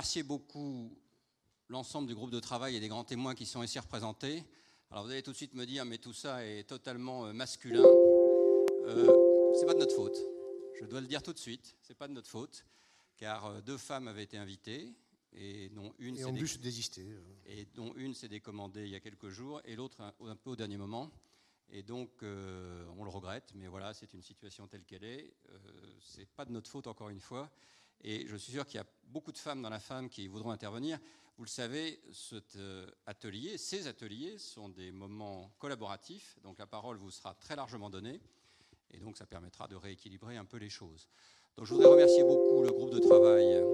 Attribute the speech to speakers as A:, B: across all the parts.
A: Remercier beaucoup l'ensemble du groupe de travail et des grands témoins qui sont ici représentés. Alors vous allez tout de suite me dire, mais tout ça est totalement euh, masculin. Euh, c'est pas de notre faute. Je dois le dire tout de suite, c'est pas de notre faute, car euh, deux femmes avaient été invitées et dont une
B: et dû désister.
A: Et dont une s'est décommandée il y a quelques jours et l'autre un, peu au dernier moment. Et donc, on le regrette, mais voilà, c'est une situation telle qu'elle est. Euh, c'est pas de notre faute, encore une fois. Et je suis sûr qu'il y a beaucoup de femmes dans la femme qui voudront intervenir. Vous le savez, cet euh, atelier, ces ateliers sont des moments collaboratifs, donc la parole vous sera très largement donnée, et donc ça permettra de rééquilibrer un peu les choses. Donc je voudrais remercier beaucoup le groupe de travail euh,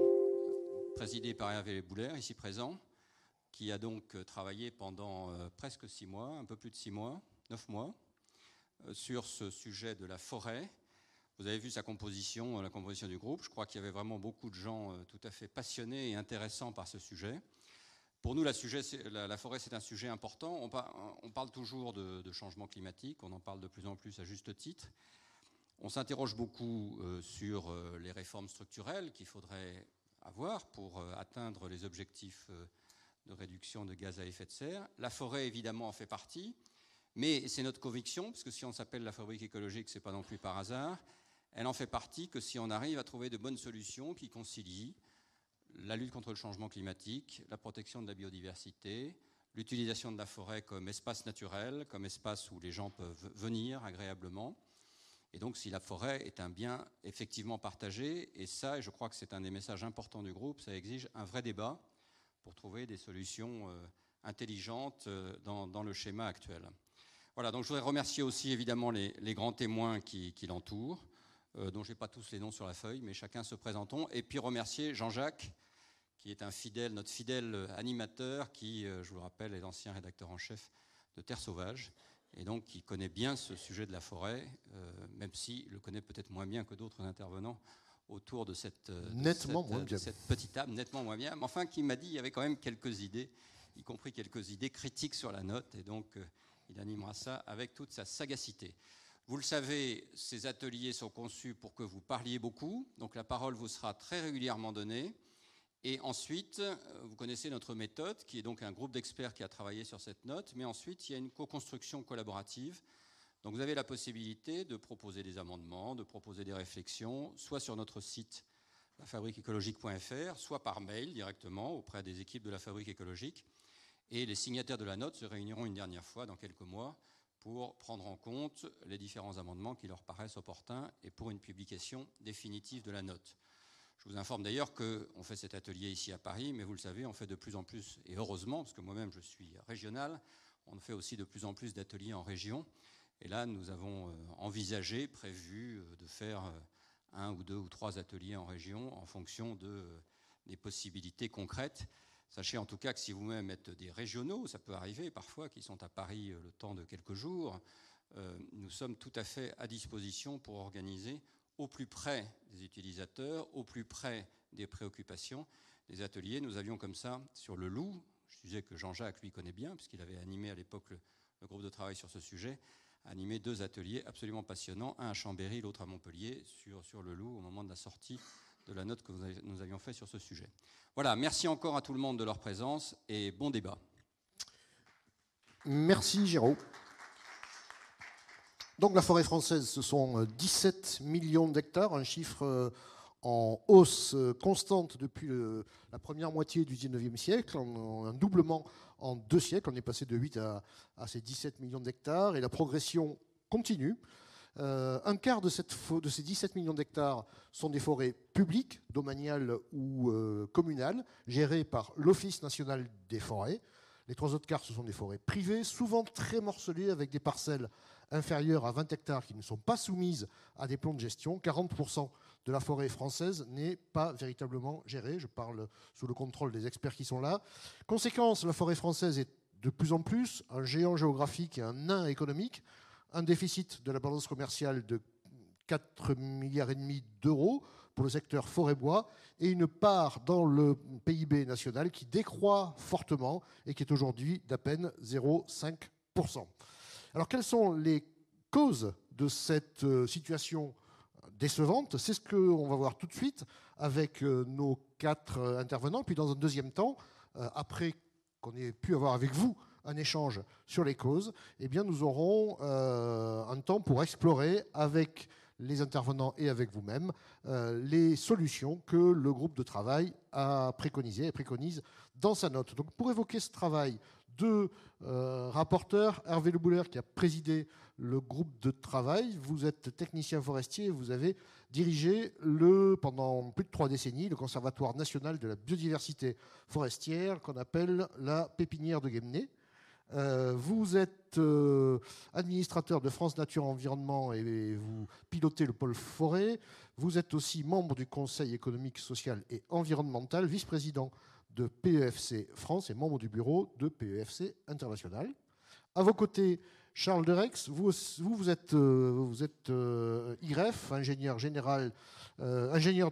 A: présidé par Hervé Bouler, ici présent, qui a donc euh, travaillé pendant presque six mois, un peu plus de six mois, neuf mois, sur ce sujet de la forêt, vous avez vu sa composition, euh, la composition du groupe. Je crois qu'il y avait vraiment beaucoup de gens euh, tout à fait passionnés et intéressants par ce sujet. Pour nous, la, forêt, c'est un sujet important. On, parle toujours de, changement climatique, on en parle de plus en plus à juste titre. On s'interroge beaucoup euh, sur les réformes structurelles qu'il faudrait avoir pour atteindre les objectifs de réduction de gaz à effet de serre. La forêt, évidemment, en fait partie, mais c'est notre conviction, parce que si on s'appelle la fabrique écologique, ce n'est pas non plus par hasard elle en fait partie que si on arrive à trouver de bonnes solutions qui concilient la lutte contre le changement climatique, la protection de la biodiversité, l'utilisation de la forêt comme espace naturel, comme espace où les gens peuvent venir agréablement. Et donc si la forêt est un bien effectivement partagé, et ça, et je crois que c'est un des messages importants du groupe, ça exige un vrai débat pour trouver des solutions euh, intelligentes euh, dans, le schéma actuel. Voilà, donc je voudrais remercier aussi évidemment les, grands témoins qui l'entourent. Euh, dont je n'ai pas tous les noms sur la feuille, mais chacun se présentons. Et puis remercier Jean-Jacques, qui est un fidèle, notre fidèle animateur, qui, euh, je vous le rappelle, est l'ancien rédacteur en chef de Terre Sauvage, et donc qui connaît bien ce sujet de la forêt, euh, même s'il le connaît peut-être moins bien que d'autres intervenants autour de cette,
B: nettement
A: cette petite table, nettement moins bien, mais enfin qui m'a dit qu'il y avait quand même quelques idées, y compris quelques idées critiques sur la note, et donc il animera ça avec toute sa sagacité. Vous le savez, ces ateliers sont conçus pour que vous parliez beaucoup, donc la parole vous sera très régulièrement donnée. Et ensuite, euh, vous connaissez notre méthode, qui est donc un groupe d'experts qui a travaillé sur cette note, mais ensuite, il y a une co-construction collaborative. Donc vous avez la possibilité de proposer des amendements, de proposer des réflexions, soit sur notre site lafabriqueécologique.fr, soit par mail directement auprès des équipes de la Fabrique écologique. Et les signataires de la note se réuniront une dernière fois dans quelques mois pour prendre en compte les différents amendements qui leur paraissent opportuns et pour une publication définitive de la note. Je vous informe d'ailleurs qu'on fait cet atelier ici à Paris, mais vous le savez, on fait de plus en plus, et heureusement, parce que moi-même je suis régional, on fait aussi de plus en plus d'ateliers en région. Et là, nous avons euh, envisagé, prévu euh, de faire euh, un ou deux ou trois ateliers en région en fonction de, des possibilités concrètes. Sachez en tout cas que si vous-même êtes des régionaux, ça peut arriver parfois, qui sont à Paris euh, le temps de quelques jours, euh, nous sommes tout à fait à disposition pour organiser au plus près des utilisateurs, au plus près des préoccupations, des ateliers. Nous avions comme ça sur le loup, je disais que Jean-Jacques lui connaît bien, puisqu'il avait animé à l'époque le, groupe de travail sur ce sujet, animé deux ateliers absolument passionnants, un à Chambéry, l'autre à Montpellier, sur, sur le loup au moment de la sortie de la note que nous avions fait sur ce sujet. Voilà, merci encore à tout le monde de leur présence et bon débat.
B: Merci Géraud. Donc la forêt française, ce sont 17 millions d'hectares, un chiffre euh, en hausse euh, constante depuis la première moitié du 19e siècle, un doublement en deux siècles. On est passé de 8 à, à ces 17 millions d'hectares et la progression continue. Euh, un quart de, ces 17 millions d'hectares sont des forêts publiques, domaniales ou euh, communales, gérées par l'Office national des forêts. Les trois autres quarts, ce sont des forêts privées, souvent très morcelées, avec des parcelles inférieures à 20 hectares qui ne sont pas soumises à des plans de gestion. 40% de la forêt française n'est pas véritablement gérée. Je parle sous le contrôle des experts qui sont là. Conséquence, la forêt française est de plus en plus un géant géographique et un nain économique un déficit de la balance commerciale de 4 milliards et demi d'euros pour le secteur forêt-bois et une part dans le PIB national qui décroît fortement et qui est aujourd'hui d'à peine 0,5%. Alors quelles sont les causes de cette euh, situation décevante? C'est ce qu'on va voir tout de suite avec nos quatre intervenants. Puis dans un deuxième temps, après qu'on ait pu avoir avec vous un échange sur les causes, eh bien, nous aurons un temps pour explorer avec les intervenants et avec vous-même, euh, les solutions que le groupe de travail a préconisées et préconise dans sa note. Donc pour évoquer ce travail, deux euh, rapporteurs, Hervé Lebouler qui a présidé le groupe de travail, vous êtes technicien forestier vous avez dirigé le, pendant plus de trois décennies le Conservatoire national de la biodiversité forestière qu'on appelle la pépinière de Guémené. Euh, vous êtes euh, administrateur de France Nature Environnement et vous pilotez le pôle forêt. Vous êtes aussi membre du Conseil économique, social et environnemental, vice-président de PEFC France et membre du bureau de PEFC International. À vos côtés, Charles Derex, vous, vous, êtes, euh, IREF, ingénieur général, ingénieur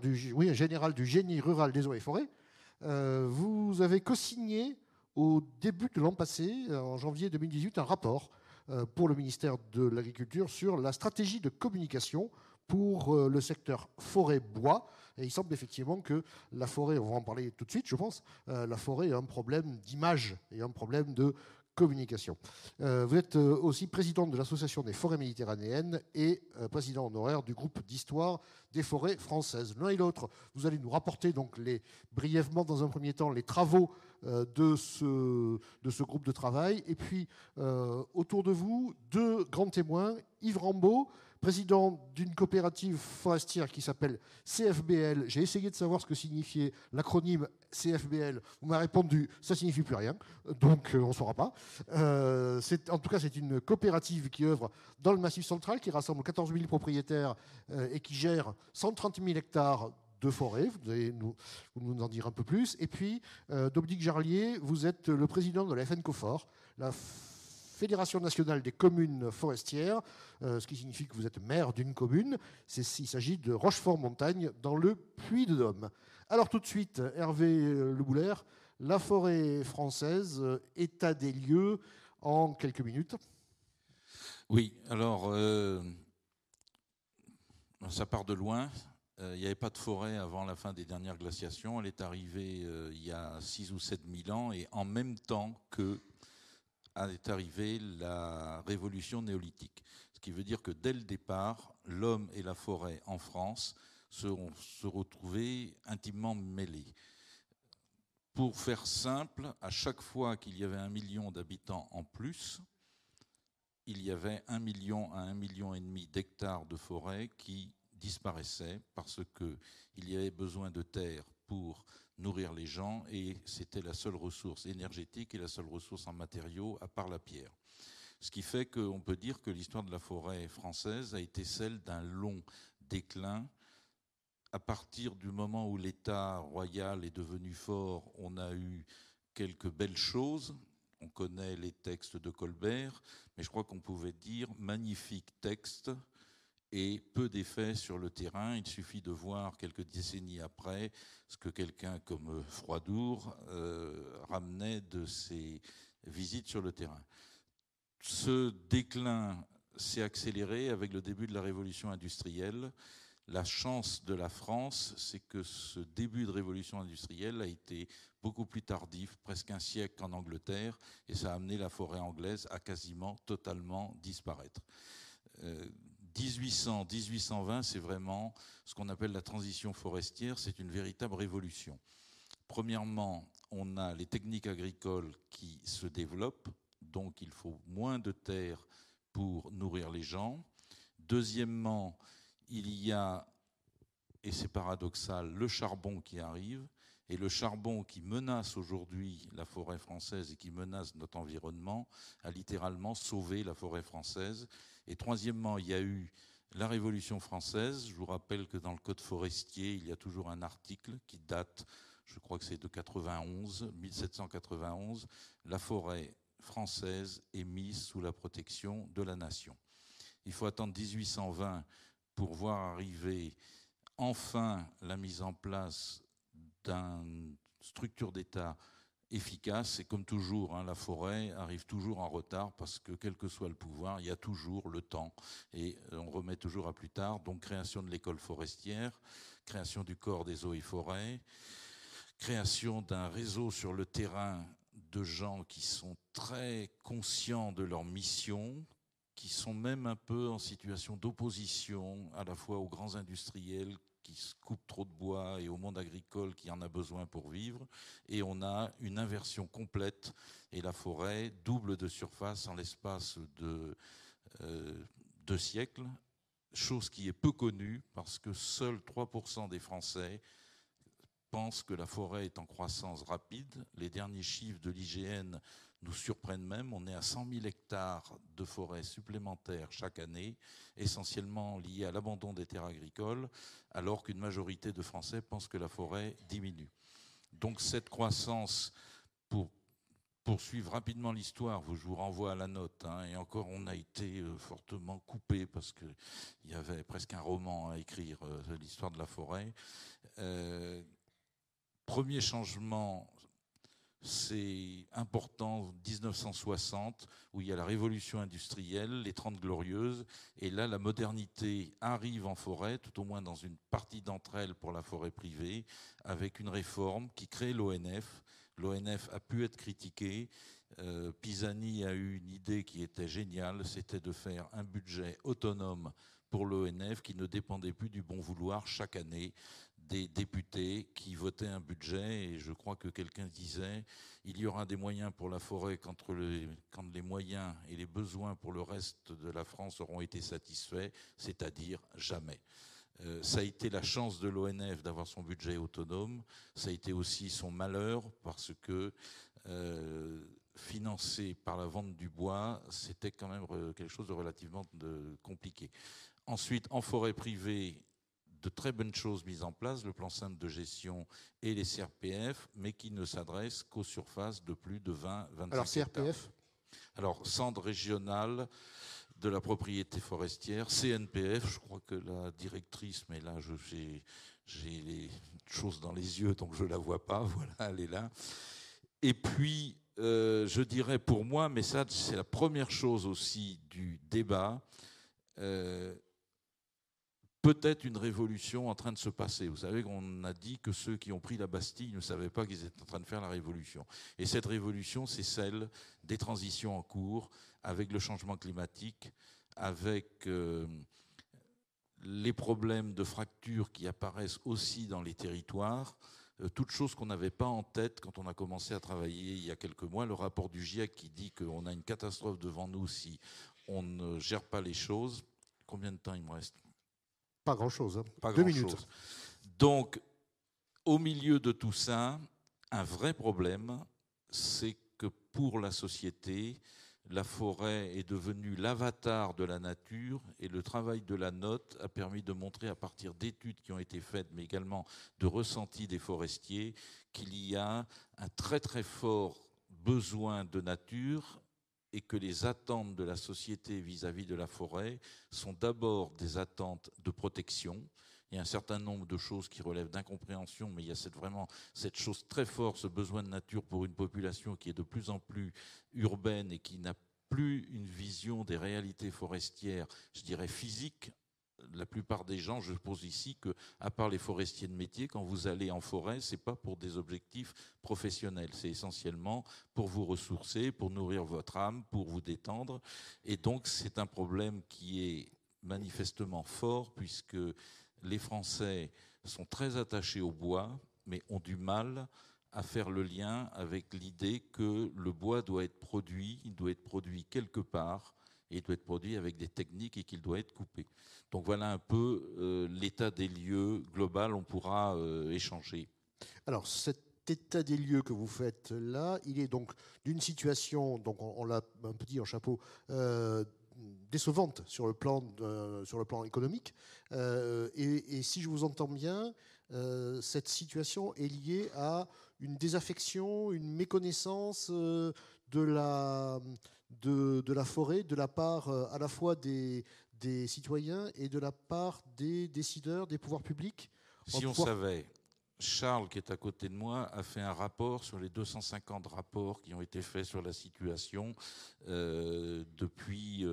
B: général du génie rural des eaux et forêts. vous avez co-signé au début de l'an passé, en janvier 2018, un rapport euh, pour le ministère de l'Agriculture sur la stratégie de communication pour euh, le secteur forêt-bois. Et il semble effectivement que la forêt, on va en parler tout de suite, je pense, euh, la forêt a un problème d'image et un problème de communication. Euh, vous êtes euh, aussi président de l'Association des forêts méditerranéennes et euh, président honoraire du groupe d'histoire des forêts françaises. L'un et l'autre, vous allez nous rapporter donc les, brièvement dans un premier temps les travaux de, ce, de ce groupe de travail. Et puis, autour de vous, deux grands témoins, Yves Rambaud, président d'une coopérative forestière qui s'appelle CFBL. J'ai essayé de savoir ce que signifiait l'acronyme CFBL. On m'a répondu, ça signifie plus rien, donc euh, on ne saura pas. Euh, en tout cas, c'est une coopérative qui œuvre dans le Massif central, qui rassemble 14 000 propriétaires euh, et qui gère 130 000 hectares de forêt. Vous allez nous, en dire un peu plus. Et puis, Dominique Jarlier, vous êtes le président de la FNCOFOR, la Fédération nationale des communes forestières, euh, ce qui signifie que vous êtes maire d'une commune. Il s'agit de Rochefort-Montagne dans le Puy-de-Dôme. Alors tout de suite, Hervé Lebouler, la forêt française, euh, état des lieux en quelques minutes.
C: Oui, alors euh, ça part de loin. Il n'y avait pas de forêt avant la fin des dernières glaciations. Elle est arrivée il y a 6 ou 7 000 ans et en même temps que est arrivée la révolution néolithique. Ce qui veut dire que dès le départ, l'homme et la forêt en France seront se retrouver intimement mêlés. Pour faire simple, à chaque fois qu'il y avait un million d'habitants en plus, il y avait un million à un million et demi d'hectares de forêt qui disparaissaient parce qu'il y avait besoin de terre pour nourrir les gens et c'était la seule ressource énergétique et la seule ressource en matériaux à part la pierre. Ce qui fait qu'on peut dire que l'histoire de la forêt française a été celle d'un long déclin. À partir du moment où l'État royal est devenu fort, on a eu quelques belles choses. On connaît les textes de Colbert, mais je crois qu'on pouvait dire magnifiques textes et peu d'effets sur le terrain. Il suffit de voir quelques décennies après ce que quelqu'un comme Froidour euh, ramenait de ses visites sur le terrain. Ce déclin s'est accéléré avec le début de la révolution industrielle. La chance de la France, c'est que ce début de révolution industrielle a été beaucoup plus tardif, presque un siècle en Angleterre, et ça a amené la forêt anglaise à quasiment totalement disparaître. Euh, 1800, 1820, c'est vraiment ce qu'on appelle la transition forestière, c'est une véritable révolution. Premièrement, on a les techniques agricoles qui se développent, donc il faut moins de terre pour nourrir les gens. Deuxièmement, il y a, et c'est paradoxal, le charbon qui arrive, et le charbon qui menace aujourd'hui la forêt française et qui menace notre environnement a littéralement sauvé la forêt française. Et troisièmement, il y a eu la Révolution française. Je vous rappelle que dans le Code forestier, il y a toujours un article qui date, je crois que c'est de 91, 1791. La forêt française est mise sous la protection de la nation. Il faut attendre 1820 pour voir arriver enfin la mise en place d'une structure d'État efficace. Et comme toujours, hein, la forêt arrive toujours en retard parce que quel que soit le pouvoir, il y a toujours le temps et on remet toujours à plus tard. Donc création de l'école forestière, création du corps des eaux et forêts, création d'un réseau sur le terrain de gens qui sont très conscients de leur mission, qui sont même un peu en situation d'opposition à la fois aux grands industriels qui se coupent trop de bois et au monde agricole qui en a besoin pour vivre. Et on a une inversion complète et la forêt double de surface en l'espace de euh, deux siècles, chose qui est peu connue parce que seuls 3% des Français pensent que la forêt est en croissance rapide. Les derniers chiffres de l'IGN nous surprennent même. On est à 100 000 hectares de forêt supplémentaires chaque année, essentiellement liés à l'abandon des terres agricoles, alors qu'une majorité de Français pensent que la forêt diminue. Donc cette croissance, pour poursuivre rapidement l'histoire, je vous renvoie à la note, hein, et encore on a été euh, fortement coupé parce qu'il y avait presque un roman à écrire, euh, l'histoire de la forêt. Euh, premier changement c'est important 1960 où il y a la révolution industrielle, les 30 glorieuses, et là la modernité arrive en forêt, tout au moins dans une partie d'entre elles pour la forêt privée, avec une réforme qui crée l'ONF. L'ONF a pu être critiqué. Euh, Pisani a eu une idée qui était géniale, c'était de faire un budget autonome pour l'ONF qui ne dépendait plus du bon vouloir chaque année des députés qui votaient un budget et je crois que quelqu'un disait il y aura des moyens pour la forêt quand les, moyens et les besoins pour le reste de la France auront été satisfaits, c'est-à-dire jamais. Euh, ça a été la chance de l'ONF d'avoir son budget autonome, ça a été aussi son malheur parce que euh, financé par la vente du bois, c'était quand même quelque chose de relativement compliqué. Ensuite, en forêt privée, de très bonnes choses mises en place, le plan simple de gestion et les CRPF, mais qui ne s'adressent qu'aux surfaces de plus de 20, 25
B: Alors CRPF
C: Alors centre régional de la propriété forestière, CNPF, je crois que la directrice, mais là j'ai les choses dans les yeux, donc je ne la vois pas, voilà, elle est là. Et puis, euh, je dirais pour moi, mais ça c'est la première chose aussi du débat, euh, peut-être une révolution en train de se passer. Vous savez qu'on a dit que ceux qui ont pris la Bastille ne savaient pas qu'ils étaient en train de faire la révolution. Et cette révolution, c'est celle des transitions en cours, avec le changement climatique, avec euh, les problèmes de fractures qui apparaissent aussi dans les territoires. Euh, toutes choses qu'on n'avait pas en tête quand on a commencé à travailler il y a quelques mois. Le rapport du GIEC qui dit qu'on a une catastrophe devant nous si on ne gère pas les choses. Combien de temps il me reste?
B: Pas grand-chose. Hein.
C: Pas Deux minutes. Donc, au milieu de tout ça, un vrai problème, c'est que pour la société, la forêt est devenue l'avatar de la nature et le travail de la note a permis de montrer à partir d'études qui ont été faites, mais également de ressentis des forestiers, qu'il y a un très très fort besoin de nature et que les attentes de la société vis-à-vis de la forêt sont d'abord des attentes de protection. Il y a un certain nombre de choses qui relèvent d'incompréhension, mais il y a cette, vraiment cette chose très forte, ce besoin de nature pour une population qui est de plus en plus urbaine et qui n'a plus une vision des réalités forestières, je dirais physiques, la plupart des gens, je pose ici que, à part les forestiers de métier, quand vous allez en forêt, c'est pas pour des objectifs professionnels, c'est essentiellement pour vous ressourcer, pour nourrir votre âme, pour vous détendre. Et donc, c'est un problème qui est manifestement fort puisque les Français sont très attachés au bois, mais ont du mal à faire le lien avec l'idée que le bois doit être produit, il doit être produit quelque part, et il doit être produit avec des techniques et qu'il doit être coupé. Donc voilà un peu euh, l'état des lieux global, on pourra euh, échanger.
B: Alors cet état des lieux que vous faites là, il est donc d'une situation, donc on, l'a un peu dit en chapeau, euh, décevante sur le plan, sur le plan économique. Et, et, si je vous entends bien, cette situation est liée à une désaffection, une méconnaissance de la de, de, la forêt de la part euh, à la fois des, des, citoyens et de la part des décideurs, des pouvoirs publics
C: Si on savait Charles, qui est à côté de moi, a fait un rapport sur les 250 rapports qui ont été faits sur la situation euh, depuis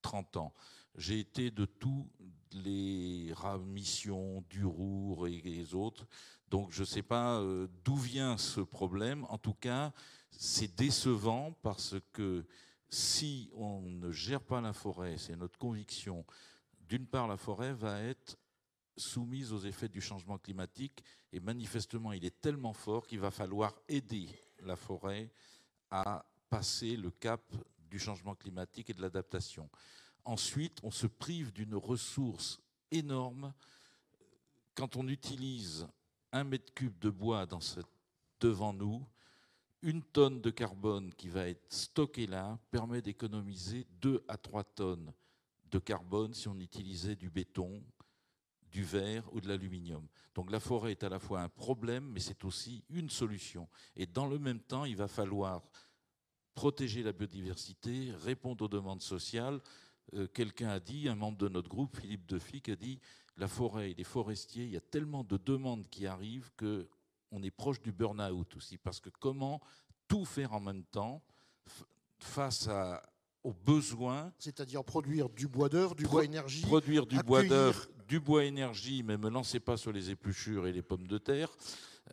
C: 30 ans. J'ai été de tous les missions, Durour et les autres. Donc je ne sais pas d'où vient ce problème. En tout cas, c'est décevant parce que si on ne gère pas la forêt, c'est notre conviction, d'une part, la forêt va être soumise aux effets du changement climatique et manifestement, il est tellement fort qu'il va falloir aider la forêt à passer le cap du changement climatique et de l'adaptation. Ensuite, on se prive d'une ressource énorme quand on utilise un mètre cube de bois devant nous une tonne de carbone qui va être stockée là permet d'économiser 2 à 3 tonnes de carbone si on utilisait du béton, du verre ou de l'aluminium. Donc la forêt est à la fois un problème, mais c'est aussi une solution. Et dans le même temps, il va falloir protéger la biodiversité, répondre aux demandes sociales. Euh, quelqu'un a dit, un membre de notre groupe, Philippe Deflic, a dit, la forêt et les forestiers, il y a tellement de demandes qui arrivent que on est proche du burn-out aussi, parce que comment tout faire en même temps face aux besoins.
B: C'est-à-dire produire du bois d'œuvre, du bois énergie.
C: Produire du bois d'œuvre, du bois énergie, mais me lancez pas sur les épluchures et les pommes de terre.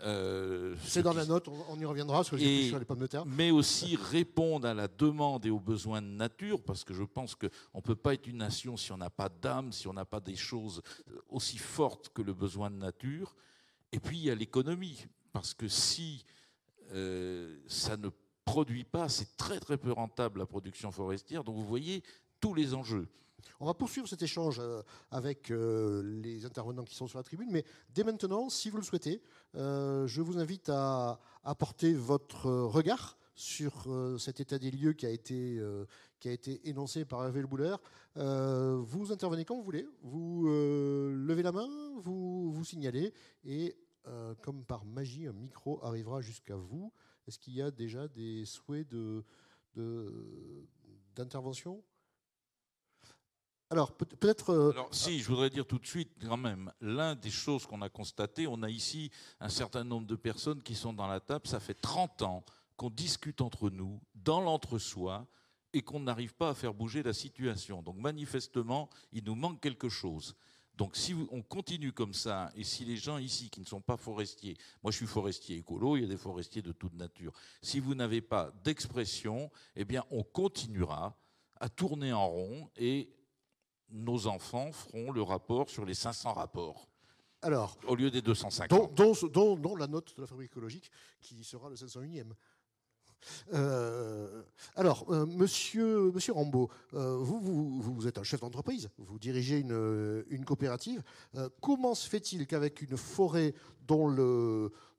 B: Euh, C'est dans la note, on y reviendra sur les épluchures et les pommes de terre.
C: Mais aussi répondre à la demande et aux besoins de nature, parce que je pense qu'on ne peut pas être une nation si on n'a pas d'âme, si on n'a pas des choses aussi fortes que le besoin de nature. Et puis il y a l'économie, parce que si euh, ça ne produit pas, c'est très très peu rentable la production forestière. Donc vous voyez tous les enjeux.
B: On va poursuivre cet échange euh, avec euh, les intervenants qui sont sur la tribune, mais dès maintenant, si vous le souhaitez, je vous invite à apporter votre regard sur cet état des lieux qui a été, qui a été énoncé par Hervé Le Bouler. vous intervenez quand vous voulez, vous levez la main, vous, vous signalez, et euh, comme par magie, un micro arrivera jusqu'à vous. Est-ce qu'il y a déjà des souhaits d'intervention?
C: Alors, peut-être. Euh, si, je voudrais dire tout de suite, quand même, l'un des choses qu'on a constaté, on a ici un certain nombre de personnes qui sont dans la table. Ça fait 30 ans qu'on discute entre nous, dans l'entre-soi, et qu'on n'arrive pas à faire bouger la situation. Donc, manifestement, il nous manque quelque chose. Donc si on continue comme ça, et si les gens ici qui ne sont pas forestiers, moi je suis forestier écolo, il y a des forestiers de toute nature, si vous n'avez pas d'expression, eh bien on continuera à tourner en rond et nos enfants feront le rapport sur les 500 rapports. Alors, au lieu des 250.
B: Dont, dont la note de la fabrique écologique qui sera le 501e. Euh, alors, euh, monsieur, monsieur Rambaud, euh, vous, êtes un chef d'entreprise, vous dirigez une, coopérative. comment se fait-il qu'avec une forêt dont,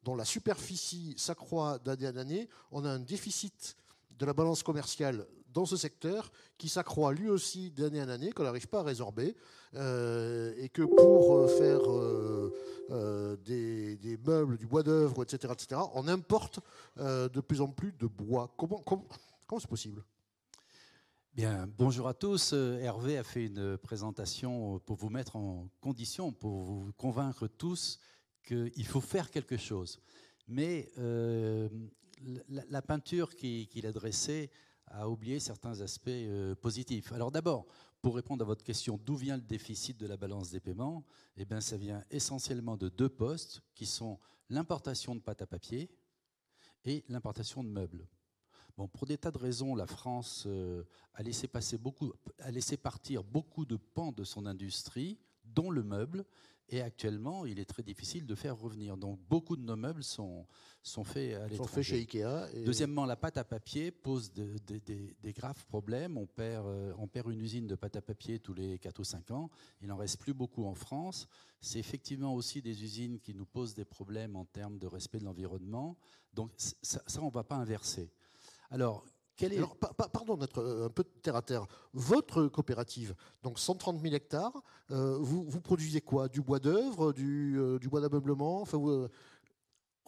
B: dont la superficie s'accroît d'année en année, on a un déficit de la balance commerciale dans ce secteur qui s'accroît lui aussi d'année en année, qu'on n'arrive pas à résorber, et que pour faire euh, des, meubles, du bois d'œuvre, etc., etc., on importe de plus en plus de bois. Comment comment, c'est possible?
D: Bien, bonjour à tous. Hervé a fait une présentation pour vous mettre en condition, pour vous convaincre tous qu'il faut faire quelque chose. Mais la, peinture qu'il a dressée à oublier certains aspects euh, positifs. Alors d'abord, pour répondre à votre question, d'où vient le déficit de la balance des paiements Eh bien, ça vient essentiellement de deux postes qui sont l'importation de pâte à papier et l'importation de meubles. Bon, pour des tas de raisons, la France euh, a, laissé partir beaucoup de pans de son industrie, dont le meuble, et actuellement, il est très difficile de faire revenir. Donc, beaucoup de nos meubles sont, sont faits à l'étranger. Sont faits
B: chez Ikea.
D: Deuxièmement, la pâte à papier pose des graves problèmes. On perd, euh, on perd une usine de pâte à papier tous les 4 ou 5 ans. Il n'en reste plus beaucoup en France. C'est effectivement aussi des usines qui nous posent des problèmes en termes de respect de l'environnement. Donc, ça, ça on ne va pas inverser. Alors,
B: alors, pardon d'être euh, un peu terre à terre. Votre coopérative, donc 130 000 hectares, euh, vous, produisez quoi? Du bois d'œuvre, du, euh, bois d'ameublement?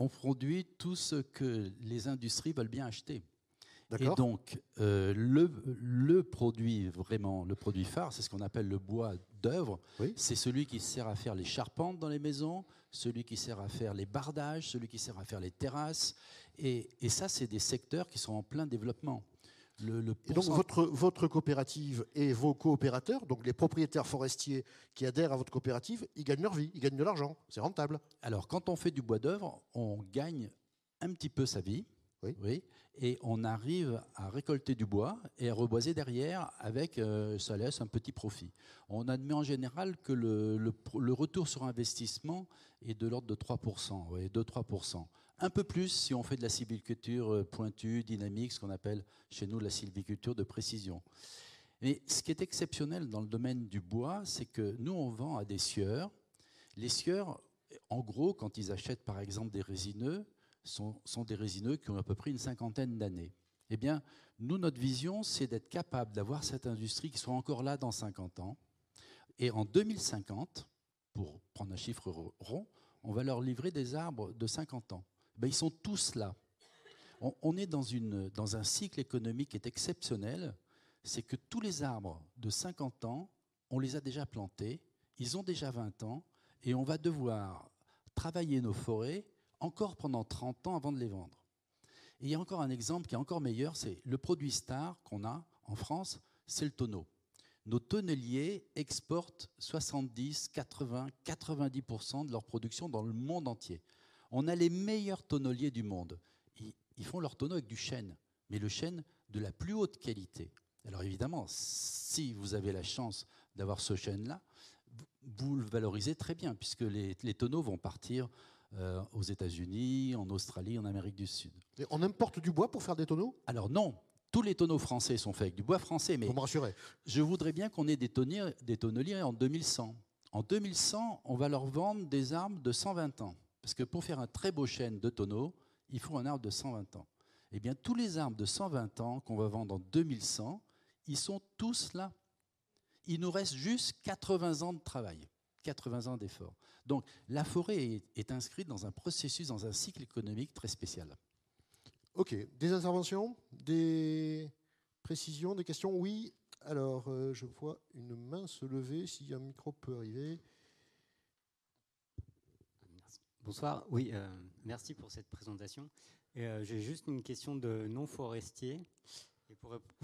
D: On produit tout ce que les industries veulent bien acheter. Et donc, euh, le, le, produit vraiment, le produit phare, c'est ce qu'on appelle le bois d'œuvre. C'est celui qui sert à faire les charpentes dans les maisons, celui qui sert à faire les bardages, celui qui sert à faire les terrasses. Et, et ça, c'est des secteurs qui sont en plein développement.
B: Le, donc votre, votre coopérative et vos coopérateurs, donc les propriétaires forestiers qui adhèrent à votre coopérative, ils gagnent leur vie, ils gagnent de l'argent, c'est rentable.
D: Alors quand on fait du bois d'œuvre, on gagne un petit peu sa vie, oui. Et on arrive à récolter du bois et à reboiser derrière avec, euh, ça laisse un petit profit. On admet en général que le, retour sur investissement est de l'ordre de 3%, oui, 2-3%. Un peu plus si on fait de la sylviculture euh, pointue, dynamique, ce qu'on appelle chez nous la sylviculture de précision. Mais ce qui est exceptionnel dans le domaine du bois, c'est que nous, on vend à des sieurs. Les sieurs, en gros, quand ils achètent par exemple des résineux, sont, des résineux qui ont à peu près une cinquantaine d'années. Eh bien, nous, notre vision, c'est d'être capable d'avoir cette industrie qui soit encore là dans 50 ans. Et en 2050, pour prendre un chiffre rond, on va leur livrer des arbres de 50 ans. Ben, ils sont tous là. On, est dans, une, dans un cycle économique qui est exceptionnel. C'est que tous les arbres de 50 ans, on les a déjà plantés, ils ont déjà 20 ans, et on va devoir travailler nos forêts encore pendant 30 ans avant de les vendre. Et il y a encore un exemple qui est encore meilleur, c'est le produit star qu'on a en France, c'est le tonneau. Nos tonneliers exportent 70, 80, 90% de leur production dans le monde entier. On a les meilleurs tonneliers du monde. Ils, font leur tonneau avec du chêne, mais le chêne de la plus haute qualité. Alors évidemment, si vous avez la chance d'avoir ce chêne-là, vous le valorisez très bien, puisque les tonneaux vont partir euh, aux États-Unis, en Australie, en Amérique du Sud.
B: on importe du bois pour faire des tonneaux?
D: Alors non, tous les tonneaux français sont faits avec du bois français, mais
B: me rassurer.
D: je voudrais bien qu'on ait des, tonneliers, des tonneliers en 2100. En 2100, on va leur vendre des arbres de 120 ans. Parce que pour faire un très beau chêne de tonneaux, il faut un arbre de 120 ans. Eh bien, tous les arbres de 120 ans qu'on va vendre en 2100, ils sont tous là. Il nous reste juste 80 ans de travail, 80 ans d'effort. Donc la forêt est, inscrite dans un processus, dans un cycle économique très spécial.
B: Ok, des interventions, des précisions, des questions? Oui. Alors, euh, je vois une main se lever, si un micro peut arriver.
E: Bonsoir, oui, euh, merci pour cette présentation. Euh, j'ai juste une question de non-forestier. Et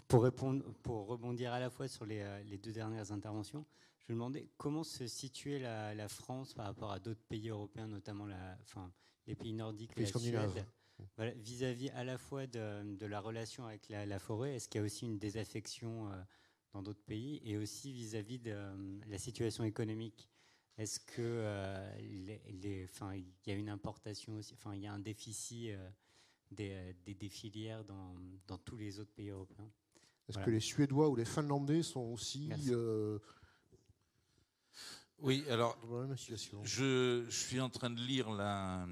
E: pour, répondre, pour rebondir à la fois sur les, les deux dernières interventions, je me demandais comment se situait la, France par rapport à d'autres pays européens, notamment la, enfin, les pays nordiques, la Suède, vis-à-vis à la fois de, la relation avec la, forêt. Est-ce qu'il y a aussi une désaffection euh, dans d'autres pays et aussi vis-à-vis de euh, la situation économique? Est-ce que euh, les, il y a une importation aussi, enfin, il y a un déficit des, des, filières dans, dans, tous les autres pays européens
B: Est-ce que les Suédois ou les Finlandais sont aussi
C: oui, alors, je, suis en train de lire un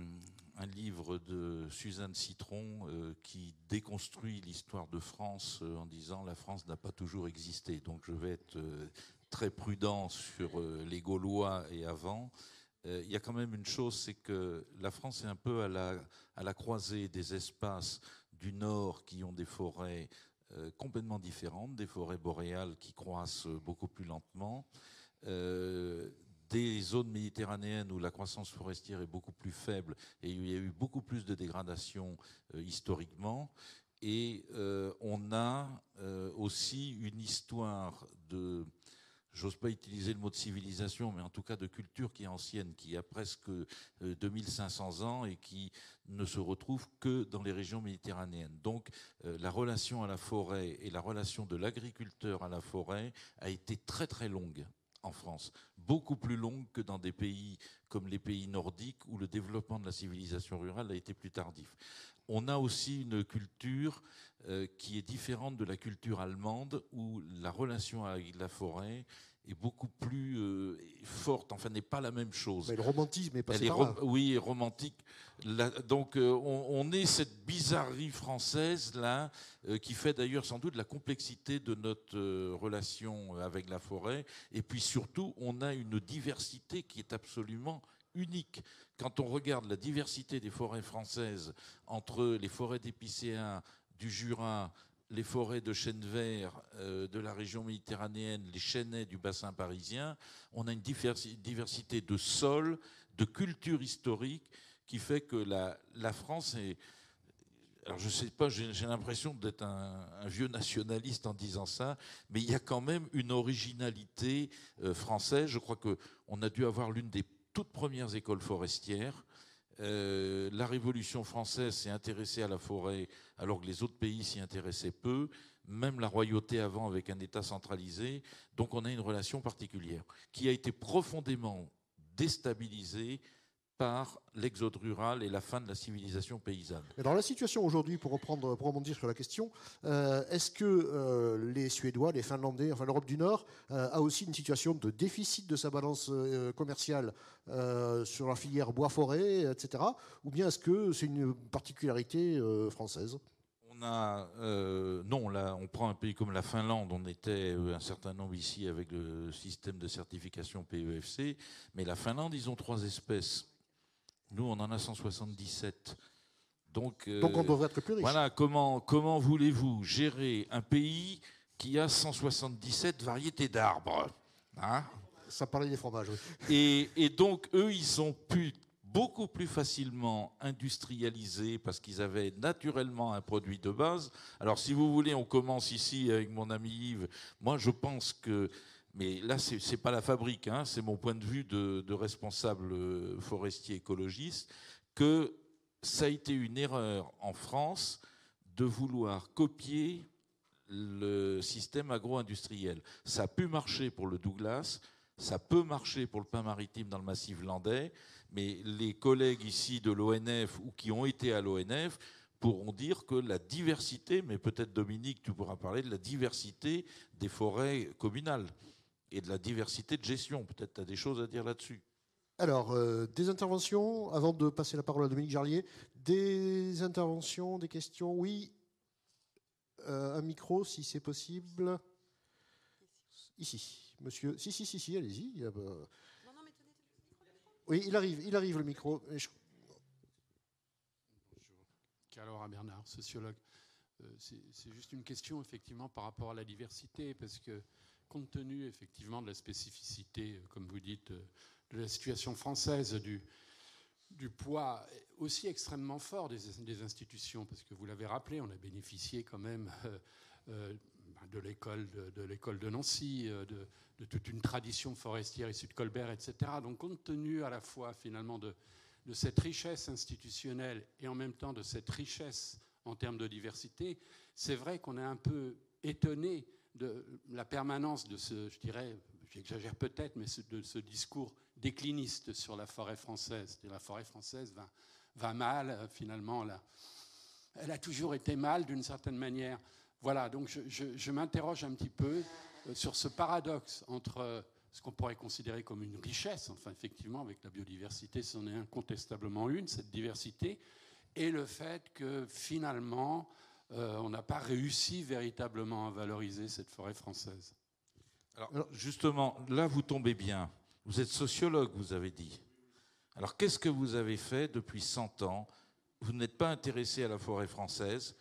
C: livre de Suzanne Citron euh, qui déconstruit l'histoire de France euh, en disant la France n'a pas toujours existé. Donc je vais être euh, très prudent sur les Gaulois et avant. Il y a quand même une chose, c'est que la France est un peu à la, croisée des espaces du nord qui ont des forêts complètement différentes, des forêts boréales qui croissent beaucoup plus lentement, euh, des zones méditerranéennes où la croissance forestière est beaucoup plus faible et il y a eu beaucoup plus de dégradation euh, historiquement. Et euh, on a aussi une histoire de, j'ose pas utiliser le mot de civilisation, mais en tout cas de culture qui est ancienne, qui a presque 2500 ans et qui ne se retrouve que dans les régions méditerranéennes. Donc la relation à la forêt et la relation de l'agriculteur à la forêt a été très très longue en France, beaucoup plus longue que dans des pays comme les pays nordiques où le développement de la civilisation rurale a été plus tardif. On a aussi une culture euh, qui est différente de la culture allemande où la relation avec la forêt est beaucoup plus euh, forte, enfin n'est pas la même chose.
B: Mais le romantisme est pas
C: Elle Oui, romantique. donc euh, on, est cette bizarrerie française là, euh, qui fait d'ailleurs sans doute la complexité de notre relation avec la forêt. Et puis surtout, on a une diversité qui est absolument unique. Quand on regarde la diversité des forêts françaises entre les forêts d'épicéas, du Jura, les forêts de chênes verts euh, de la région méditerranéenne, les chênaies du bassin parisien, on a une diversité de sols, de cultures historiques qui fait que la, France est... Alors je ne sais pas, j'ai l'impression d'être un, vieux nationaliste en disant ça, mais il y a quand même une originalité euh, française. Je crois qu'on a dû avoir l'une des toutes premières écoles forestières. Euh, la Révolution française s'est intéressée à la forêt alors que les autres pays s'y intéressaient peu, même la royauté avant avec un État centralisé. Donc on a une relation particulière qui a été profondément déstabilisée par l'exode rural et la fin de la civilisation paysanne.
B: dans la situation aujourd'hui, pour reprendre, pour rebondir sur la question, euh, est-ce que euh, les Suédois, les Finlandais, enfin l'Europe du Nord, euh, a aussi une situation de déficit de sa balance commerciale sur la filière bois-forêt, etc. Ou bien est-ce que c'est une particularité française?
C: On a, non, là, on prend un pays comme la Finlande, on était un certain nombre ici avec le système de certification PEFC, mais la Finlande, ils ont trois espèces nous, on en a 177.
B: Donc, euh, Donc on devrait être plus riche.
C: Voilà, comment, comment voulez-vous gérer un pays qui a 177 variétés d'arbres
B: hein? Ça parlait des fromages, oui.
C: Et, et, donc, eux, ils ont pu beaucoup plus facilement industrialiser parce qu'ils avaient naturellement un produit de base. Alors, si vous voulez, on commence ici avec mon ami Yves. Moi, je pense que mais là, ce n'est pas la fabrique, hein, c'est mon point de vue de, responsable forestier écologiste, que ça a été une erreur en France de vouloir copier le système agro-industriel. Ça a pu marcher pour le Douglas, ça peut marcher pour le pain maritime dans le massif landais, mais les collègues ici de l'ONF ou qui ont été à l'ONF pourront dire que la diversité, mais peut-être Dominique, tu pourras parler de la diversité des forêts communales et de la diversité de gestion. Peut-être tu as des choses à dire là-dessus.
B: Alors, euh, des interventions, avant de passer la parole à Dominique Jarlier, des interventions, des questions, oui. Euh, un micro, si c'est possible. Ici, monsieur. Si, si, si, si, allez-y. Non, non, mais tenez, Oui, il arrive, il arrive le micro. Bonjour.
F: Bonjour. Bernard, sociologue. Euh, c'est juste une question, effectivement, par rapport à la diversité, parce que compte tenu effectivement de la spécificité, euh, comme vous dites, euh, de la situation française, du, poids aussi extrêmement fort des, institutions, parce que vous l'avez rappelé, on a bénéficié quand même euh, de l'école de, l'école de Nancy, de, toute une tradition forestière issue de Colbert, etc. Donc compte tenu à la fois finalement de cette richesse institutionnelle et en même temps de cette richesse en termes de diversité, c'est vrai qu'on est un peu étonné de la permanence de ce, je dirais, j'exagère peut-être, mais de ce discours décliniste sur la forêt française. La forêt française va, mal, euh, finalement, là. elle a toujours été mal d'une certaine manière. Voilà, donc je, m'interroge un petit peu euh, sur ce paradoxe entre euh, ce qu'on pourrait considérer comme une richesse, enfin effectivement avec la biodiversité, c'en est incontestablement une, cette diversité, et le fait que finalement euh, on n'a pas réussi véritablement à valoriser cette forêt française.
C: Alors, justement, là, vous tombez bien. Vous êtes sociologue, vous avez dit. Alors, qu'est-ce que vous avez fait depuis 100 ans? Vous n'êtes pas intéressé à la forêt française.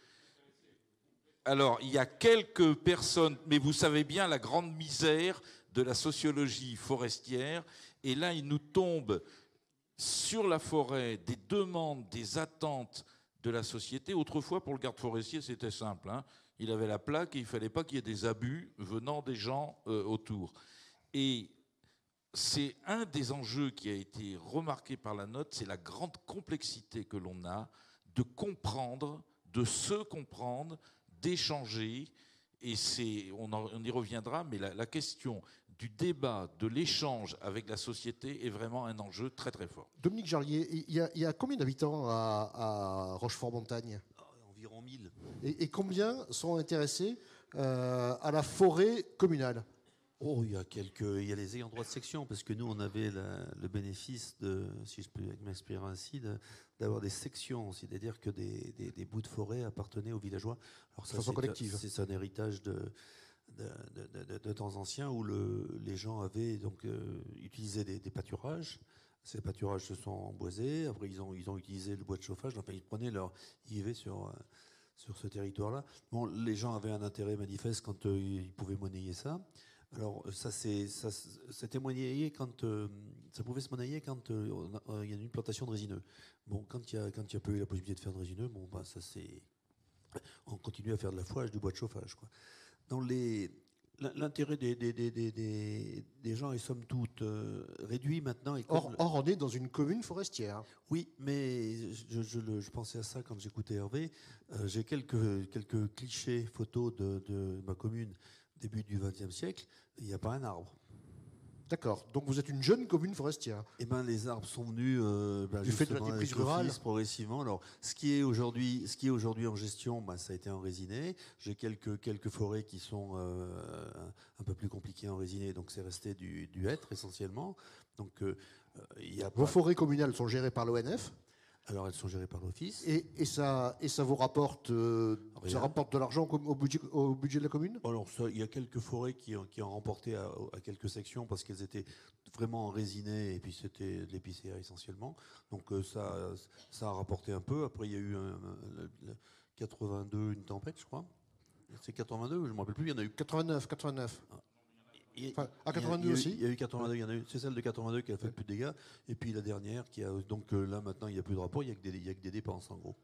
C: Alors, il y a quelques personnes, mais vous savez bien la grande misère de la sociologie forestière. Et là, il nous tombe sur la forêt des demandes, des attentes de la société. Autrefois, pour le garde forestier, c'était simple. Hein. Il avait la plaque et il ne fallait pas qu'il y ait des abus venant des gens euh, autour. Et c'est un des enjeux qui a été remarqué par la note, c'est la grande complexité que l'on a de comprendre, de se comprendre, d'échanger. Et c'est, on, y reviendra, mais la question du débat, de l'échange avec la société est vraiment un enjeu très très fort.
B: Dominique Jarlier, il y a, combien d'habitants à, Rochefort-Montagne?
G: Environ 1000.
B: Et, combien sont intéressés euh, à la forêt communale?
G: Oh, il y a quelques, il y a les ayants droit de section, parce que nous, on avait le bénéfice de, si je peux m'exprimer ainsi, d'avoir des sections, c'est-à-dire que des, bouts de forêt appartenaient aux villageois.
B: Alors ça, façon collective.
G: C'est un héritage de, de, temps anciens où le, les gens avaient donc euh, utilisé des, pâturages. Ces pâturages se sont emboisés. Après, ils ont, ils ont utilisé le bois de chauffage. Enfin, ils prenaient leur, ils sur, sur ce territoire-là. Bon, les gens avaient un intérêt manifeste quand euh, ils pouvaient monnayer ça. Alors ça c'est ça c'était quand euh, ça pouvait se monnayer quand euh, il y a une plantation de résineux. Bon quand il y a quand il y a pas eu la possibilité de faire de résineux, bon bah ça c'est on continue à faire de la fouage, du bois de chauffage quoi. Dans les L'intérêt des, des, des, des, gens est somme toute réduit maintenant. Et
B: or, or, on est dans une commune forestière.
G: Oui, mais je, je, je pensais à ça quand j'écoutais Hervé. J'ai quelques, quelques clichés photos de, de ma commune début du XXe siècle, il n'y a pas un arbre.
B: D'accord. Donc vous êtes une jeune commune forestière.
G: Eh ben, les arbres sont venus
B: euh, ben, du fait de la déprise rurale
G: progressivement. Alors, ce qui est aujourd'hui, ce qui est aujourd'hui en gestion, ben, ça a été en résiné. J'ai quelques quelques forêts qui sont euh, un peu plus compliquées en résiné, donc c'est resté du, du hêtre essentiellement. Donc, euh,
B: il y a Vos forêts communales sont gérées par l'ONF
G: alors elles sont gérées par l'office.
B: Et, et, ça, et ça vous rapporte, euh, ça rapporte de l'argent au budget, au budget de la commune?
G: Alors il y a quelques forêts qui, qui ont remporté à, quelques sections parce qu'elles étaient vraiment résinées et puis c'était de l'épicéa essentiellement. Donc euh, ça, ça a rapporté un peu. Après il y a eu un, 82, une tempête je crois. C'est 82, je ne me rappelle plus, il y en a eu
B: 89, 89 à 82 aussi
G: Il y a eu 82, il y en a eu, c'est celle de 82 qui a fait le plus de dégâts. Et puis la dernière qui a. Donc euh, là maintenant il n'y a plus de rapport, il n'y a, a, que des dépenses en gros.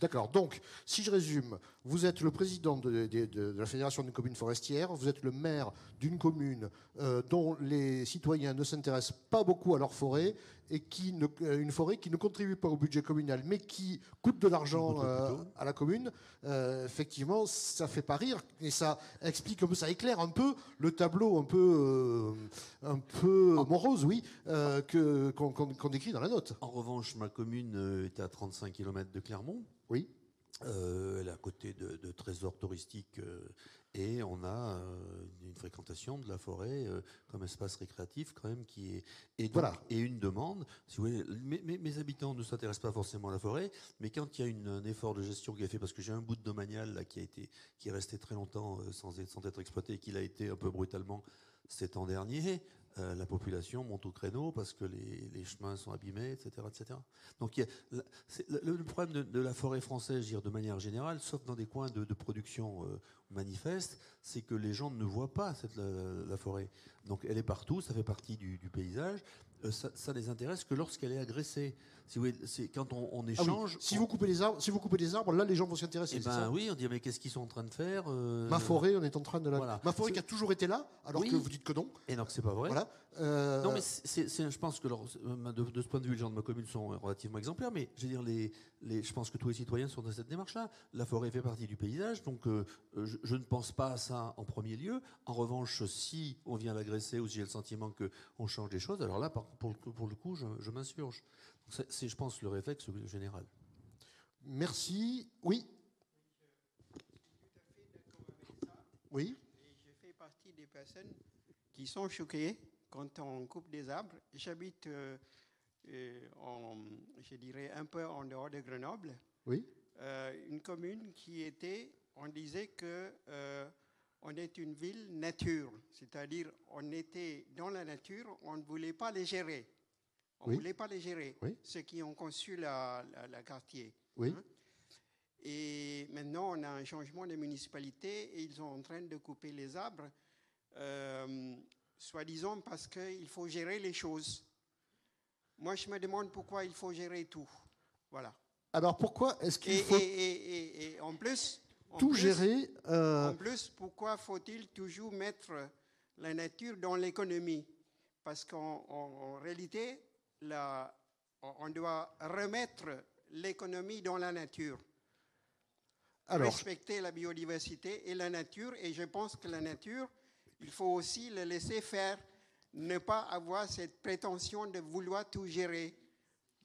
B: D'accord. Donc, si je résume, vous êtes le président de, la Fédération des communes forestières, vous êtes le maire d'une commune euh, dont les citoyens ne s'intéressent pas beaucoup à leur forêt et qui ne, euh, une forêt qui ne contribue pas au budget communal, mais qui coûte de l'argent euh, à la commune. effectivement, ça fait pas rire et ça explique, ça éclaire un peu le tableau un peu, un peu morose, oui, qu'on décrit dans la note.
G: En revanche, ma commune est à 35 km de Clermont.
B: Oui.
G: Euh, elle est à côté de, trésors touristiques euh, et on a euh, une fréquentation de la forêt comme espace récréatif quand même qui est et, voilà. et une demande. Si vous voulez, mes, habitants ne s'intéressent pas forcément à la forêt, mais quand il y a une, un effort de gestion qui est fait, parce que j'ai un bout de domanial là qui a été qui est resté très longtemps sans, être, sans être exploité et qui a été un peu brutalement cet an dernier, euh, la population monte au créneau parce que les, chemins sont abîmés, etc. etc. Donc le, problème de, la forêt française, dire, de manière générale, sauf dans des coins de, production euh, manifeste, c'est que les gens ne voient pas cette, la, forêt. Donc elle est partout, ça fait partie du, paysage. Euh, ça, ça, les intéresse que lorsqu'elle est agressée. Si vous c'est quand on, ah échange.
B: Si vous coupez les arbres, si vous coupez des arbres, là les gens vont s'y intéresser.
G: Eh ben oui, on dit mais qu'est-ce qu'ils sont en train de faire euh,
B: Ma forêt, on est en train de la. Ma forêt qui a toujours été là, alors que vous dites que non.
G: Et non, c'est pas vrai.
B: Voilà.
G: Euh, non, mais c'est, je pense que de, ce point de vue, les gens de ma commune sont relativement exemplaires. Mais je veux dire, les, les, je pense que tous les citoyens sont dans cette démarche-là. La forêt fait partie du paysage, donc je, je, ne pense pas à ça en premier lieu. En revanche, si on vient l'agresser ou si j'ai le sentiment qu'on change des choses, alors là, pour, pour le coup, je, je m'insurge. C'est, je pense, le réflexe général.
B: Merci. Oui. Oui.
H: je fais partie des personnes qui sont choquées quand on coupe des arbres. J'habite, euh, euh, je dirais, un peu en dehors de Grenoble.
B: Oui.
H: Euh, une commune qui était, on disait que on est une ville nature, c'est-à-dire on était dans la nature, on ne voulait pas les gérer. On ne voulait pas les gérer, ceux qui ont conçu la, quartier.
B: Oui. Hein.
H: Et maintenant, on a un changement de municipalité et ils sont en train de couper les arbres, euh, soi-disant parce qu'il faut gérer les choses. Moi, je me demande pourquoi il faut gérer tout. Voilà.
B: Alors pourquoi est-ce qu'il faut...
H: Et, en plus...
B: tout gérer...
H: Euh, en plus, pourquoi faut-il toujours mettre la nature dans l'économie? Parce qu'en réalité, la, on doit remettre l'économie dans la nature. Respecter la biodiversité et la nature. Et je pense que la nature, il faut aussi le laisser faire, ne pas avoir cette prétention de vouloir tout gérer.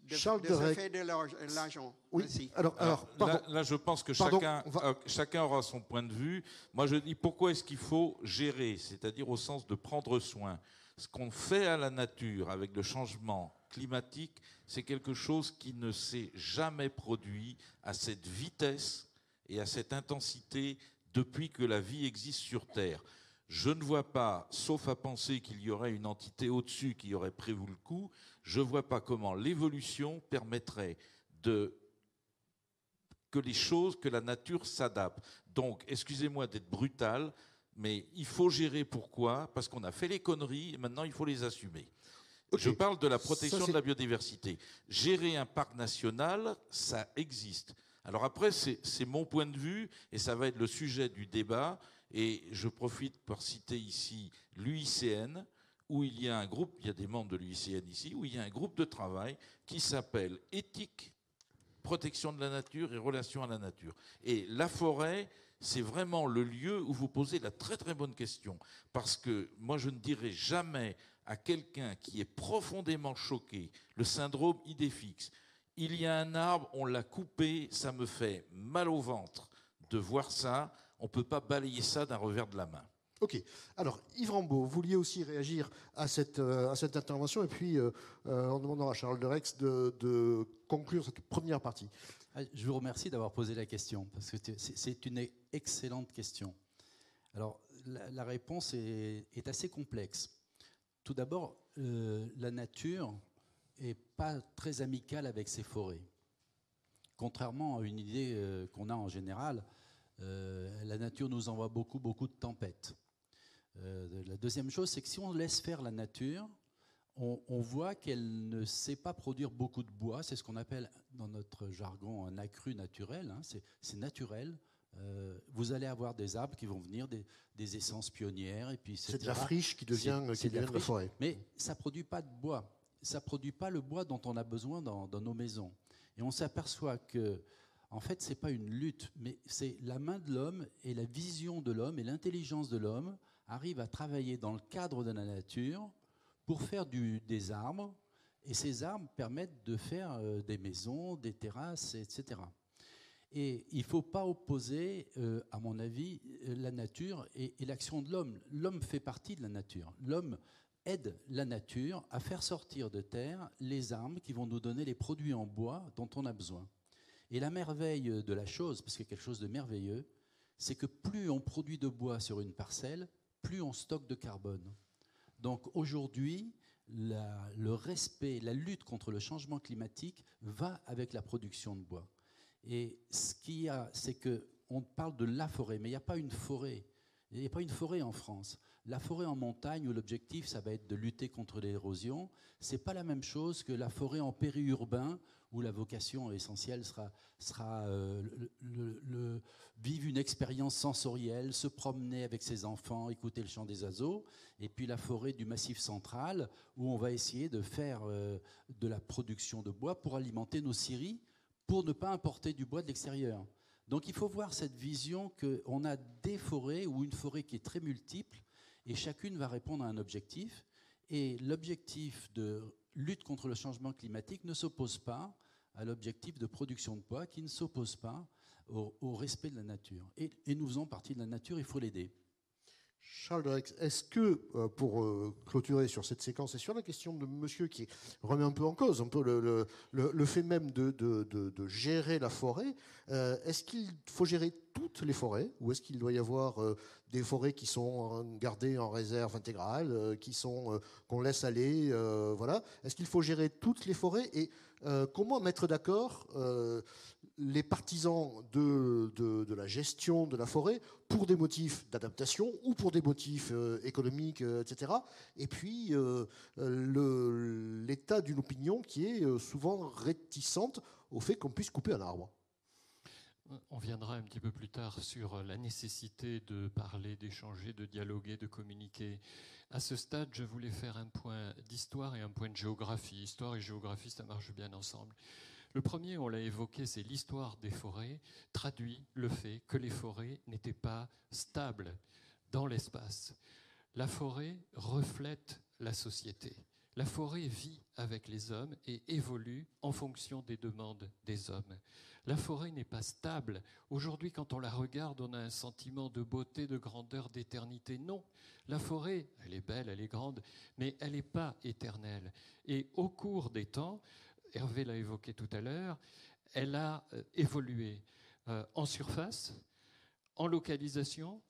H: De,
B: Charles de,
H: de l'argent.
B: Oui. Alors, alors,
C: là, je pense que chacun, euh, chacun aura son point de vue. Moi, je dis pourquoi est-ce qu'il faut gérer, c'est-à-dire au sens de prendre soin? Ce qu'on fait à la nature avec le changement climatique, c'est quelque chose qui ne s'est jamais produit à cette vitesse et à cette intensité depuis que la vie existe sur Terre. Je ne vois pas, sauf à penser qu'il y aurait une entité au-dessus qui aurait prévu le coup, je ne vois pas comment l'évolution permettrait que les choses, que la nature s'adapte. Donc, excusez-moi d'être brutal, mais il faut gérer pourquoi Parce qu'on a fait les conneries et maintenant il faut les assumer. Je parle de la protection de la biodiversité. Gérer un parc national, ça existe. Alors après, c'est mon point de vue et ça va être le sujet du débat. Et je profite pour citer ici l'UICN, où il y a un groupe, il y a des membres de l'UICN ici, où il y a un groupe de travail qui s'appelle Éthique, protection de la nature et relation à la nature. Et la forêt, c'est vraiment le lieu où vous posez la très très bonne question. Parce que moi, je ne dirais jamais à quelqu'un qui est profondément choqué, le syndrome idée fixe, il y a un arbre, on l'a coupé, ça me fait mal au ventre de voir ça, on ne peut pas balayer ça d'un revers de la main.
B: Ok. Alors, Yves Rambaud, vous vouliez aussi réagir à cette, euh, à cette intervention et puis euh, euh, en demandant à Charles de Rex de, conclure cette première partie.
D: Ah, je vous remercie d'avoir posé la question parce que c'est une excellente question. Alors, la, réponse est, assez complexe. Tout d'abord, la nature n'est pas très amicale avec ses forêts. Contrairement à une idée qu'on a en général, la nature nous envoie beaucoup, beaucoup de tempêtes. Euh, la deuxième chose, c'est que si on laisse faire la nature, on, voit qu'elle ne sait pas produire beaucoup de bois. C'est ce qu'on appelle dans notre jargon un accru naturel. Hein. C'est naturel. Euh, vous allez avoir des arbres qui vont venir, des, essences pionnières. et puis
B: C'est de la friche qui devient, qui de la forêt.
D: Mais ça ne produit pas de bois. Ça ne produit pas le bois dont on a besoin dans, dans nos maisons. Et on s'aperçoit que, en fait, ce n'est pas une lutte, mais c'est la main de l'homme et la vision de l'homme et l'intelligence de l'homme arrive à travailler dans le cadre de la nature pour faire du, des arbres, et ces arbres permettent de faire euh, des maisons, des terrasses, etc. Et il ne faut pas opposer, euh, à mon avis, euh, la nature et, et l'action de l'homme. L'homme fait partie de la nature. L'homme aide la nature à faire sortir de terre les arbres qui vont nous donner les produits en bois dont on a besoin. Et la merveille de la chose, parce qu'il y a quelque chose de merveilleux, c'est que plus on produit de bois sur une parcelle, plus on stocke de carbone. Donc aujourd'hui, le respect, la lutte contre le changement climatique va avec la production de bois. Et ce qu'il y a, c'est qu'on parle de la forêt, mais il n'y a pas une forêt. Il n'y a pas une forêt en France. La forêt en montagne, où l'objectif, ça va être de lutter contre l'érosion, c'est pas la même chose que la forêt en périurbain, où la vocation essentielle sera, euh, vivre une expérience sensorielle, se promener avec ses enfants, écouter le chant des oiseaux, et puis la forêt du Massif central, où on va essayer de faire euh, de la production de bois pour alimenter nos scieries, pour ne pas importer du bois de l'extérieur. Donc il faut voir cette vision qu'on a des forêts ou une forêt qui est très multiple, et chacune va répondre à un objectif. Et l'objectif de lutte contre le changement climatique ne s'oppose pas à l'objectif de production de poids, qui ne s'oppose pas au, respect de la nature. Et, nous faisons partie de la nature, il faut l'aider.
B: Charles Drex, est-ce que, euh, pour euh, clôturer sur cette séquence et sur la question de monsieur qui remet un peu en cause un peu le, fait même de, gérer la forêt, euh, est-ce qu'il faut gérer toutes les forêts ou est-ce qu'il doit y avoir des forêts qui sont gardées en réserve intégrale, qu'on laisse aller, voilà. Est-ce qu'il faut gérer toutes les forêts et comment mettre d'accord les partisans de, la gestion de la forêt pour des motifs d'adaptation ou pour des motifs euh, économiques, euh, etc. Et puis euh, l'état d'une opinion qui est souvent réticente au fait qu'on puisse couper un arbre.
I: On viendra un petit peu plus tard sur la nécessité de parler, d'échanger, de dialoguer, de communiquer. À ce stade, je voulais faire un point d'histoire et un point de géographie. Histoire et géographie, ça marche bien ensemble. Le premier, on l'a évoqué, c'est l'histoire des forêts, traduit le fait que les forêts n'étaient pas stables dans l'espace. La forêt reflète la société. La forêt vit avec les hommes et évolue en fonction des demandes des hommes. La forêt n'est pas stable. Aujourd'hui, quand on la regarde, on a un sentiment de beauté, de grandeur, d'éternité. Non, la forêt, elle est belle, elle est grande, mais elle n'est pas éternelle. Et au cours des temps, Hervé l'a évoqué tout à l'heure, elle a euh, évolué euh, en surface, en localisation,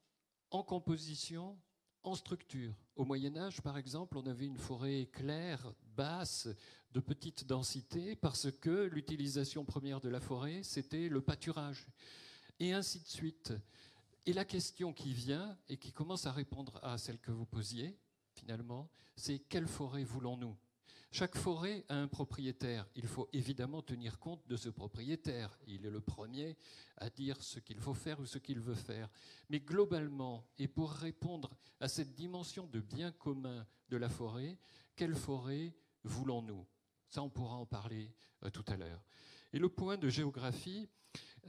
I: en composition, en structure. Au Moyen Âge, par exemple, on avait une forêt claire, basse, de petite densité, parce que l'utilisation première de la forêt, c'était le pâturage. Et ainsi de suite. Et la question qui vient, et qui commence à répondre à celle que vous posiez, finalement, c'est quelle forêt voulons-nous? Chaque forêt a un propriétaire. Il faut évidemment tenir compte de ce propriétaire. Il est le premier à dire ce qu'il faut faire ou ce qu'il veut faire. Mais globalement, et pour répondre à cette dimension de bien commun de la forêt, quelle forêt voulons-nous? Ça, on pourra en parler euh, tout à l'heure. Et le point de géographie,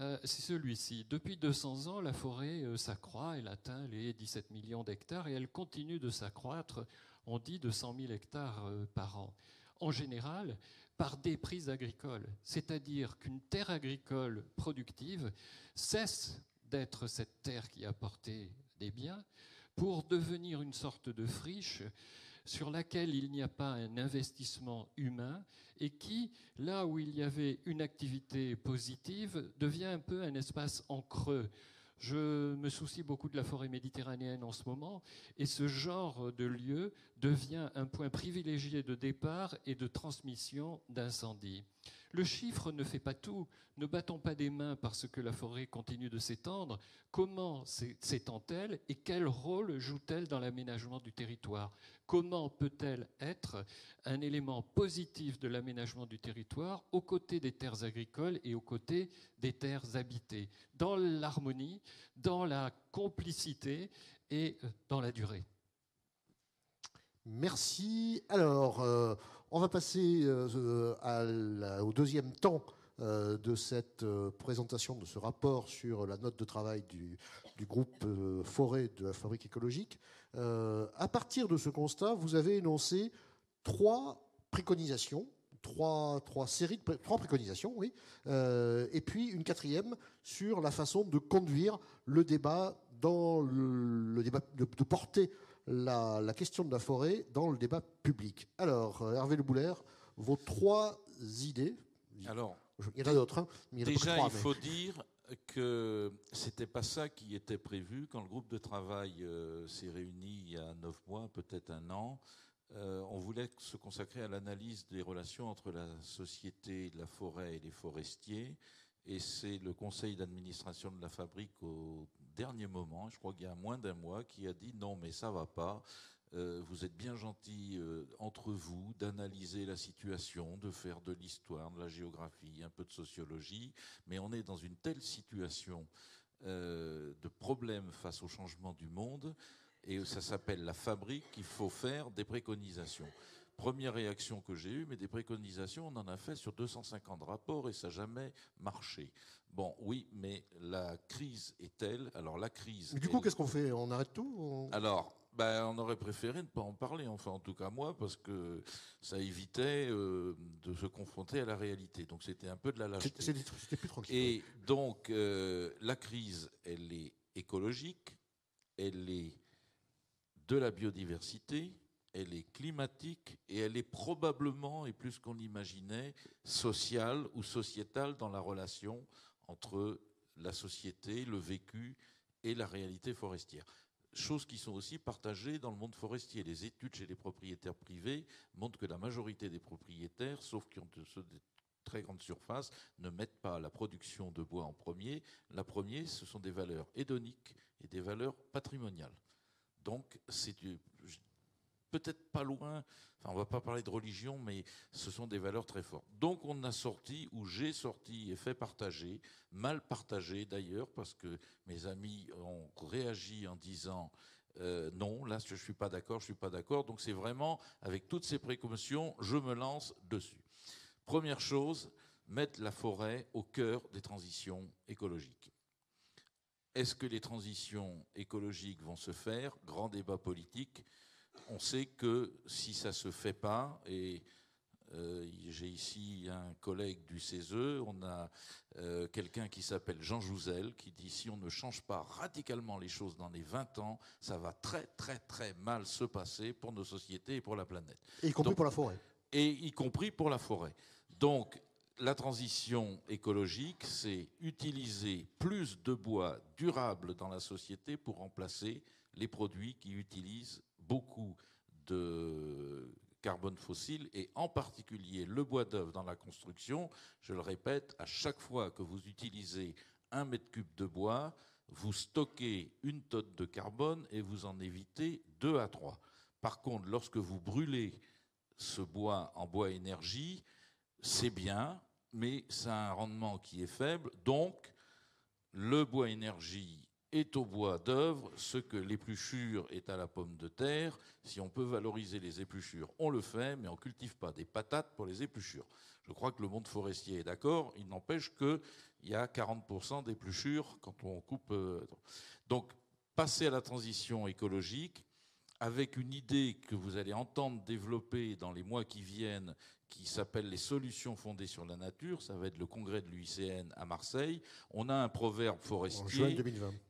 I: euh, c'est celui-ci. Depuis 200 ans, la forêt euh, s'accroît, elle atteint les 17 millions d'hectares et elle continue de s'accroître on dit de 100 000 hectares euh, par an. En général, par des prises agricoles, c'est-à-dire qu'une terre agricole productive cesse d'être cette terre qui apportait des biens pour devenir une sorte de friche sur laquelle il n'y a pas un investissement humain et qui, là où il y avait une activité positive, devient un peu un espace en creux je me soucie beaucoup de la forêt méditerranéenne en ce moment, et ce genre de lieu devient un point privilégié de départ et de transmission d'incendies. Le chiffre ne fait pas tout. Ne battons pas des mains parce que la forêt continue de s'étendre. Comment s'étend-elle et quel rôle joue-t-elle dans l'aménagement du territoire? Comment peut-elle être un élément positif de l'aménagement du territoire aux côtés des terres agricoles et aux côtés des terres habitées, dans l'harmonie, dans la complicité et euh, dans la durée
B: Merci. Alors, euh, on va passer euh, au deuxième temps euh, de cette euh, présentation de ce rapport sur la note de travail du, groupe Forêt de la Fabrique écologique. à partir de ce constat, vous avez énoncé trois préconisations, trois, séries de trois préconisations, oui, et puis une quatrième sur la façon de conduire le débat dans le, débat de porter la, question de la forêt dans le débat public. Alors, euh, Hervé Le Bouler, vos trois idées.
C: Alors,
B: il y en a d'autres. Hein,
C: déjà, il faut dire que c'était pas ça qui était prévu quand le groupe de travail euh, s'est réuni il y a neuf mois, peut-être un an. Euh, on voulait se consacrer à l'analyse des relations entre la société de la forêt et les forestiers. Et c'est le conseil d'administration de la fabrique au dernier moment, je crois qu'il y a moins d'un mois, qui a dit non, mais ça va pas. Euh, vous êtes bien gentils euh, entre vous d'analyser la situation, de faire de l'histoire, de la géographie, un peu de sociologie, mais on est dans une telle situation euh, de problème face au changement du monde, et ça s'appelle la fabrique, qu'il faut faire des préconisations. Première réaction que j'ai eue, mais des préconisations, on en a fait sur 250 rapports et ça n'a jamais marché. Bon, oui, mais la crise est telle. Alors la crise.
B: Mais du coup, qu'est-ce qu'on fait? On arrête tout
C: Alors, ben, on aurait préféré ne pas en parler, enfin en tout cas moi, parce que ça évitait euh, de se confronter à la réalité. Donc c'était un peu de la lâcheté.
B: C'était plus tranquille.
C: Et donc euh, la crise, elle est écologique, elle est de la biodiversité, elle est climatique et elle est probablement, et plus qu'on l'imaginait, sociale ou sociétale dans la relation entre la société, le vécu et la réalité forestière. Choses qui sont aussi partagées dans le monde forestier. Les études chez les propriétaires privés montrent que la majorité des propriétaires, sauf qui ont de très grandes surfaces, ne mettent pas la production de bois en premier. La première, ce sont des valeurs hédoniques et des valeurs patrimoniales. Donc, c'est peut-être pas loin, enfin on va pas parler de religion, mais ce sont des valeurs très fortes. Donc on a sorti, ou j'ai sorti et fait partager, mal partagé d'ailleurs, parce que mes amis ont réagi en disant euh, non, là je suis pas d'accord, je suis pas d'accord. Donc c'est vraiment avec toutes ces précautions, je me lance dessus. Première chose, mettre la forêt au cœur des transitions écologiques. Est-ce que les transitions écologiques vont se faire? Grand débat politique on sait que si ça se fait pas, et euh, j'ai ici un collègue du CESE, on a euh, quelqu'un qui s'appelle Jean Jouzel, qui dit si on ne change pas radicalement les choses dans les 20 ans, ça va très très très mal se passer pour nos sociétés et pour la planète.
B: Et y compris pour la forêt.
C: Et y compris pour la forêt. Donc la transition écologique, c'est utiliser plus de bois durable dans la société pour remplacer les produits qui utilisent beaucoup de carbone fossile et en particulier le bois d'œuvre dans la construction. Je le répète, à chaque fois que vous utilisez un mètre cube de bois, vous stockez une tonne de carbone et vous en évitez deux à trois. Par contre, lorsque vous brûlez ce bois en bois énergie, c'est bien, mais ça a un rendement qui est faible. Donc, le bois énergie est au bois d'œuvre ce que l'épluchure est à la pomme de terre. Si on peut valoriser les épluchures, on le fait, mais on ne cultive pas des patates pour les épluchures. Je crois que le monde forestier est d'accord. Il n'empêche qu'il y a 40% d'épluchures quand on coupe. Euh, donc, passer à la transition écologique avec une idée que vous allez entendre développer dans les mois qui viennent qui s'appelle Les solutions fondées sur la nature. Ça va être le congrès de l'UICN à Marseille. On a un proverbe forestier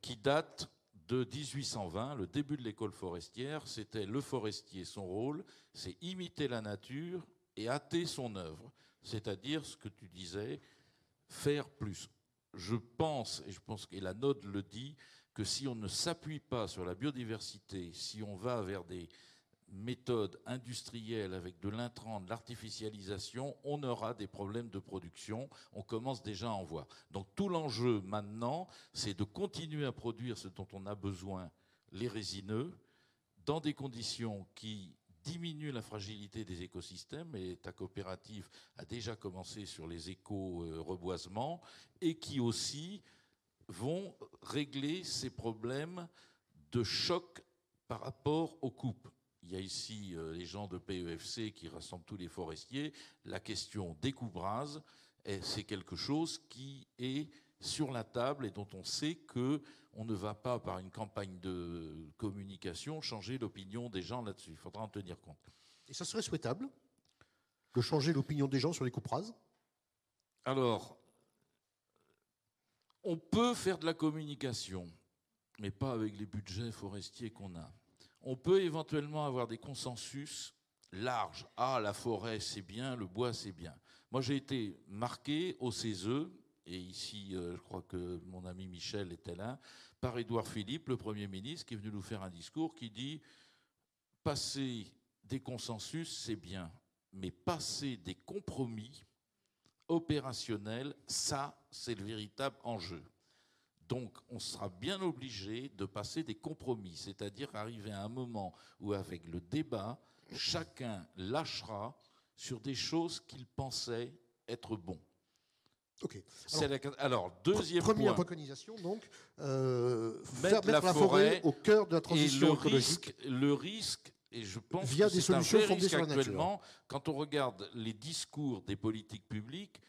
C: qui date de 1820, le début de l'école forestière. C'était le forestier, son rôle, c'est imiter la nature et hâter son œuvre. C'est-à-dire ce que tu disais, faire plus. Je pense, et je pense que la note le dit, que si on ne s'appuie pas sur la biodiversité, si on va vers des, méthode industrielle avec de l'intrant, de l'artificialisation, on aura des problèmes de production. On commence déjà à en voir. Donc tout l'enjeu maintenant, c'est de continuer à produire ce dont on a besoin, les résineux, dans des conditions qui diminuent la fragilité des écosystèmes, et ta coopérative a déjà commencé sur les éco-reboisements, et qui aussi vont régler ces problèmes de choc par rapport aux coupes. Il y a ici euh, les gens de PEFC qui rassemblent tous les forestiers. La question des coupes c'est quelque chose qui est sur la table et dont on sait que on ne va pas, par une campagne de communication, changer l'opinion des gens là-dessus. Il faudra en tenir compte.
B: Et ça serait souhaitable de changer l'opinion des gens sur les coupes rases
C: Alors, on peut faire de la communication, mais pas avec les budgets forestiers qu'on a on peut éventuellement avoir des consensus larges. Ah, la forêt, c'est bien, le bois, c'est bien. Moi, j'ai été marqué au CESE, et ici, euh, je crois que mon ami Michel était là, par Édouard Philippe, le Premier ministre, qui est venu nous faire un discours qui dit passer des consensus, c'est bien, mais passer des compromis opérationnels, ça, c'est le véritable enjeu. Donc on sera bien obligé de passer des compromis, c'est-à-dire arriver à un moment où avec le débat, chacun lâchera sur des choses qu'il pensait être bon.
B: Ok.
C: Alors, deuxième
B: première préconisation donc euh, mettre, la, forêt, au cœur de la transition
C: le
B: écologique.
C: Risque, le risque, et je pense
B: via
C: que
B: des solutions fondées sur la
C: actuellement, quand on regarde les discours des politiques publiques,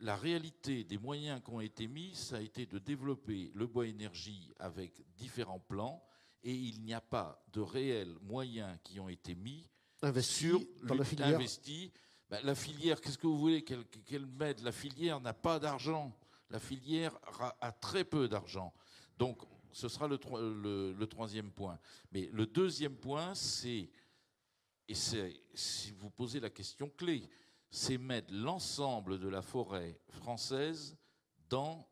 C: la réalité des moyens qui ont été mis, ça a été de développer le bois énergie avec différents plans, et il n'y a pas de réels moyens qui ont été mis
B: sur dans la filière.
C: Ben, la filière, qu'est-ce que vous voulez qu'elle mette? La filière n'a pas d'argent. La filière a, très peu d'argent. Donc, ce sera le, le, troisième point. Mais le deuxième point, c'est, et c'est, si vous posez la question clé, c'est mettre l'ensemble de la forêt française dans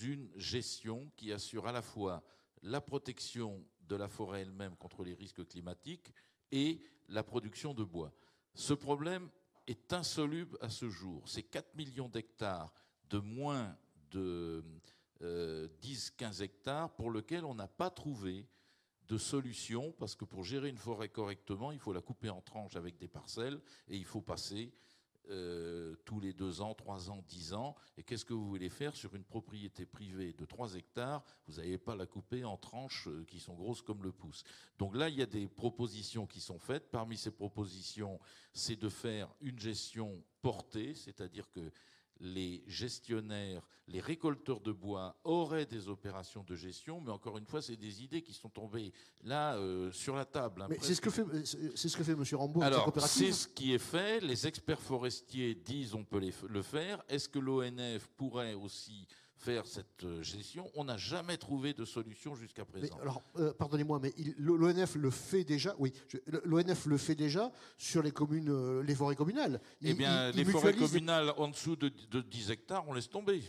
C: une gestion qui assure à la fois la protection de la forêt elle-même contre les risques climatiques et la production de bois. Ce problème est insoluble à ce jour. C'est 4 millions d'hectares de moins de 10-15 euh, hectares pour lesquels on n'a pas trouvé de solution, parce que pour gérer une forêt correctement, il faut la couper en tranches avec des parcelles et il faut passer euh, tous les deux ans, trois ans, dix ans. Et qu'est-ce que vous voulez faire sur une propriété privée de 3 hectares? Vous n'allez pas la couper en tranches euh, qui sont grosses comme le pouce. Donc là, il y a des propositions qui sont faites. Parmi ces propositions, c'est de faire une gestion portée, c'est-à-dire que les gestionnaires, les récolteurs de bois auraient des opérations de gestion, mais encore une fois, c'est des idées qui sont tombées là euh, sur la table.
B: Hein, mais c'est ce que fait, c'est ce que fait M. Rambaud.
C: Alors, c'est ce qui est fait. Les experts forestiers disent on peut le faire. Est-ce que l'ONF pourrait aussi faire cette euh, gestion. On n'a jamais trouvé de solution jusqu'à présent.
B: alors, euh, pardonnez-moi, mais l'ONF le fait déjà. Oui, l'ONF le fait déjà sur les communes, euh, les forêts communales.
C: eh bien, les forêts communales en dessous de, 10 hectares, on laisse tomber.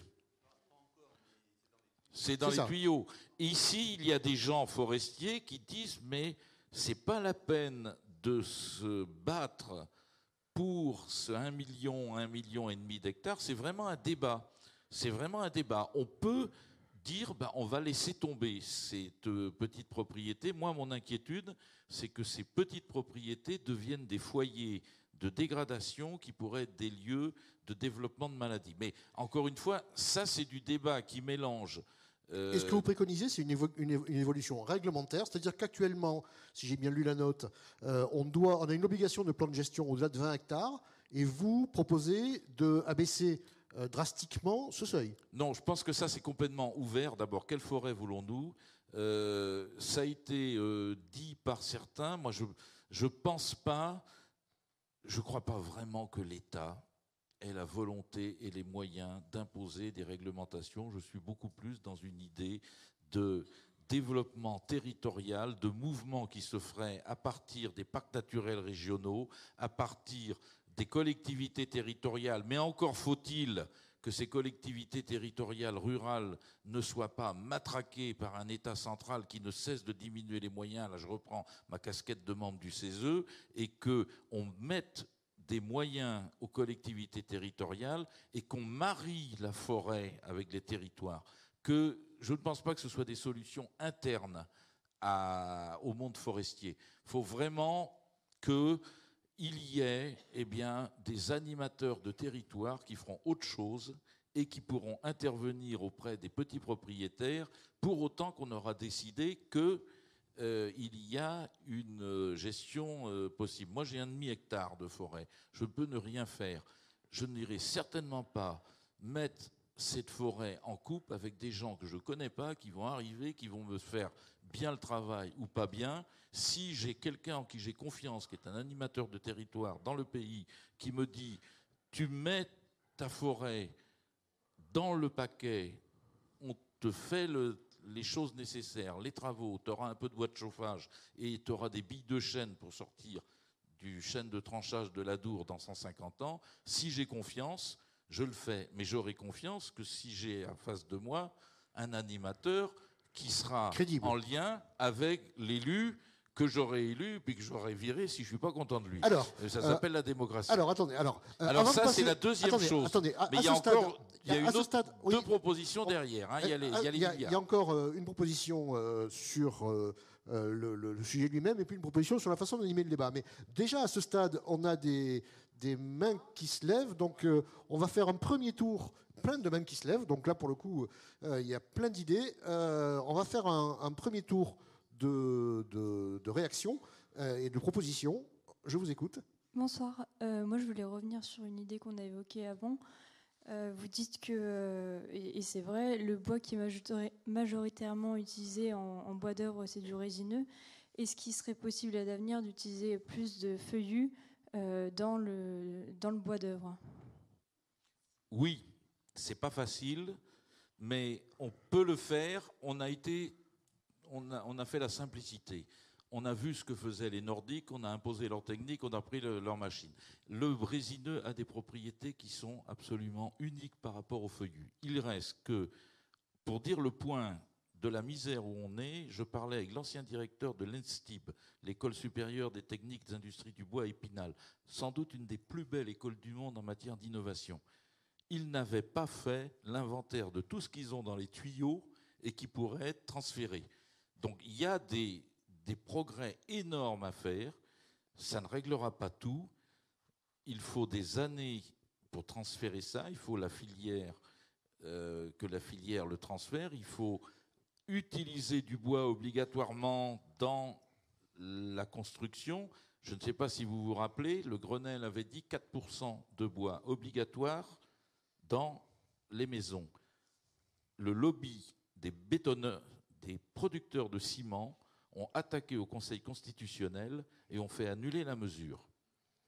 C: C'est dans les tuyaux. Ici, il y a des gens forestiers qui disent mais c'est pas la peine de se battre pour ce 1 million, 1 million et demi d'hectares. C'est vraiment un débat. C'est vraiment un débat. On peut dire ben, on va laisser tomber ces petites propriétés. Moi, mon inquiétude, c'est que ces petites propriétés deviennent des foyers de dégradation qui pourraient être des lieux de développement de maladies. Mais encore une fois, ça, c'est du débat qui mélange.
B: Euh, Et ce que vous préconisez, c'est une, évolution réglementaire, c'est-à-dire qu'actuellement, si j'ai bien lu la note, euh, on, doit, on a une obligation de plan de gestion au-delà de 20 hectares, et vous proposez d'abaisser euh, drastiquement ce seuil.
C: Non, je pense que ça, c'est complètement ouvert. D'abord, quelle forêt voulons-nous? Ça a été dit par certains. Moi, je ne pense pas je ne crois pas vraiment que l'État ait la volonté et les moyens d'imposer des réglementations. Je suis beaucoup plus dans une idée de développement territorial, de mouvements qui se feraient à partir des parcs naturels régionaux, à partir des collectivités territoriales. Mais encore faut-il que ces collectivités territoriales rurales ne soient pas matraquées par un État central qui ne cesse de diminuer les moyens, là je reprends ma casquette de membre du CESE, et qu'on mette des moyens aux collectivités territoriales et qu'on marie la forêt avec les territoires. Que je ne pense pas que ce soit des solutions internes au monde forestier. Il faut vraiment que il y ait eh des animateurs de territoire qui feront autre chose et qui pourront intervenir auprès des petits propriétaires pour autant qu'on aura décidé qu'il euh, y a une euh, gestion euh, possible. Moi, j'ai un demi-hectare de forêt. Je peux ne rien faire. Je n'irai certainement pas mettre cette forêt en coupe avec des gens que je ne connais pas, qui vont arriver, qui vont me faire bien le travail ou pas bien, si j'ai quelqu'un en qui j'ai confiance, qui est un animateur de territoire dans le pays, qui me dit tu mets ta forêt dans le paquet, on te fait les choses nécessaires, les travaux, tu auras un peu de bois de chauffage et tu auras des billes de chêne pour sortir du chêne de tranchage de la Dour dans 150 ans. Si j'ai confiance, je le fais. Mais j'aurai confiance que si j'ai en face de moi un animateur qui sera en lien avec l'élu que j'aurais élu puis que j'aurais viré si je suis pas content de lui.
B: Alors,
C: ça s'appelle la démocratie.
B: Alors attendez, alors.
C: Euh, alors ça c'est la deuxième chose. Attendez, Mais il y a encore, il y a une autre, deux propositions derrière. Hein. Il, y a les, il, y a
B: il, y a, encore euh, une proposition euh, sur le, le, sujet lui-même et puis une proposition sur la façon d'animer le débat. Mais déjà à ce stade, on a des, des mains qui se lèvent, donc on va faire un premier tour plein de mains qui se lèvent. Donc là, pour le coup, euh, il y a plein d'idées. Euh, on va faire un, premier tour de, de, réactions euh, et de propositions. Je vous écoute.
J: Bonsoir. moi, je voulais revenir sur une idée qu'on a évoquée avant. vous dites que, et, c'est vrai, le bois qui est majoritairement utilisé en, en bois d'œuvre, c'est du résineux. Est-ce qu'il serait possible à l'avenir d'utiliser plus de feuillus dans, le, dans le bois d'œuvre?
C: Oui, c'est pas facile, mais on peut le faire. On a été, on a, fait la simplicité. On a vu ce que faisaient les Nordiques, on a imposé leur technique, on a pris leur machine. Le résineux a des propriétés qui sont absolument uniques par rapport au feuillu. Il reste que, pour dire le point de la misère où on est, je parlais avec l'ancien directeur de l'ENSTIB, l'école supérieure des techniques d'industrie du bois Épinal, sans doute une des plus belles écoles du monde en matière d'innovation ils n'avaient pas fait l'inventaire de tout ce qu'ils ont dans les tuyaux et qui pourrait être transféré. Donc il y a des, progrès énormes à faire. Ça ne réglera pas tout. Il faut des années pour transférer ça. Il faut la filière, euh, que la filière le transfère. Il faut utiliser du bois obligatoirement dans la construction. Je ne sais pas si vous vous rappelez, le Grenelle avait dit 4% de bois obligatoire dans les maisons. Le lobby des bétonneurs, des producteurs de ciment ont attaqué au Conseil constitutionnel et ont fait annuler la mesure.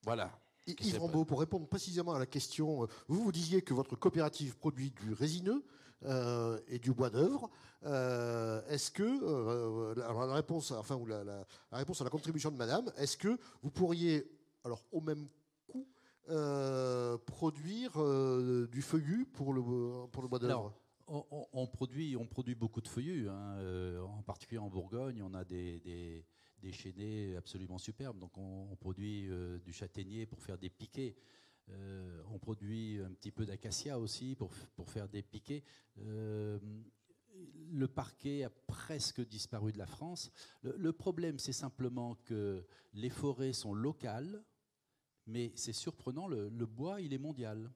C: Voilà.
B: Yves Rambaud, pour répondre précisément à la question, euh, vous vous disiez que votre coopérative produit du résineux euh, et du bois d'œuvre. Euh, est-ce que la réponse, enfin, ou la, la, réponse à la contribution de Madame, est-ce que vous pourriez, alors au même euh, produire euh, du feuillu pour le, pour le bois d'œuvre
D: on, produit, on produit beaucoup de feuillus. Hein. Euh, en particulier en Bourgogne, on a des, des, des chênés absolument superbes. Donc on, produit du châtaignier pour faire des piquets. On produit un petit peu d'acacia aussi pour, pour, faire des piquets. le parquet a presque disparu de la France. Le, problème, c'est simplement que les forêts sont locales, mais c'est surprenant, le, le, bois, il est mondial.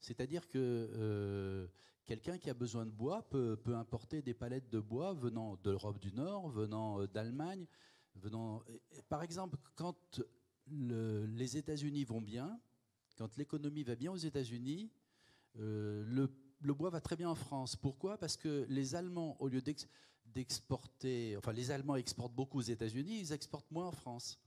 D: C'est-à-dire que Quelqu'un qui a besoin de bois peut, importer des palettes de bois venant de l'Europe du Nord, venant euh, d'Allemagne, venant. Par exemple, quand les États-Unis vont bien, quand l'économie va bien aux États-Unis, euh, le, bois va très bien en France. Pourquoi? Parce que les Allemands, au lieu d'exporter, enfin les Allemands exportent beaucoup aux États-Unis, ils exportent moins en France.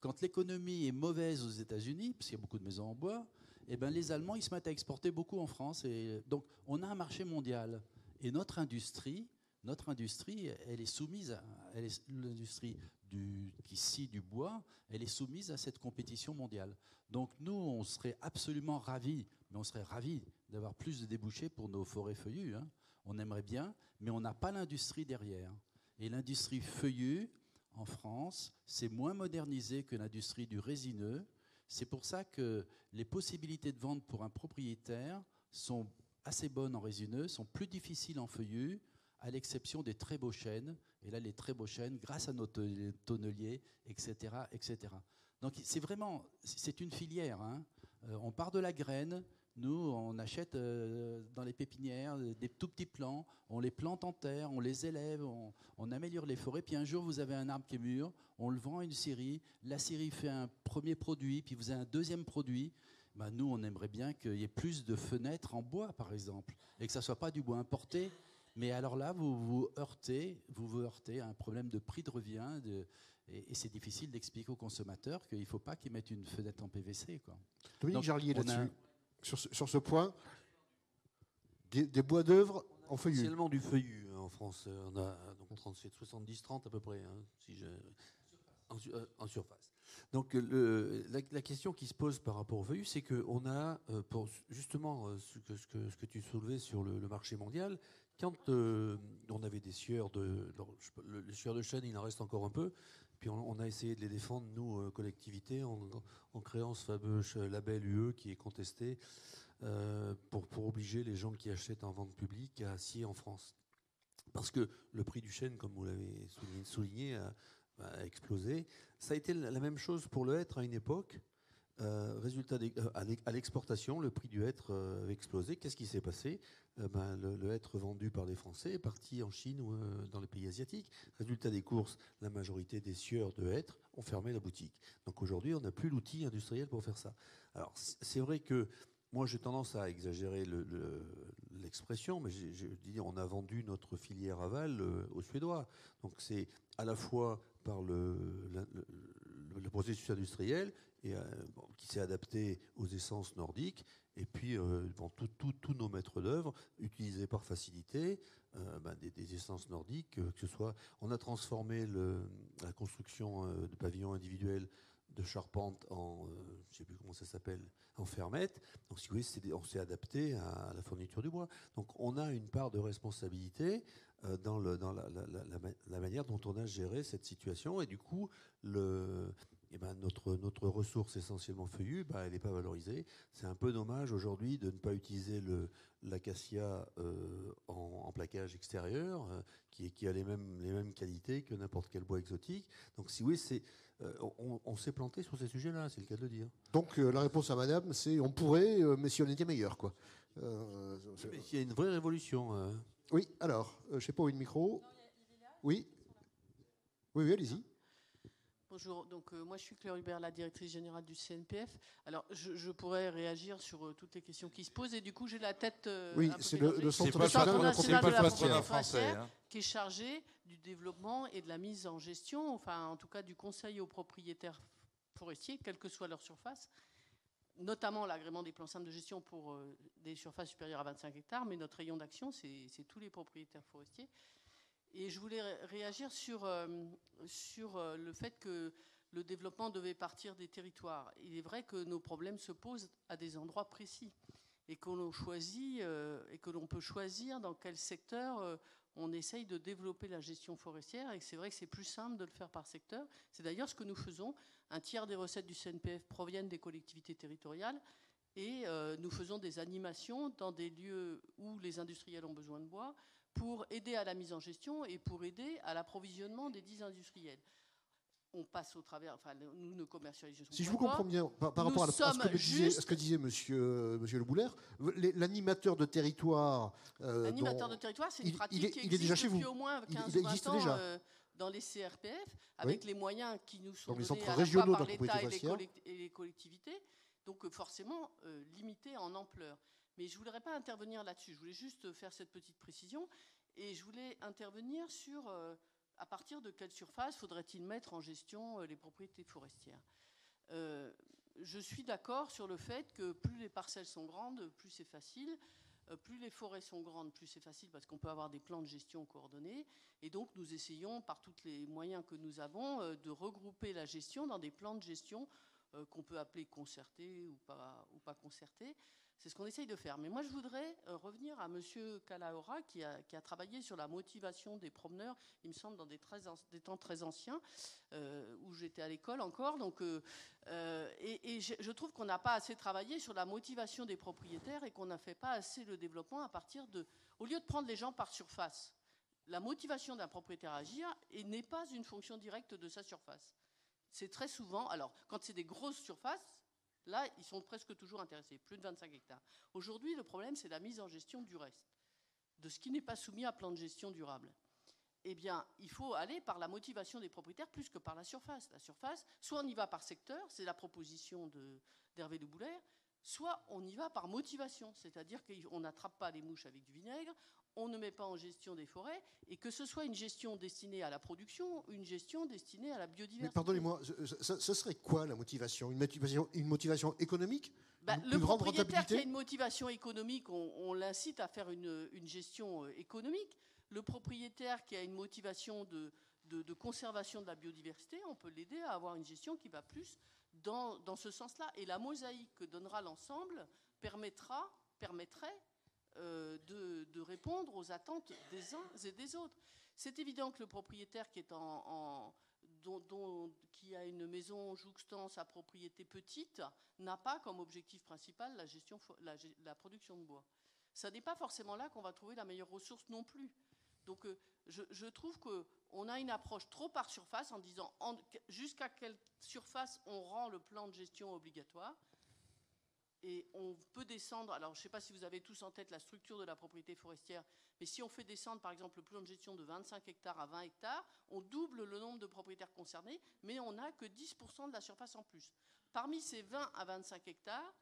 D: Quand l'économie est mauvaise aux États-Unis, parce qu'il y a beaucoup de maisons en bois, eh ben, les Allemands ils se mettent à exporter beaucoup en France. Donc on a un marché mondial. Et notre industrie, notre industrie, elle est soumise à l'industrie du, qui scie du bois, elle est soumise à cette compétition mondiale. Donc nous, on serait absolument ravis, mais on serait ravis d'avoir plus de débouchés pour nos forêts feuillues. Hein. On aimerait bien, mais on n'a pas l'industrie derrière. Et l'industrie feuillue, en France, c'est moins modernisé que l'industrie du résineux. C'est pour ça que les possibilités de vente pour un propriétaire sont assez bonnes en résineux, sont plus difficiles en feuillu, à l'exception des très beaux chênes. Et là, les très beaux chênes, grâce à nos tonneliers, etc., etc. Donc c'est vraiment, c'est une filière. Hein. Euh, on part de la graine, nous, on achète euh, dans les pépinières des tout petits plants, on les plante en terre, on les élève, on, améliore les forêts. Puis un jour, vous avez un arbre qui est mûr, on le vend à une scierie. La scierie fait un premier produit, puis vous avez un deuxième produit. Ben, nous, on aimerait bien qu'il y ait plus de fenêtres en bois, par exemple, et que ça ne soit pas du bois importé. Mais alors là, vous vous heurtez, vous vous heurtez à un problème de prix de revient, et, c'est difficile d'expliquer aux consommateurs qu'il ne faut pas qu'ils mettent une fenêtre en PVC. Quoi.
B: Dominique Jarlier là-dessus sur ce, point des, bois d'œuvre en feuillu
G: Essentiellement du feuillu hein, en France. On a donc 37, 70, 30 à peu près, hein, si je, euh, en, surface. Donc le, la, question qui se pose par rapport au feuillu, c'est qu'on a, euh, justement euh, ce que, tu soulevais sur le, marché mondial, quand on avait des sueurs de, le, le de chêne, il en reste encore un peu, puis on, a essayé de les défendre, nous, euh, collectivités, en, créant ce fameux label UE qui est contesté euh, pour, obliger les gens qui achètent en vente publique à scier en France. Parce que le prix du chêne, comme vous l'avez souligné, a, explosé. Ça a été la même chose pour le hêtre à une époque. Euh, résultat à l'exportation, le prix du hêtre avait explosé. Qu'est-ce qui s'est passé? Euh, ben, le, être vendu par les Français est parti en Chine ou euh, dans les pays asiatiques. Résultat des courses, la majorité des sieurs de hêtre ont fermé la boutique. Donc aujourd'hui, on n'a plus l'outil industriel pour faire ça. Alors c'est vrai que moi j'ai tendance à exagérer l'expression, mais je dis on a vendu notre filière aval euh, aux Suédois. Donc c'est à la fois par le, le processus industriel et, qui s'est adapté aux essences nordiques et puis, euh, tous nos maîtres d'œuvre, utilisés par facilité, euh, ben, des, essences nordiques, euh, que ce soit. On a transformé la construction de pavillons individuels de charpente en, sais plus comment ça s'appelle, en fermette. Donc, si vous voulez, on s'est adapté à, la fourniture du bois. Donc, on a une part de responsabilité dans la, la, manière dont on a géré cette situation. Et du coup, le, eh ben, notre, notre ressource essentiellement feuillue, bah, elle n'est pas valorisée. C'est un peu dommage aujourd'hui de ne pas utiliser l'acacia euh, en, plaquage extérieur, euh, qui, qui, a les mêmes, les mêmes qualités que n'importe quel bois exotique. Donc si oui, c'est, euh, on, s'est planté sur ces sujets-là, c'est le cas de le dire.
B: Donc la réponse à madame, c'est on pourrait, mais si on était meilleur. Quoi.
G: il y a une vraie révolution.
B: Oui, alors, je ne sais pas où est le micro. Oui. Oui, oui, allez-y.
K: Bonjour, donc euh, moi je suis Claire Hubert, la directrice générale du CNPF. Alors je, pourrais réagir sur euh, toutes les questions qui se posent et du coup j'ai la tête.
B: Euh, oui, c'est le,
K: le,
B: Centre
K: national de la forêt français qui est chargé du développement et de la mise en gestion, enfin en tout cas du conseil aux propriétaires forestiers, quelle que soit leur surface, notamment l'agrément des plans simples de gestion pour des surfaces supérieures à 25 hectares, mais notre rayon d'action c'est tous les propriétaires forestiers. Et je voulais réagir sur, euh, sur euh, le fait que le développement devait partir des territoires. Il est vrai que nos problèmes se posent à des endroits précis. et que l'on choisit et que l'on peut choisir dans quel secteur on essaye de développer la gestion forestière et c'est vrai que c'est plus simple de le faire par secteur. C'est d'ailleurs ce que nous faisons. Un tiers des recettes du CNPF proviennent des collectivités territoriales et euh, nous faisons des animations dans des lieux où les industriels ont besoin de bois pour aider à la mise en gestion et pour aider à l'approvisionnement des dix industriels on passe au travers, enfin, nous ne commercialisons
B: Si je vous comprends bien, par, rapport à, ce que disait, ce que disait monsieur, monsieur Le Bouler, l'animateur de territoire.
K: Euh, l'animateur de territoire, c'est une pratique qui existe déjà chez vous. depuis au moins 15 ou 20 ans euh, dans les CRPF, avec les moyens qui nous sont donnés à la par l'État et, les collectivités, donc euh, forcément limités en ampleur. Mais je ne voudrais pas intervenir là-dessus, je voulais juste faire cette petite précision, et je voulais intervenir sur à partir de quelle surface faudrait-il mettre en gestion euh, les propriétés forestières euh, Je suis d'accord sur le fait que plus les parcelles sont grandes, plus c'est facile. Euh, plus les forêts sont grandes, plus c'est facile parce qu'on peut avoir des plans de gestion coordonnés. Et donc, nous essayons, par tous les moyens que nous avons, de regrouper la gestion dans des plans de gestion qu'on peut appeler concertés ou pas concertés. C'est ce qu'on essaye de faire. Mais moi, je voudrais euh, revenir à M. Calahora, qui a, travaillé sur la motivation des promeneurs, il me semble, dans des, temps très anciens, euh, où j'étais à l'école encore. Donc, euh, et, je, trouve qu'on n'a pas assez travaillé sur la motivation des propriétaires et qu'on n'a fait pas assez le développement à partir de. Au lieu de prendre les gens par surface, la motivation d'un propriétaire à agir n'est pas une fonction directe de sa surface. C'est très souvent. Alors, quand c'est des grosses surfaces, Là, ils sont presque toujours intéressés, plus de 25 hectares. Aujourd'hui, le problème, c'est la mise en gestion du reste, de ce qui n'est pas soumis à plan de gestion durable. Eh bien, il faut aller par la motivation des propriétaires plus que par la surface. La surface, soit on y va par secteur, c'est la proposition d'Hervé de, Bouler, soit on y va par motivation, c'est-à-dire qu'on n'attrape pas les mouches avec du vinaigre, on ne met pas en gestion des forêts, et que ce soit une gestion destinée à la production, une gestion destinée à la biodiversité. Mais
B: pardonnez-moi, ce, serait quoi la motivation? Une motivation, une motivation économique?
K: Bah, Le propriétaire qui a une motivation économique, on, l'incite à faire une, gestion économique. Le propriétaire qui a une motivation de, de, conservation de la biodiversité, on peut l'aider à avoir une gestion qui va plus dans, dans ce sens-là. Et la mosaïque que donnera l'ensemble permettra, permettrait euh, de, répondre aux attentes des uns et des autres. C'est évident que le propriétaire qui, a une maison jouxtant sa propriété petite n'a pas comme objectif principal la, gestion, la, production de bois. Ça n'est pas forcément là qu'on va trouver la meilleure ressource non plus. Donc euh, je, trouve qu'on a une approche trop par surface en disant jusqu'à quelle surface on rend le plan de gestion obligatoire et on peut descendre, alors je ne sais pas si vous avez tous en tête la structure de la propriété forestière, mais si on fait descendre par exemple le plan de gestion de 25 hectares à 20 hectares, on double le nombre de propriétaires concernés, mais on n'a que 10% de la surface en plus. Parmi ces 20 à 25 hectares,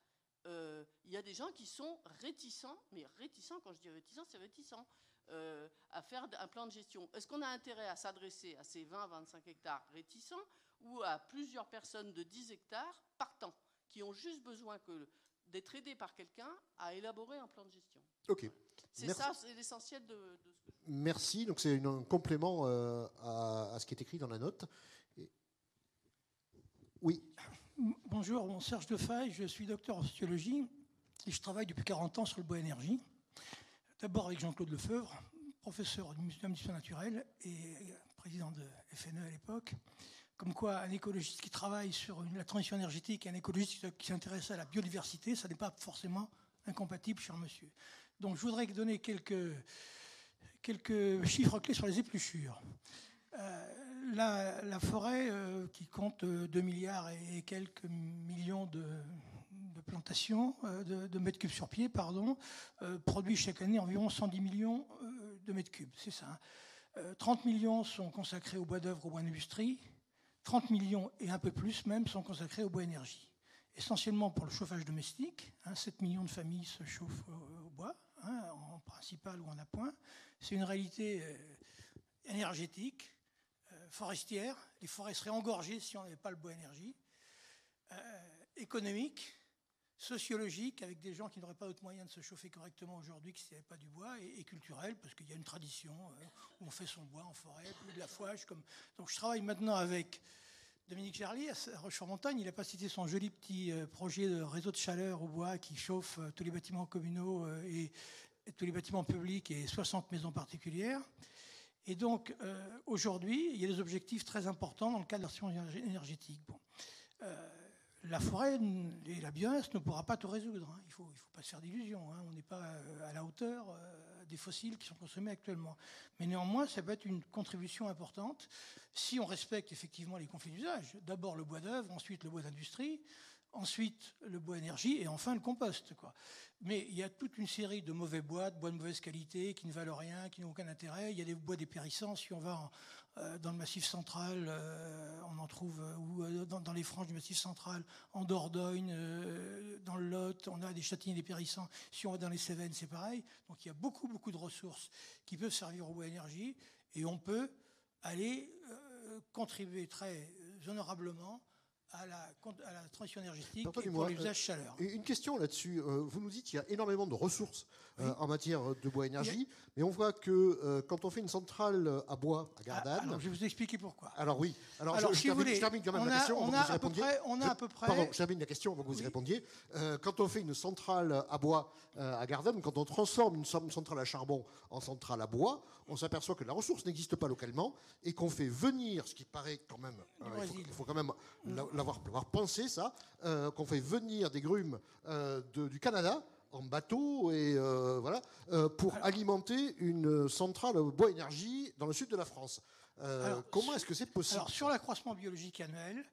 K: euh, il y a des gens qui sont réticents, mais réticents, quand je dis réticents, c'est réticents, euh, à faire un plan de gestion. Est-ce qu'on a intérêt à s'adresser à ces 20 à 25 hectares réticents ou à plusieurs personnes de 10 hectares partants qui ont juste besoin que d'être aidé par quelqu'un à élaborer un plan de gestion.
B: Ok.
K: C'est ça, c'est l'essentiel de, ce que je
B: Merci. Donc c'est un complément euh, à, ce qui est écrit dans la note. Oui.
L: Bonjour, mon Serge Defaille, je suis docteur en sociologie et je travaille depuis 40 ans sur le bois énergie. D'abord avec Jean-Claude Lefebvre, professeur du Muséum d'histoire naturelle et président de FNE à l'époque. Comme quoi, un écologiste qui travaille sur la transition énergétique et un écologiste qui s'intéresse à la biodiversité, ça n'est pas forcément incompatible, cher monsieur. Donc, je voudrais donner quelques, chiffres clés sur les épluchures. Euh, la, forêt, euh, qui compte 2 milliards et quelques millions de, plantations, euh, de, de, mètres cubes sur pied, pardon, produit chaque année environ 110 millions de mètres cubes. C'est ça. 30 hein. millions sont consacrés au bois d'œuvre, au bois d'industrie. 30 millions et un peu plus même sont consacrés au bois énergie. Essentiellement pour le chauffage domestique. 7 hein, millions de familles se chauffent au, bois, hein, en principal ou en appoint. C'est une réalité euh, énergétique, euh, forestière. Les forêts seraient engorgées si on n'avait pas le bois énergie. Euh, économique, sociologique, avec des gens qui n'auraient pas d'autre moyen de se chauffer correctement aujourd'hui que s'il n'y avait pas du bois, et, culturel, parce qu'il y a une tradition euh, où on fait son bois en forêt, de la fouage. Donc je travaille maintenant avec Dominique Gerly, à Rochefort-Montagne, il n'a pas cité son joli petit projet de réseau de chaleur au bois qui chauffe tous les bâtiments communaux et tous les bâtiments publics et 60 maisons particulières. Et donc, aujourd'hui, il y a des objectifs très importants dans le cadre de la énergétique. La forêt et la biomasse ne pourra pas tout résoudre. Hein. Il ne faut, pas se faire d'illusions. Hein. On n'est pas à la hauteur des fossiles qui sont consommés actuellement. Mais néanmoins, ça peut être une contribution importante si on respecte effectivement les conflits d'usage. D'abord le bois d'œuvre, ensuite le bois d'industrie, ensuite le bois énergie et enfin le compost. Mais il y a toute une série de mauvais bois, de bois de mauvaise qualité, qui ne valent rien, qui n'ont aucun intérêt. Il y a des bois dépérissants. Si on va euh, dans le massif central, euh, on en trouve, euh, ou dans, les franges du massif central, en Dordogne, dans le Lot, on a des châtaigniers dépérissants. Si on va dans les Cévennes, c'est pareil. Donc il y a beaucoup, beaucoup de ressources qui peuvent servir au bois énergie et on peut aller contribuer très honorablement à la, transition énergétique et pour l'usage chaleur.
B: Une question là-dessus. Vous nous dites qu'il y a énormément de ressources en matière de bois énergie. Mais on voit que euh, quand on fait une centrale à bois à Gardanne.
L: alors, je vais vous expliquer pourquoi.
B: Alors oui. Alors, je, si termine, je, termine, quand même la question.
L: On, a, à peu près, on a à peu près.
B: Pardon, je termine la question avant que vous y répondiez. Euh, quand on fait une centrale à bois euh, à Gardanne, quand on transforme une centrale à charbon en centrale à bois, on s'aperçoit que la ressource n'existe pas localement et qu'on fait venir, ce qui paraît quand même. il, faut, quand même l'avoir pensé ça, qu'on fait venir des grumes de, du Canada en bateau et euh, voilà euh, pour alimenter une centrale bois énergie dans le sud de la France. Euh, comment est-ce que c'est possible
L: alors, Sur l'accroissement biologique annuel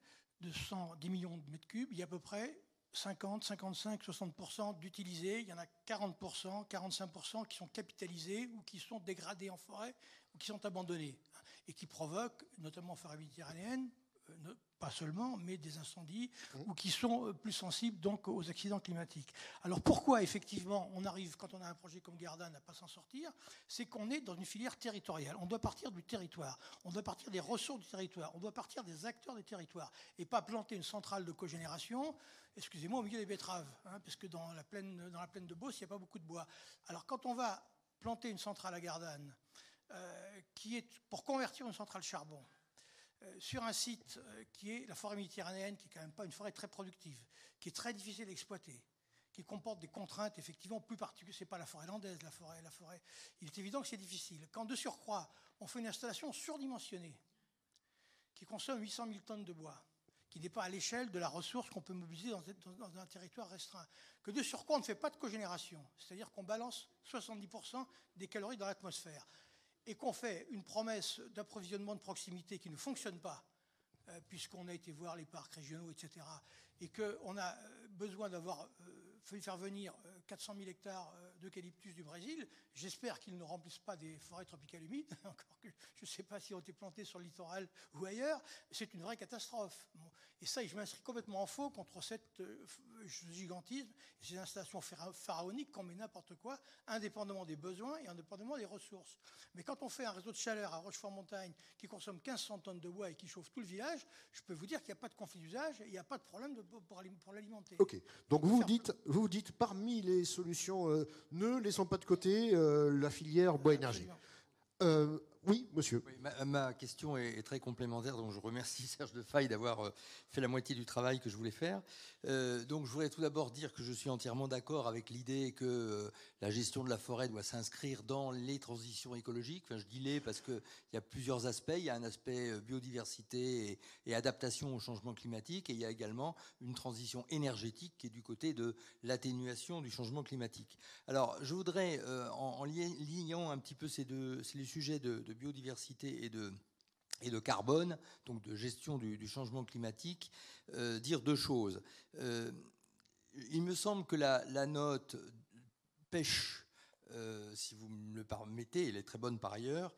L: de 110 millions de mètres cubes, il y a à peu près 50, 55, 60% d'utilisés. Il y en a 40%, 45% qui sont capitalisés ou qui sont dégradés en forêt ou qui sont abandonnés et qui provoquent, notamment en forêt méditerranéenne, pas seulement, mais des incendies, mmh. ou qui sont euh, plus sensibles donc aux accidents climatiques. Alors pourquoi effectivement on arrive, quand on a un projet comme Gardanne, à pas s'en sortir? C'est qu'on est dans une filière territoriale. On doit partir du territoire, on doit partir des ressources du territoire, on doit partir des acteurs des territoires, et pas planter une centrale de cogénération, excusez-moi, au milieu des betteraves, hein, parce que dans la, plaine, dans la plaine de Beauce, il n'y a pas beaucoup de bois. Alors quand on va planter une centrale à Gardanne, euh, qui est pour convertir une centrale charbon, sur un site euh, qui est la forêt méditerranéenne, qui est quand même pas une forêt très productive, qui est très difficile à exploiter, qui comporte des contraintes effectivement plus particulières. C'est pas la forêt landaise, la forêt, la forêt. Il est évident que c'est difficile. Quand de surcroît on fait une installation surdimensionnée qui consomme 800 000 tonnes de bois, qui n'est pas à l'échelle de la ressource qu'on peut mobiliser dans, dans, un territoire restreint, que de surcroît on ne fait pas de cogénération, c'est-à-dire qu'on balance 70% des calories dans l'atmosphère et qu'on fait une promesse d'approvisionnement de proximité qui ne fonctionne pas, euh, puisqu'on a été voir les parcs régionaux, etc., et qu'on a euh, besoin d'avoir euh, fait faire venir 400 000 hectares d'eucalyptus du Brésil. J'espère qu'ils ne remplissent pas des forêts tropicales humides, encore que je ne sais pas si ont été plantés sur le littoral ou ailleurs. C'est une vraie catastrophe. Et ça, je m'inscris complètement en faux contre cette euh, gigantisme, ces installations pharaoniques qu'on met n'importe quoi, indépendamment des besoins et indépendamment des ressources. Mais quand on fait un réseau de chaleur à Rochefort-Montagne qui consomme 1500 tonnes de bois et qui chauffe tout le village, je peux vous dire qu'il n'y a pas de conflit d'usage et il n'y a pas de problème pour, l'alimenter.
B: Ok. Donc vous dites, vous dites parmi les solutions, euh, ne laissons pas de côté euh, la filière bois-énergie. Oui, monsieur.
M: ma, question est, très complémentaire, donc je remercie Serge de Faille d'avoir euh, fait la moitié du travail que je voulais faire. Euh, donc je voudrais tout d'abord dire que je suis entièrement d'accord avec l'idée que euh, la gestion de la forêt doit s'inscrire dans les transitions écologiques. Enfin, je dis les parce qu'il y a plusieurs aspects. Il y a un aspect biodiversité et, adaptation au changement climatique, et il y a également une transition énergétique qui est du côté de l'atténuation du changement climatique. Alors je voudrais, en, liant un petit peu ces deux, les sujets de biodiversité et de, et de carbone, donc de gestion du, changement climatique, euh, dire deux choses. Euh, il me semble que la, note pêche, euh, si vous me le permettez, elle est très bonne par ailleurs,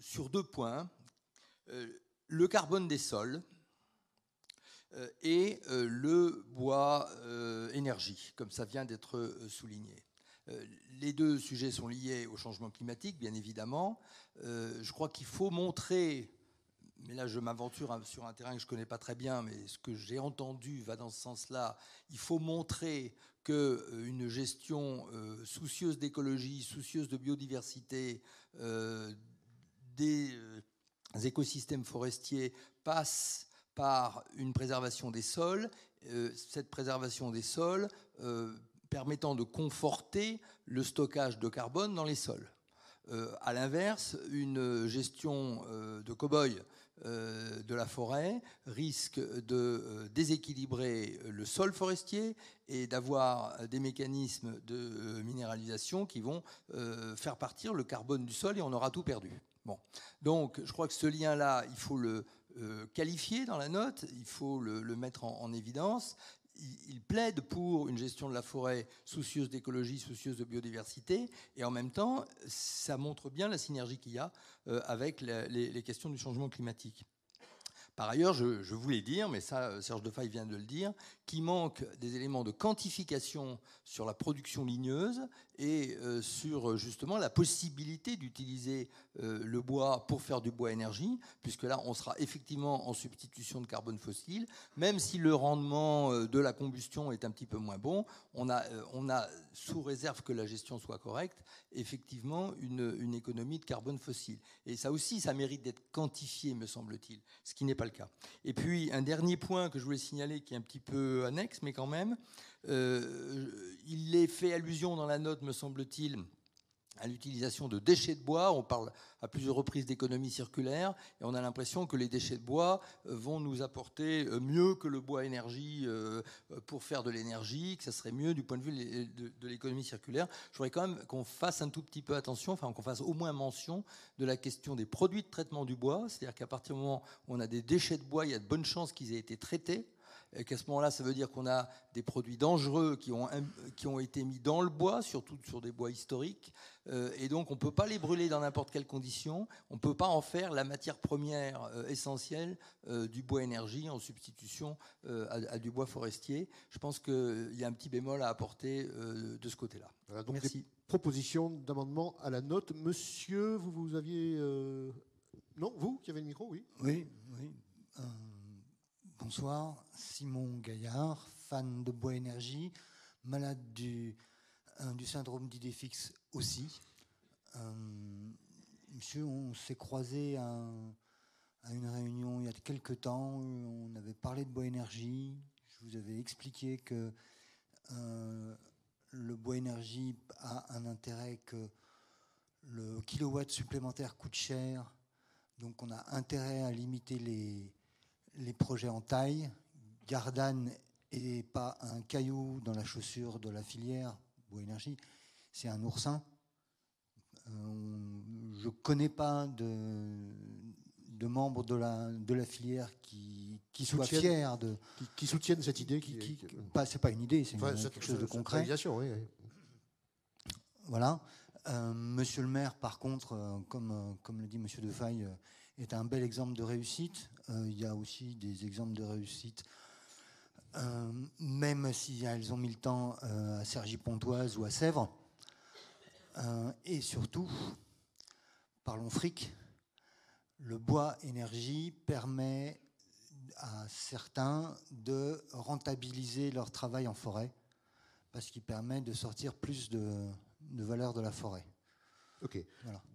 M: sur deux points. le carbone des sols et le bois énergie, comme ça vient d'être souligné. Les deux sujets sont liés au changement climatique, bien évidemment. Euh, je crois qu'il faut montrer, mais là je m'aventure sur un terrain que je ne connais pas très bien, mais ce que j'ai entendu va dans ce sens-là, il faut montrer qu'une euh, gestion euh, soucieuse d'écologie, soucieuse de biodiversité des écosystèmes forestiers passe par une préservation des sols, cette préservation des sols permettant de conforter le stockage de carbone dans les sols. À l'inverse, une gestion de cow-boy euh, de la forêt risque de euh, déséquilibrer le sol forestier et d'avoir des mécanismes de euh, minéralisation qui vont faire partir le carbone du sol et on aura tout perdu. Bon. Donc je crois que ce lien-là, il faut le qualifier dans la note, il faut le, mettre en, évidence il plaide pour une gestion de la forêt soucieuse d'écologie, soucieuse de biodiversité, et en même temps, ça montre bien la synergie qu'il y a euh, avec les, questions du changement climatique. Par ailleurs, je, voulais dire, mais ça, euh, Serge Defaille vient de le dire, qu'il manque des éléments de quantification sur la production ligneuse et euh, sur justement la possibilité d'utiliser euh, le bois pour faire du bois énergie, puisque là, on sera effectivement en substitution de carbone fossile, même si le rendement de la combustion est un petit peu moins bon, on a, on a sous réserve que la gestion soit correcte, effectivement une, une économie de carbone fossile. Et ça aussi, ça mérite d'être quantifié, me semble-t-il, ce qui n'est pas le cas. Et puis, un dernier point que je voulais signaler, qui est un petit peu annexe, mais quand même, euh, il est fait allusion dans la note, me semble-t-il, à l'utilisation de déchets de bois. On parle à plusieurs reprises d'économie circulaire et on a l'impression que les déchets de bois euh, vont nous apporter euh, mieux que le bois énergie pour faire de l'énergie, que ça serait mieux du point de vue de l'économie circulaire. Je voudrais quand même qu'on fasse un tout petit peu attention, enfin qu'on fasse au moins mention de la question des produits de traitement du bois. C'est-à-dire qu'à partir du moment où on a des déchets de bois, il y a de bonnes chances qu'ils aient été traités et qu'à ce moment-là, ça veut dire qu'on a des produits dangereux qui ont, qui ont été mis dans le bois, surtout sur des bois historiques, euh, et donc on ne peut pas les brûler dans n'importe quelle condition, on ne peut pas en faire la matière première euh, essentielle euh, du bois énergie en substitution à, du bois forestier. Je pense qu'il y a un petit bémol à apporter de ce côté-là.
B: donc Merci. propositions d'amendement à la note. Monsieur, vous, vous aviez... Non, vous qui avez le micro, oui
N: Oui, oui. Bonsoir, Simon Gaillard, fan de Bois Énergie, malade du, euh, syndrome d'idée aussi. Euh, monsieur, on s'est croisé à, une réunion il y a quelques temps, on avait parlé de Bois Énergie, je vous avais expliqué que euh, le Bois Énergie a un intérêt que le kilowatt supplémentaire coûte cher, donc on a intérêt à limiter les, les projets en taille. Gardanne n'est pas un caillou dans la chaussure de la filière Bois Énergie, c'est un oursin. Euh, je ne connais pas de, de, membres de la, de la filière qui, qui soient fiers de.
B: Qui, soutiennent cette idée
N: qui, qui, C'est pas une idée, c'est quelque chose de concret.
B: Oui,
N: Voilà. Euh, monsieur le maire, par contre, euh, comme, comme le dit monsieur Defaille, est un bel exemple de réussite. Euh, il y a aussi des exemples de réussite, euh, même si elles ont mis le temps euh, à Cergy-Pontoise ou à Sèvres. et surtout, parlons fric, le bois énergie permet à certains de rentabiliser leur travail en forêt parce qu'il permet de sortir plus de, de valeur de la forêt.
B: Ok.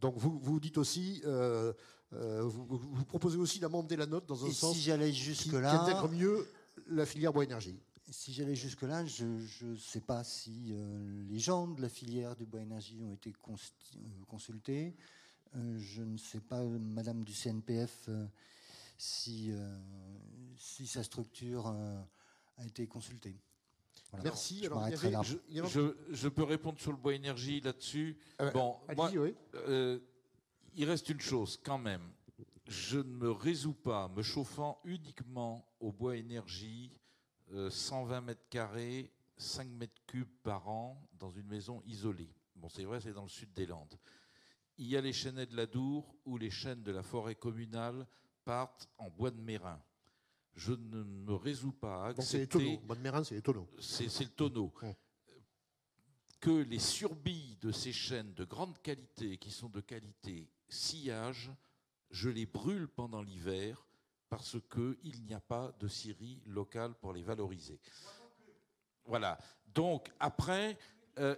B: Donc vous, vous dites aussi, euh, vous, proposez aussi d'amender la note dans un sens
N: si j'allais jusque là, qui
B: intègre mieux la filière bois énergie.
N: Si j'allais jusque là, je ne sais pas si euh, les gens de la filière du bois énergie ont été euh, consultés. je ne sais pas, Madame du CNPF, si, si sa structure a été consultée.
B: Merci.
C: je, peux répondre sur le bois énergie là-dessus. bon, moi, oui il reste une chose quand même. Je ne me résous pas, me chauffant uniquement au bois énergie, 120 euh, mètres carrés, 5 mètres cubes par an, dans une maison isolée. Bon, c'est vrai, c'est dans le sud des Landes. Il y a les chênaies de la Dour où les chênes de la forêt communale partent en bois de mérin. Je ne me résous pas à accepter.
B: c'est les. Bois de mérin, c'est les tonneaux.
C: C'est, le tonneau. Que les surbilles de ces chênes de grande qualité, qui sont de qualité sillage, je les brûle pendant l'hiver parce qu'il n'y a pas de scierie locale pour les valoriser. Voilà. Donc après, euh,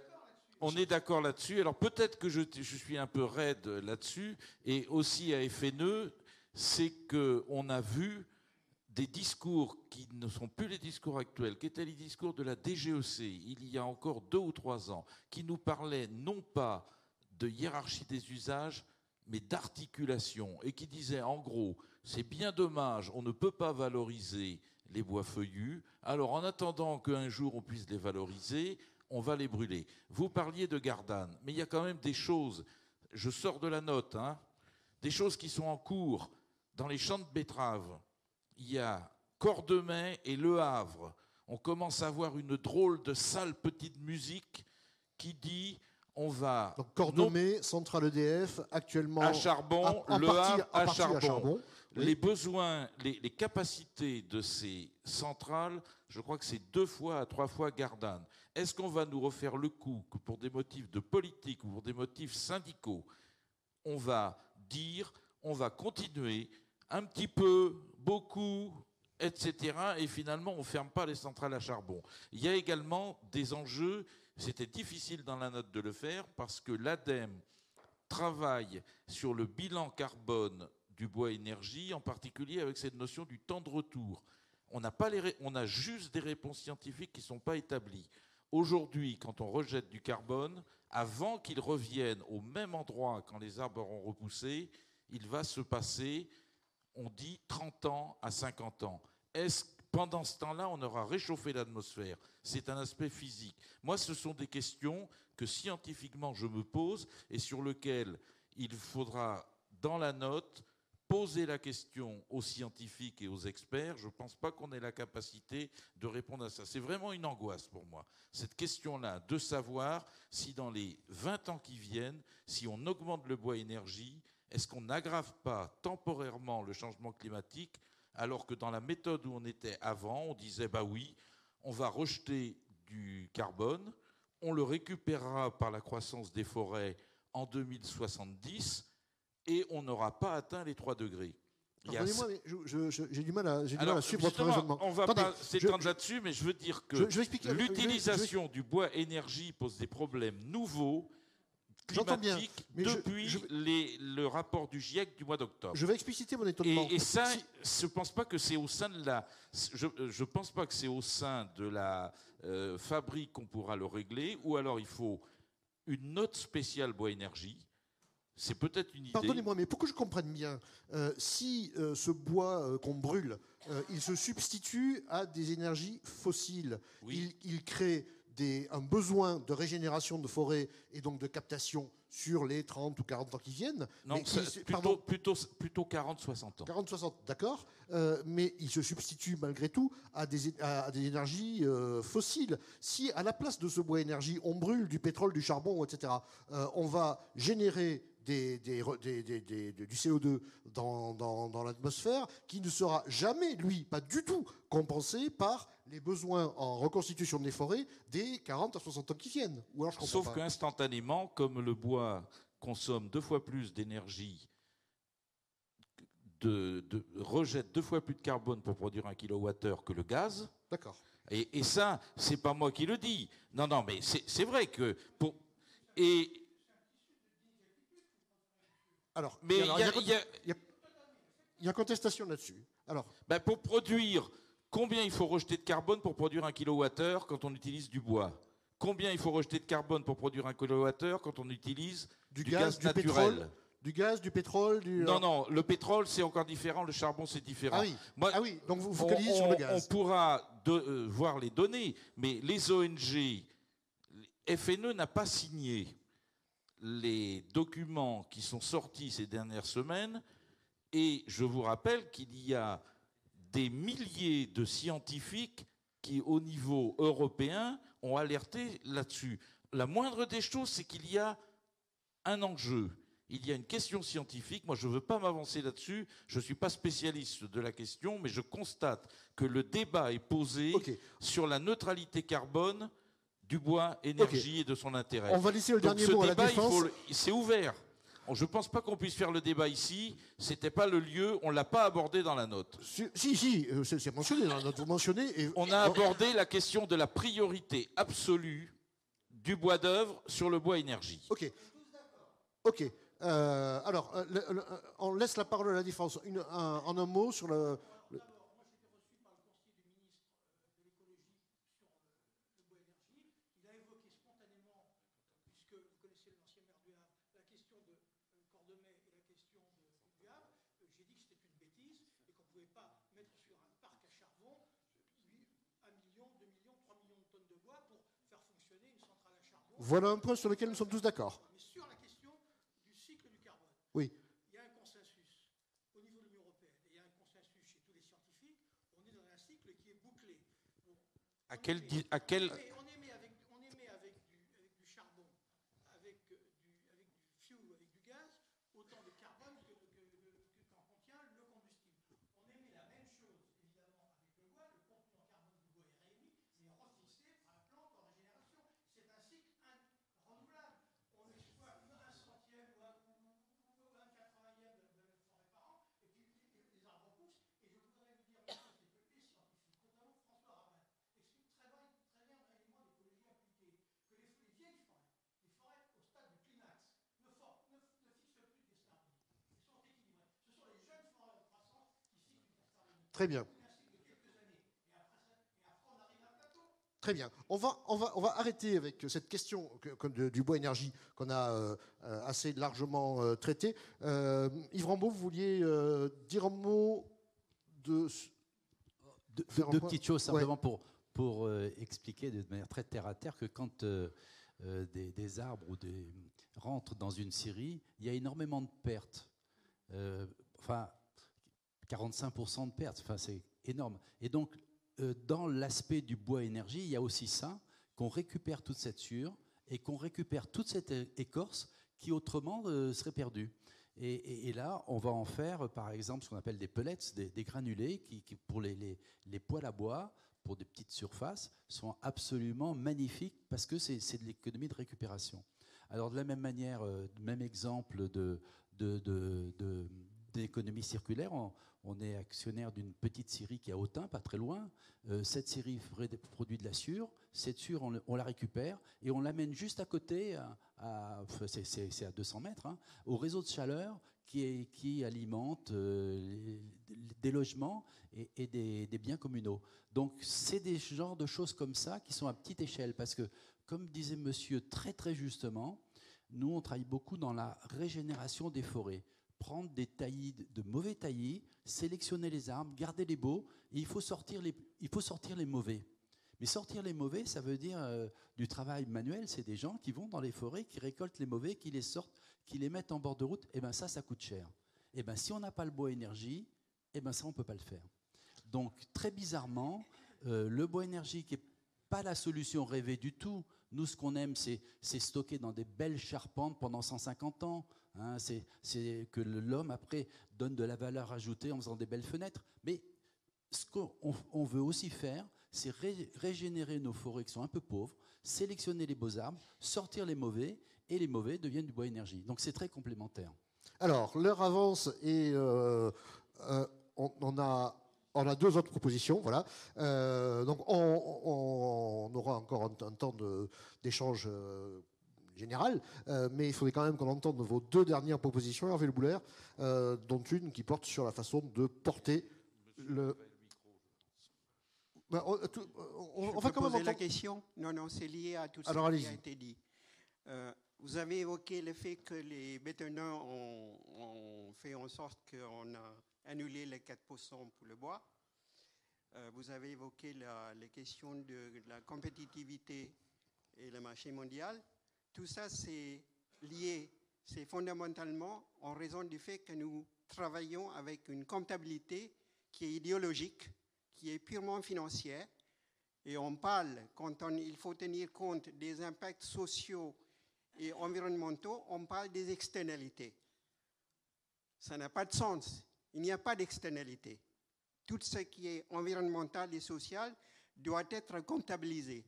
C: on est d'accord là-dessus. Alors peut-être que je, suis un peu raide là-dessus, et aussi à nœud, c'est qu'on a vu des discours qui ne sont plus les discours actuels, qui étaient les discours de la DGEC il y a encore deux ou trois ans, qui nous parlaient non pas de hiérarchie des usages, mais d'articulation, et qui disaient en gros, c'est bien dommage, on ne peut pas valoriser les bois feuillus, alors en attendant qu'un jour on puisse les valoriser, on va les brûler. Vous parliez de Gardanne, mais il y a quand même des choses, je sors de la note, hein, des choses qui sont en cours dans les champs de betteraves. Il y a Cordemais et Le Havre. On commence à avoir une drôle de sale petite musique qui dit on va.
B: Donc Cordemais, Centrale EDF, actuellement.
C: À charbon, Le Havre à, charbon. Les besoins, les, les, capacités de ces centrales, je crois que c'est deux fois à trois fois Gardanne. Est-ce qu'on va nous refaire le coup que pour des motifs de politique ou pour des motifs syndicaux, on va dire, on va continuer un petit peu, beaucoup, etc. Et finalement, on ne ferme pas les centrales à charbon. Il y a également des enjeux, c'était difficile dans la note de le faire, parce que l'ADEME travaille sur le bilan carbone du bois énergie, en particulier avec cette notion du temps de retour. On n'a pas les, on a juste des réponses scientifiques qui ne sont pas établies. Aujourd'hui, quand on rejette du carbone, avant qu'il revienne au même endroit quand les arbres auront repoussé, il va se passer, on dit, 30 ans à 50 ans. Est-ce pendant ce temps-là, on aura réchauffé l'atmosphère? C'est un aspect physique. Moi, ce sont des questions que scientifiquement je me pose et sur lesquelles il faudra, dans la note, poser la question aux scientifiques et aux experts, je ne pense pas qu'on ait la capacité de répondre à ça. C'est vraiment une angoisse pour moi, cette question-là, de savoir si dans les 20 ans qui viennent, si on augmente le bois énergie, est-ce qu'on n'aggrave pas temporairement le changement climatique alors que dans la méthode où on était avant, on disait bah oui, on va rejeter du carbone, on le récupérera par la croissance des forêts en 2070 et on n'aura pas atteint les 3 degrés.
B: Pardonnez-moi, mais j'ai du mal à, du mal à suivre votre raisonnement.
C: On va pas s'étendre là-dessus, mais je veux dire que l'utilisation du bois énergie pose des problèmes nouveaux climatiques depuis le rapport du GIEC du mois d'octobre.
B: Je vais expliciter mon étonnement.
C: Et, ça, je pense pas que c'est au sein de la, je, je pense pas que c'est au sein de la euh, fabrique qu'on pourra le régler, ou alors il faut une note spéciale bois énergie c'est peut-être une idée.
B: Pardonnez-moi, mais pour que je comprenne bien, euh, si euh, ce bois euh, qu'on brûle, il se substitue à des énergies fossiles, il, crée un besoin de régénération de forêt et donc de captation sur les 30 ou 40 ans qui viennent.
C: Non, plutôt, plutôt, plutôt 40-60 ans.
B: 40-60, d'accord. mais il se substitue malgré tout à des, à des énergies fossiles. Si à la place de ce bois énergie, on brûle du pétrole, du charbon, etc., on va générer des, du CO2 dans, dans, l'atmosphère qui ne sera jamais, lui, pas du tout compensé par les besoins en reconstitution des forêts des 40 à 60 ans qui viennent.
C: Ou alors je Sauf qu'instantanément, comme le bois consomme deux fois plus d'énergie, de, rejette deux fois plus de carbone pour produire un kilowattheure que le gaz.
B: D'accord.
C: Et, et ça, c'est pas moi qui le dis. Non, non, mais c'est vrai que pour et
B: alors, mais il y, a contestation là-dessus. Alors,
C: ben, pour produire, combien il faut rejeter de carbone pour produire un kilowattheure quand on utilise du bois? Combien il faut rejeter de carbone pour produire un kilowattheure quand on utilise du, gaz, naturel
B: pétrole, Du gaz, du pétrole du...
C: Non, non, le pétrole c'est encore différent, le charbon c'est différent.
B: Ah oui, ah oui. donc vous focalisez sur le gaz.
C: On pourra euh, voir les données, mais les ONG, FNE n'a pas signé les documents qui sont sortis ces dernières semaines et je vous rappelle qu'il y a des milliers de scientifiques qui, au niveau européen, ont alerté là-dessus. La moindre des choses, c'est qu'il y a un enjeu. Il y a une question scientifique. Moi, je ne veux pas m'avancer là-dessus. Je ne suis pas spécialiste de la question, mais je constate que le débat est posé sur la neutralité carbone du bois, énergie et de son intérêt.
B: On va laisser le dernier mot à la défense.
C: C'est ouvert. Je ne pense pas qu'on puisse faire le débat ici. C'était pas le lieu. On l'a pas abordé dans la note.
B: Si, si, euh, c'est mentionné dans la note. Vous mentionnez. Et...
C: On a abordé la question de la priorité absolue du bois d'œuvre sur le bois énergie.
B: Ok. Ok. Euh, alors, euh, on laisse la parole à la défense. en un mot sur le
O: pas mettre sur un parc à charbon 1 million, 2 millions, 3 millions de tonnes de bois pour faire fonctionner une centrale à charbon.
B: Voilà un point sur lequel nous sommes tous d'accord.
O: Mais sur la question du cycle du carbone,
B: oui.
O: il y a un consensus au niveau de l'Union européenne et il y a un consensus chez tous les scientifiques. On est dans un cycle qui est bouclé.
P: à quel, à quel, Très bien. Très bien. On va, on va, on va arrêter avec cette question du bois énergie qu'on a euh, assez largement euh, traitée. Euh, Yves Rambaud, vous vouliez dire un mot de.
D: Deux, petites choses simplement pour, pour expliquer de manière très terre à terre que quand des, des, arbres ou des rentrent dans une scierie, il y a énormément de pertes. enfin, 45% de pertes, enfin, c'est énorme. Et donc, euh, dans l'aspect du bois énergie, il y a aussi ça, qu'on récupère toute cette sure et qu'on récupère toute cette écorce qui autrement euh, serait perdue. Et, là, on va en faire, par exemple, ce qu'on appelle des pellets, des, granulés, qui, pour les, les, les, poêles à bois, pour des petites surfaces, sont absolument magnifiques parce que c'est de l'économie de récupération. Alors, de la même manière, euh, même exemple de, d'économie circulaire, on est actionnaire d'une petite scierie qui est à Autun, pas très loin. Euh, cette scierie produit de la sure. Cette sure, on, la récupère et on l'amène juste à côté, à, c'est à 200 mètres, hein, au réseau de chaleur qui, qui alimente euh, des logements et, des, des, biens communaux. Donc, c'est des genres de choses comme ça qui sont à petite échelle parce que, comme disait monsieur très très justement, nous, on travaille beaucoup dans la régénération des forêts prendre des taillis, de mauvais taillis, sélectionner les arbres, garder les beaux, il faut sortir les, il faut sortir les mauvais. Mais sortir les mauvais, ça veut dire euh, du travail manuel. C'est des gens qui vont dans les forêts, qui récoltent les mauvais, qui les sortent, qui les mettent en bord de route. Et bien ça, ça coûte cher. Et bien si on n'a pas le bois énergie, et bien ça, on ne peut pas le faire. Donc très bizarrement, euh, le bois énergie qui n'est pas la solution rêvée du tout. Nous, ce qu'on aime, c'est stocker dans des belles charpentes pendant 150 ans. Hein, c'est que l'homme, après, donne de la valeur ajoutée en faisant des belles fenêtres. Mais ce qu'on veut aussi faire, c'est régénérer nos forêts qui sont un peu pauvres, sélectionner les beaux arbres, sortir les mauvais, et les mauvais deviennent du bois énergie. Donc c'est très complémentaire.
B: Alors, l'heure avance et euh, euh, on, a, deux autres propositions. Voilà. Euh, donc on, aura encore un, temps d'échange général, euh, mais il faudrait quand même qu'on entende vos deux dernières propositions, Hervé Le Bouler, euh, dont une qui porte sur la façon de porter le.
H: Ben, on, va quand même la question. Non, non, c'est lié à tout ce qui a été dit. Euh, vous avez évoqué le fait que les bétonneurs ont, fait en sorte qu'on a annulé les 4% pour le bois. vous avez évoqué la, les questions de la compétitivité et le marché mondial. Tout ça, c'est lié, c'est fondamentalement en raison du fait que nous travaillons avec une comptabilité qui est idéologique, qui est purement financière, et on parle, quand il faut tenir compte des impacts sociaux et environnementaux, on parle des externalités. Ça n'a pas de sens. Il n'y a pas d'externalité. Tout ce qui est environnemental et social doit être comptabilisé.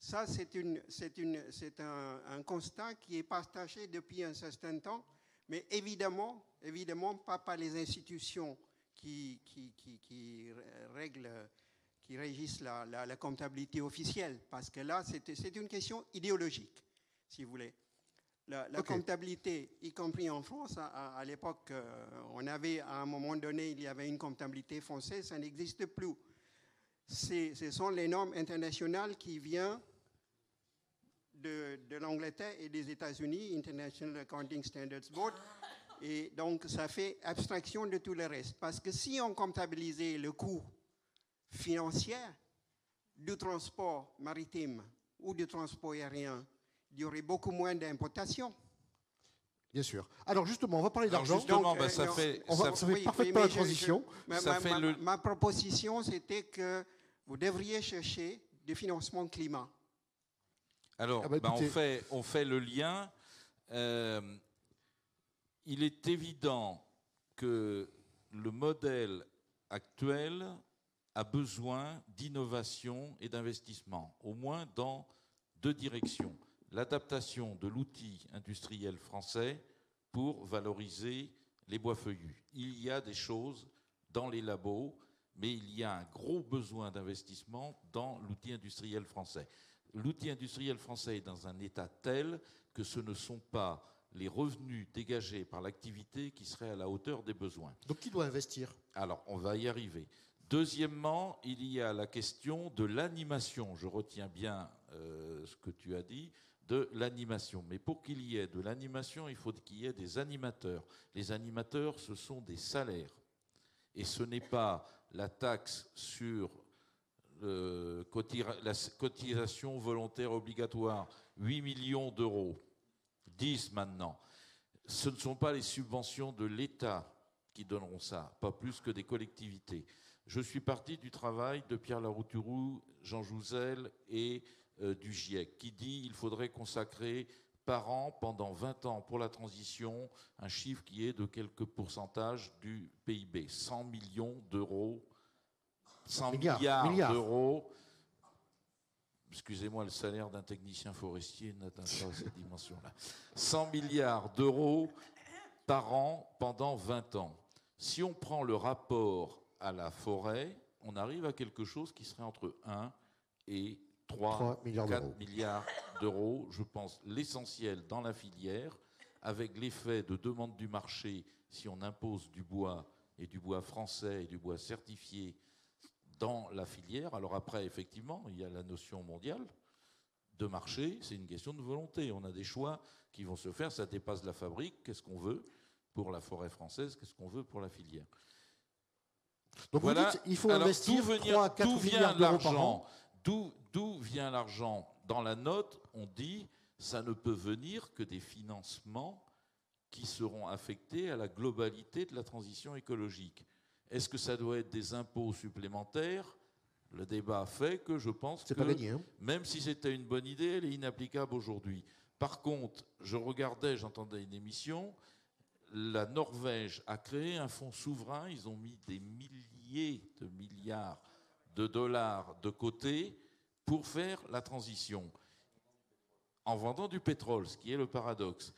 H: Ça, c'est un, constat qui est partagé depuis un certain temps, mais évidemment, évidemment pas par les institutions qui, règlent, qui régissent la, comptabilité officielle, parce que là, c'est une question idéologique, si vous voulez. La, comptabilité, y compris en France, à, l'époque, euh, on avait, à un moment donné, il y avait une comptabilité française, ça n'existe plus. Ce sont les normes internationales qui viennent de, de l'Angleterre et des États-Unis, International Accounting Standards Board, Et donc, ça fait abstraction de tout le reste. Parce que si on comptabilisait le coût financier du transport maritime ou du transport aérien, il y aurait beaucoup moins d'importations.
B: Bien sûr. Alors justement, on va parler d'argent.
C: Justement, bah, ça, fait,
B: ça, fait parfaitement la transition.
H: ma, proposition, c'était que vous devriez chercher des financements climat.
C: Alors, ah bah, bah, on, fait, on fait le lien. Euh, il est évident que le modèle actuel a besoin d'innovation et d'investissement, au moins dans deux directions. L'adaptation de l'outil industriel français pour valoriser les bois feuillus. Il y a des choses dans les labos, mais il y a un gros besoin d'investissement dans l'outil industriel français. L'outil industriel français est dans un état tel que ce ne sont pas les revenus dégagés par l'activité qui seraient à la hauteur des besoins.
B: Donc qui doit investir?
C: Alors, on va y arriver. Deuxièmement, il y a la question de l'animation. Je retiens bien euh, ce que tu as dit, de l'animation. Mais pour qu'il y ait de l'animation, il faut qu'il y ait des animateurs. Les animateurs, ce sont des salaires. Et ce n'est pas la taxe sur la cotisation volontaire obligatoire, 8 millions d'euros 10 maintenant. Ce ne sont pas les subventions de l'État qui donneront ça, pas plus que des collectivités. Je suis parti du travail de Pierre Larouturou, Jean Jouzel et euh, du GIEC, qui dit qu'il faudrait consacrer par an pendant 20 ans pour la transition un chiffre qui est de quelques pourcentages du PIB, 100 millions d'euros, 100 milliards d'euros excusez-moi, le salaire d'un technicien forestier n'atteint pas cette dimension-là. 100 milliards d'euros par an pendant 20 ans. Si on prend le rapport à la forêt, on arrive à quelque chose qui serait entre 1 et 3, 4 milliards d'euros. Je pense l'essentiel dans la filière, avec l'effet de demande du marché, si on impose du bois et du bois français et du bois certifié dans la filière. Alors après, effectivement, il y a la notion mondiale de marché, c'est une question de volonté. On a des choix qui vont se faire, ça dépasse la fabrique, qu'est-ce qu'on veut pour la forêt française, qu'est-ce qu'on veut pour la filière?
B: Donc voilà. il faut investir 3 à 4 milliards d'euros par an.
C: D'où vient l'argent? Dans la note, on dit ça ne peut venir que des financements qui seront affectés à la globalité de la transition écologique. Est-ce que ça doit être des impôts supplémentaires? Le débat fait que je pense que,
B: hein.
C: même si c'était une bonne idée, elle est inapplicable aujourd'hui. Par contre, je regardais, j'entendais une émission, la Norvège a créé un fonds souverain, ils ont mis des milliers de milliards de dollars de côté pour faire la transition en vendant du pétrole, ce qui est le paradoxe.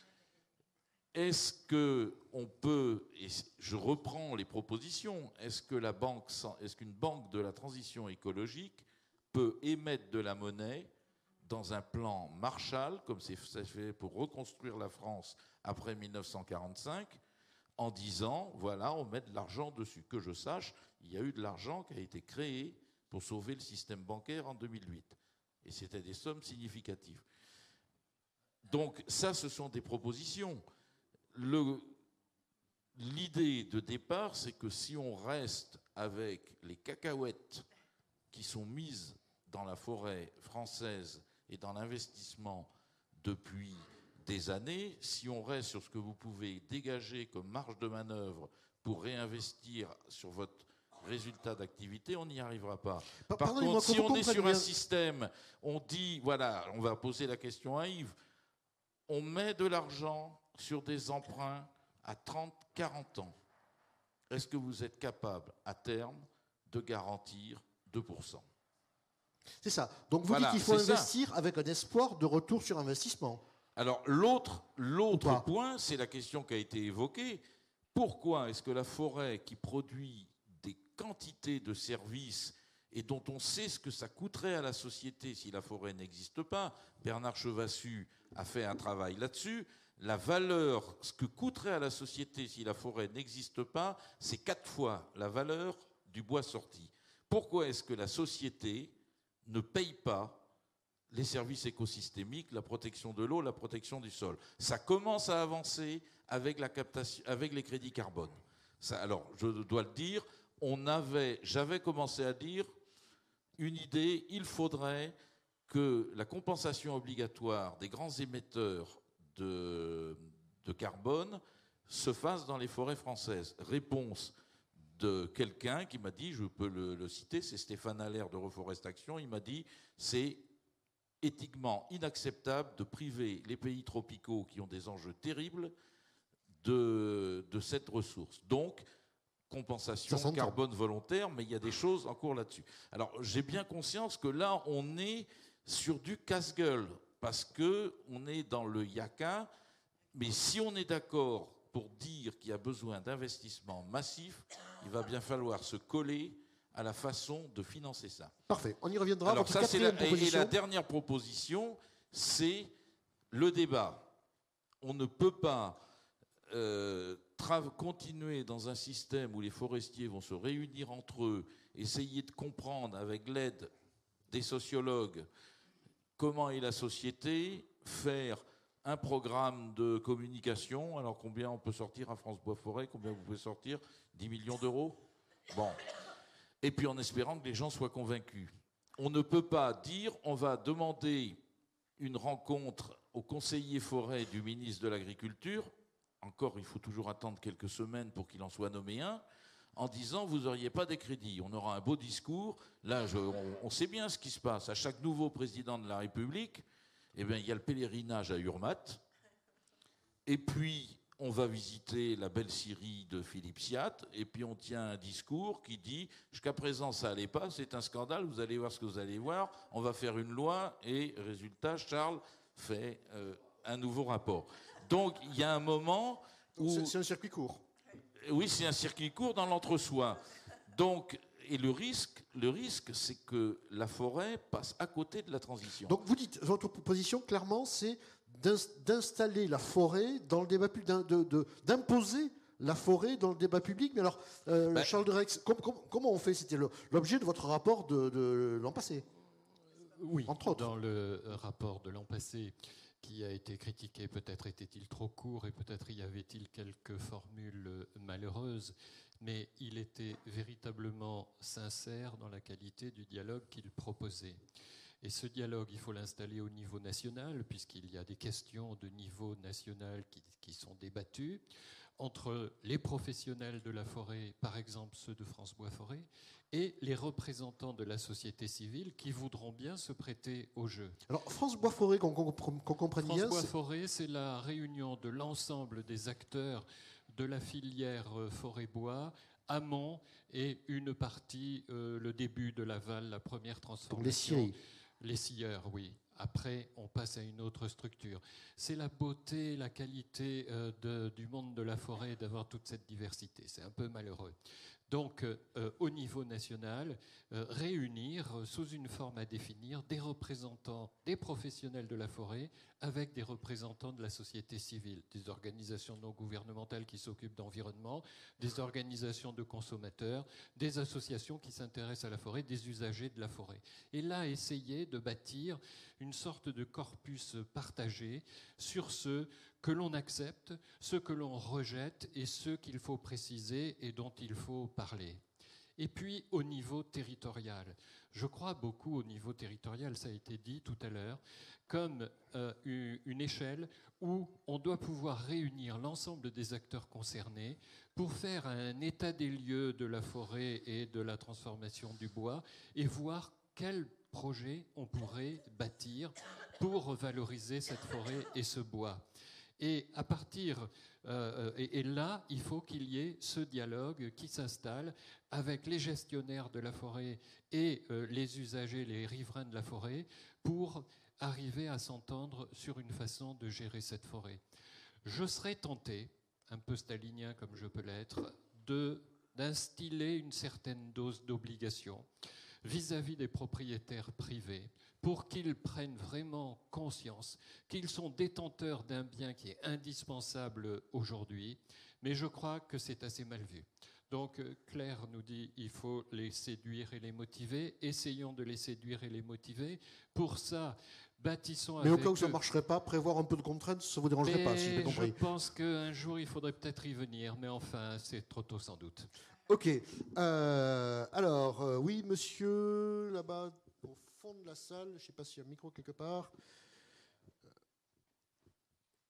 C: Est-ce que on peut, et je reprends les propositions, est-ce que la banque, est-ce qu'une banque de la transition écologique peut émettre de la monnaie dans un plan Marshall, comme c'est fait pour reconstruire la France après 1945, en disant voilà, on met de l'argent dessus. Que je sache, il y a eu de l'argent qui a été créé pour sauver le système bancaire en 2008. Et c'était des sommes significatives. Donc ça, ce sont des propositions l'idée de départ, c'est que si on reste avec les cacahuètes qui sont mises dans la forêt française et dans l'investissement depuis des années, si on reste sur ce que vous pouvez dégager comme marge de manœuvre pour réinvestir sur votre résultat d'activité, on n'y arrivera pas. Par contre, si on est sur un système, on dit, voilà, on va poser la question à Yves, on met de l'argent sur des emprunts à 30, 40 ans, est-ce que vous êtes capable à terme de garantir 2%
B: C'est ça. Donc vous dites qu'il faut investir avec un espoir de retour sur investissement.
C: Alors l'autre, l'autre point, c'est la question qui a été évoquée. Pourquoi est-ce que la forêt qui produit des quantités de services et dont on sait ce que ça coûterait à la société si la forêt n'existe pas, Bernard Chevassu a fait un travail là-dessus, la valeur, ce que coûterait à la société si la forêt n'existe pas, c'est quatre fois la valeur du bois sorti. Pourquoi est-ce que la société ne paye pas les services écosystémiques, la protection de l'eau, la protection du sol? Ça commence à avancer avec, la captation, avec les crédits carbone. Alors, je dois le dire, on avait, j'avais commencé à dire une idée, il faudrait que la compensation obligatoire des grands émetteurs de, de carbone se fasse dans les forêts françaises. Réponse de quelqu'un qui m'a dit, je peux le, citer, c'est Stéphane Allaire de Reforestation, il m'a dit, c'est éthiquement inacceptable de priver les pays tropicaux qui ont des enjeux terribles de, de cette ressource. Donc, compensation carbone volontaire, mais il y a des choses en cours là-dessus. Alors, j'ai bien conscience que là, on est sur du casse-gueule, parce que on est dans le yaka, mais si on est d'accord pour dire qu'il y a besoin d'investissements massifs, il va bien falloir se coller à la façon de financer ça.
B: Parfait, on y reviendra.
C: Alors ça, c'est la, et la dernière proposition, c'est le débat. On ne peut pas euh, continuer dans un système où les forestiers vont se réunir entre eux, essayer de comprendre avec l'aide des sociologues comment est la société, faire un programme de communication. Alors combien on peut sortir à France Bois Forêt Combien vous pouvez sortir 10 millions d'euros? Bon. Et puis en espérant que les gens soient convaincus. On ne peut pas dire on va demander une rencontre au conseiller forêt du ministre de l'Agriculture. Encore, il faut toujours attendre quelques semaines pour qu'il en soit nommé un en disant vous n'auriez pas des crédits. On aura un beau discours. Là, on, sait bien ce qui se passe. À chaque nouveau président de la République, eh bien, il y a le pèlerinage à Urmat. Et puis, on va visiter la belle Syrie de Philippe Siat, et puis on tient un discours qui dit jusqu'à présent ça n'allait pas, c'est un scandale, vous allez voir ce que vous allez voir, on va faire une loi, et résultat, Charles fait euh, un nouveau rapport. Donc il y a un moment où...
B: C'est un circuit court.
C: Oui, c'est un circuit court dans l'entre-soi. Donc et le risque, le risque, c'est que la forêt passe à côté de la transition.
B: Donc vous dites, votre proposition, clairement, c'est d'installer la forêt dans le débat public, d'imposer la forêt dans le débat public. Mais alors, euh, ben Charles de Rex, comment on fait? C'était l'objet de votre rapport de, l'an passé?
I: Oui, entre autres. Dans le rapport de l'an passé, qui a été critiqué, peut-être était-il trop court et peut-être y avait-il quelques formules malheureuses mais il était véritablement sincère dans la qualité du dialogue qu'il proposait. Et ce dialogue, il faut l'installer au niveau national, puisqu'il y a des questions de niveau national qui, sont débattues entre les professionnels de la forêt, par exemple ceux de France Bois Forêt, et les représentants de la société civile qui voudront bien se prêter au jeu.
B: Alors France Forêt, qu'on comprenne bien.
I: France Bois Forêt, c'est la réunion de l'ensemble des acteurs de la filière euh, forêt-bois, amont et une partie, euh, le début de l'aval, la première transformation.
B: les
I: Les scieurs, oui. Après, on passe à une autre structure. C'est la beauté, la qualité euh, du monde de la forêt d'avoir toute cette diversité. C'est un peu malheureux. Donc, euh, euh, au niveau national, euh, réunir sous une forme à définir des représentants, des professionnels de la forêt, avec des représentants de la société civile, des organisations non gouvernementales qui s'occupent d'environnement, des organisations de consommateurs, des associations qui s'intéressent à la forêt, des usagers de la forêt. Et là, essayer de bâtir une sorte de corpus partagé sur ce que l'on accepte, ce que l'on rejette et ce qu'il faut préciser et dont il faut parler. Et puis au niveau territorial, je crois beaucoup au niveau territorial, ça a été dit tout à l'heure, comme euh, une échelle où on doit pouvoir réunir l'ensemble des acteurs concernés pour faire un état des lieux de la forêt et de la transformation du bois et voir quel projet on pourrait bâtir pour valoriser cette forêt et ce bois. Et à partir, euh, euh, et, là, il faut qu'il y ait ce dialogue qui s'installe avec les gestionnaires de la forêt et euh, les usagers, les riverains de la forêt, pour arriver à s'entendre sur une façon de gérer cette forêt. Je serais tenté, un peu stalinien comme je peux l'être, de d'instiller une certaine dose d'obligation vis-à-vis des propriétaires privés pour qu'ils prennent vraiment conscience qu'ils sont détenteurs d'un bien qui est indispensable aujourd'hui, mais je crois que c'est assez mal vu. Donc Claire nous dit il faut les séduire et les motiver. Essayons de les séduire et les motiver. Pour ça, bâtissons
B: Mais au cas où ça ne marcherait pas, prévoir un peu de contraintes, ça ne vous dérangerait pas, si
I: Je pense qu'un jour, il faudrait peut-être y venir, mais enfin, c'est trop tôt sans doute.
B: Ok. Euh, alors, euh, oui, monsieur, là-bas, fond de la salle, je ne sais pas s'il y a un micro quelque part.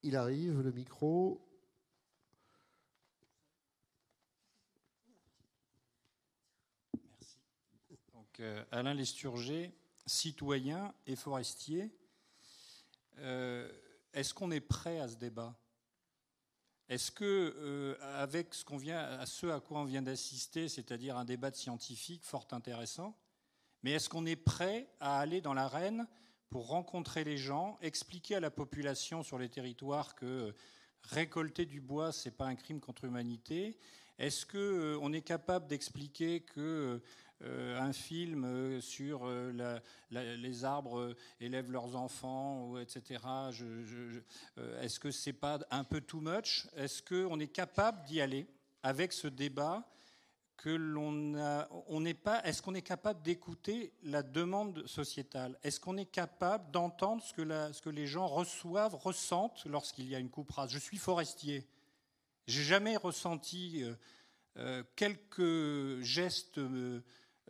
B: Il arrive, le micro.
Q: Merci. Euh, Alain Lesturger, citoyen et forestier. Est-ce qu'on est prêt à ce débat? Est-ce que, euh, avec ce, qu'on vient, à ce à quoi on vient d'assister, c'est-à-dire un débat de scientifique fort intéressant, mais est-ce qu'on est prêt à aller dans l'arène pour rencontrer les gens, expliquer à la population sur les territoires que récolter du bois, c'est pas un crime contre l'humanité? Est-ce qu'on euh, est capable d'expliquer que euh, un film euh, sur euh, les arbres élèvent leurs enfants, etc. Est-ce que c'est pas un peu too much? Est-ce qu'on est capable d'y aller avec ce débat est-ce qu'on est capable d'écouter la demande sociétale? Est-ce qu'on est capable d'entendre ce que, les gens reçoivent, ressentent lorsqu'il y a une coupe rase Je suis forestier. J'ai jamais ressenti quelques gestes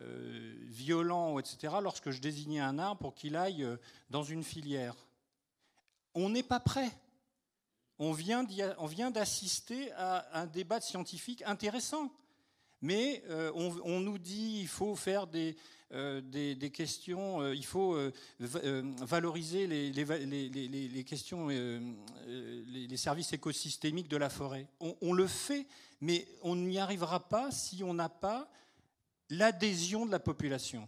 Q: euh, violent, etc., lorsque je désignais un arbre pour qu'il aille euh, dans une filière. On n'est pas prêt. On vient d'assister à un débat scientifique intéressant. Mais euh, on, nous dit qu'il faut faire des, des, questions, il faut valoriser les, les, questions, les, services écosystémiques de la forêt. On, on le fait, mais on n'y arrivera pas si on n'a pas l'adhésion de la population.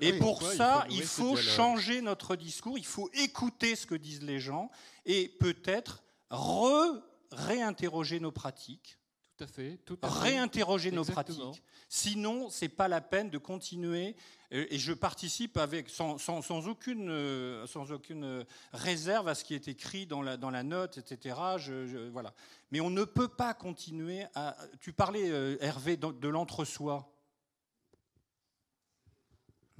Q: et pour ça, il faut, changer notre discours, il faut écouter ce que disent les gens et peut-être réinterroger nos pratiques.
I: Tout à fait.
Q: réinterroger nos pratiques. Sinon, c'est pas la peine de continuer. Et je participe avec sans, aucune euh, sans aucune réserve à ce qui est écrit dans la dans la note, etc. voilà. Mais on ne peut pas continuer à. Tu parlais euh, Hervé de l'entre-soi.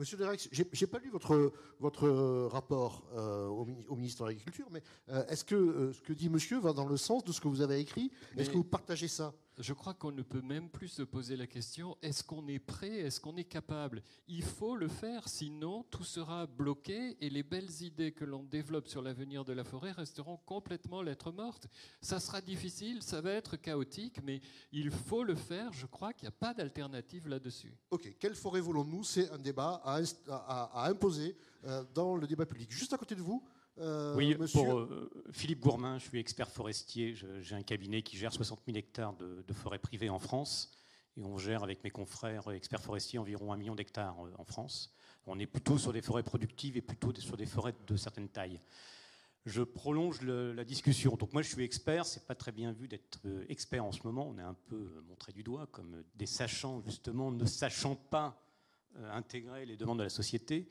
B: Monsieur Derex, je n'ai pas lu votre, votre rapport euh, au, ministre de l'Agriculture, mais euh, est-ce que euh, ce que dit monsieur va dans le sens de ce que vous avez écrit? Est-ce que vous partagez ça?
I: Je crois qu'on ne peut même plus se poser la question est-ce qu'on est prêt Est-ce qu'on est capable? Il faut le faire, sinon tout sera bloqué et les belles idées que l'on développe sur l'avenir de la forêt resteront complètement lettres mortes. Ça sera difficile, ça va être chaotique, mais il faut le faire. Je crois qu'il n'y a pas d'alternative là-dessus.
B: Ok, quelle forêt voulons-nous? C'est un débat à, imposer euh, dans le débat public. Juste à côté de vous,
R: euh, oui, pour euh, Philippe Gourmain, je suis expert forestier. J'ai un cabinet qui gère 60 000 hectares de, de forêts privées en France. Et on gère avec mes confrères experts forestiers environ un million d'hectares euh, en France. On est plutôt sur des forêts productives et plutôt sur des forêts de certaines tailles. Je prolonge la discussion. Donc moi, je suis expert. C'est pas très bien vu d'être expert en ce moment. On est un peu montré du doigt comme des sachants, justement, ne sachant pas intégrer les demandes de la société.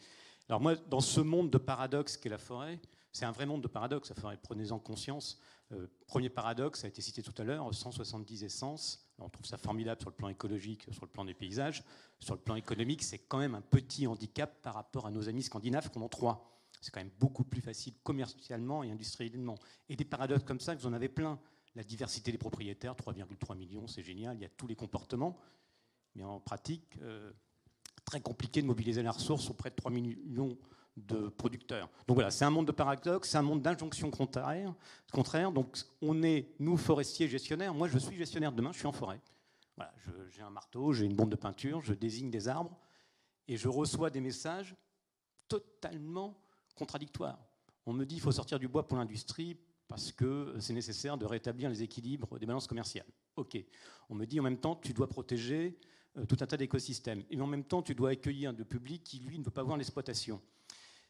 R: Alors moi, dans ce monde de paradoxes qu'est la forêt, c'est un vrai monde de paradoxes, prenez-en conscience. Euh, premier paradoxe, ça a été cité tout à l'heure, 170 essences. on trouve ça formidable sur le plan écologique, sur le plan des paysages. Sur le plan économique, c'est quand même un petit handicap par rapport à nos amis scandinaves qui en trois. C'est quand même beaucoup plus facile commercialement et industriellement. Et des paradoxes comme ça, vous en avez plein. La diversité des propriétaires, 3,3 millions, c'est génial, il y a tous les comportements. Mais en pratique, euh, très compliqué de mobiliser la ressource auprès de 3 millions de producteurs. Donc voilà, c'est un monde de paradoxes, c'est un monde d'injonctions contraires, contraires. Donc on est, nous, forestiers, gestionnaires. Moi, je suis gestionnaire demain, je suis en forêt. Voilà, j'ai un marteau, j'ai une bombe de peinture, je désigne des arbres et je reçois des messages totalement contradictoires. On me dit qu'il faut sortir du bois pour l'industrie parce que c'est nécessaire de rétablir les équilibres des balances commerciales. OK. On me dit en même temps, tu dois protéger tout un tas d'écosystèmes. Et en même temps, tu dois accueillir de public qui, lui, ne veut pas voir l'exploitation.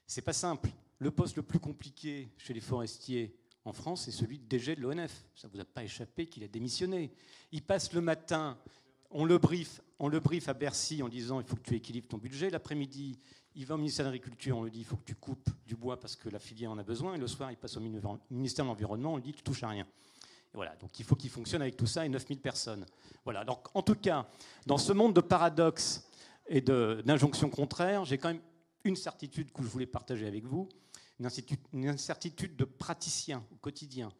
R: C'est pas simple. Le poste le plus compliqué chez les forestiers en France, c'est celui de DG de l'ONF. Ça ne vous a pas échappé qu'il a démissionné. Il passe le matin, on le brief, on le brief à Bercy en disant il faut que tu équilibres ton budget. L'après-midi, il va au ministère de l'Agriculture, on lui dit il faut que tu coupes du bois parce que la filière en a besoin. Et le soir, il passe au ministère de l'Environnement, on lui dit tu touches à rien. Voilà, donc il faut qu'il fonctionne avec tout ça et 9000 personnes. Voilà, donc en tout cas, dans ce monde de paradoxes et d'injonctions contraires, j'ai quand même une certitude que je voulais partager avec vous, une incertitude de praticien au quotidien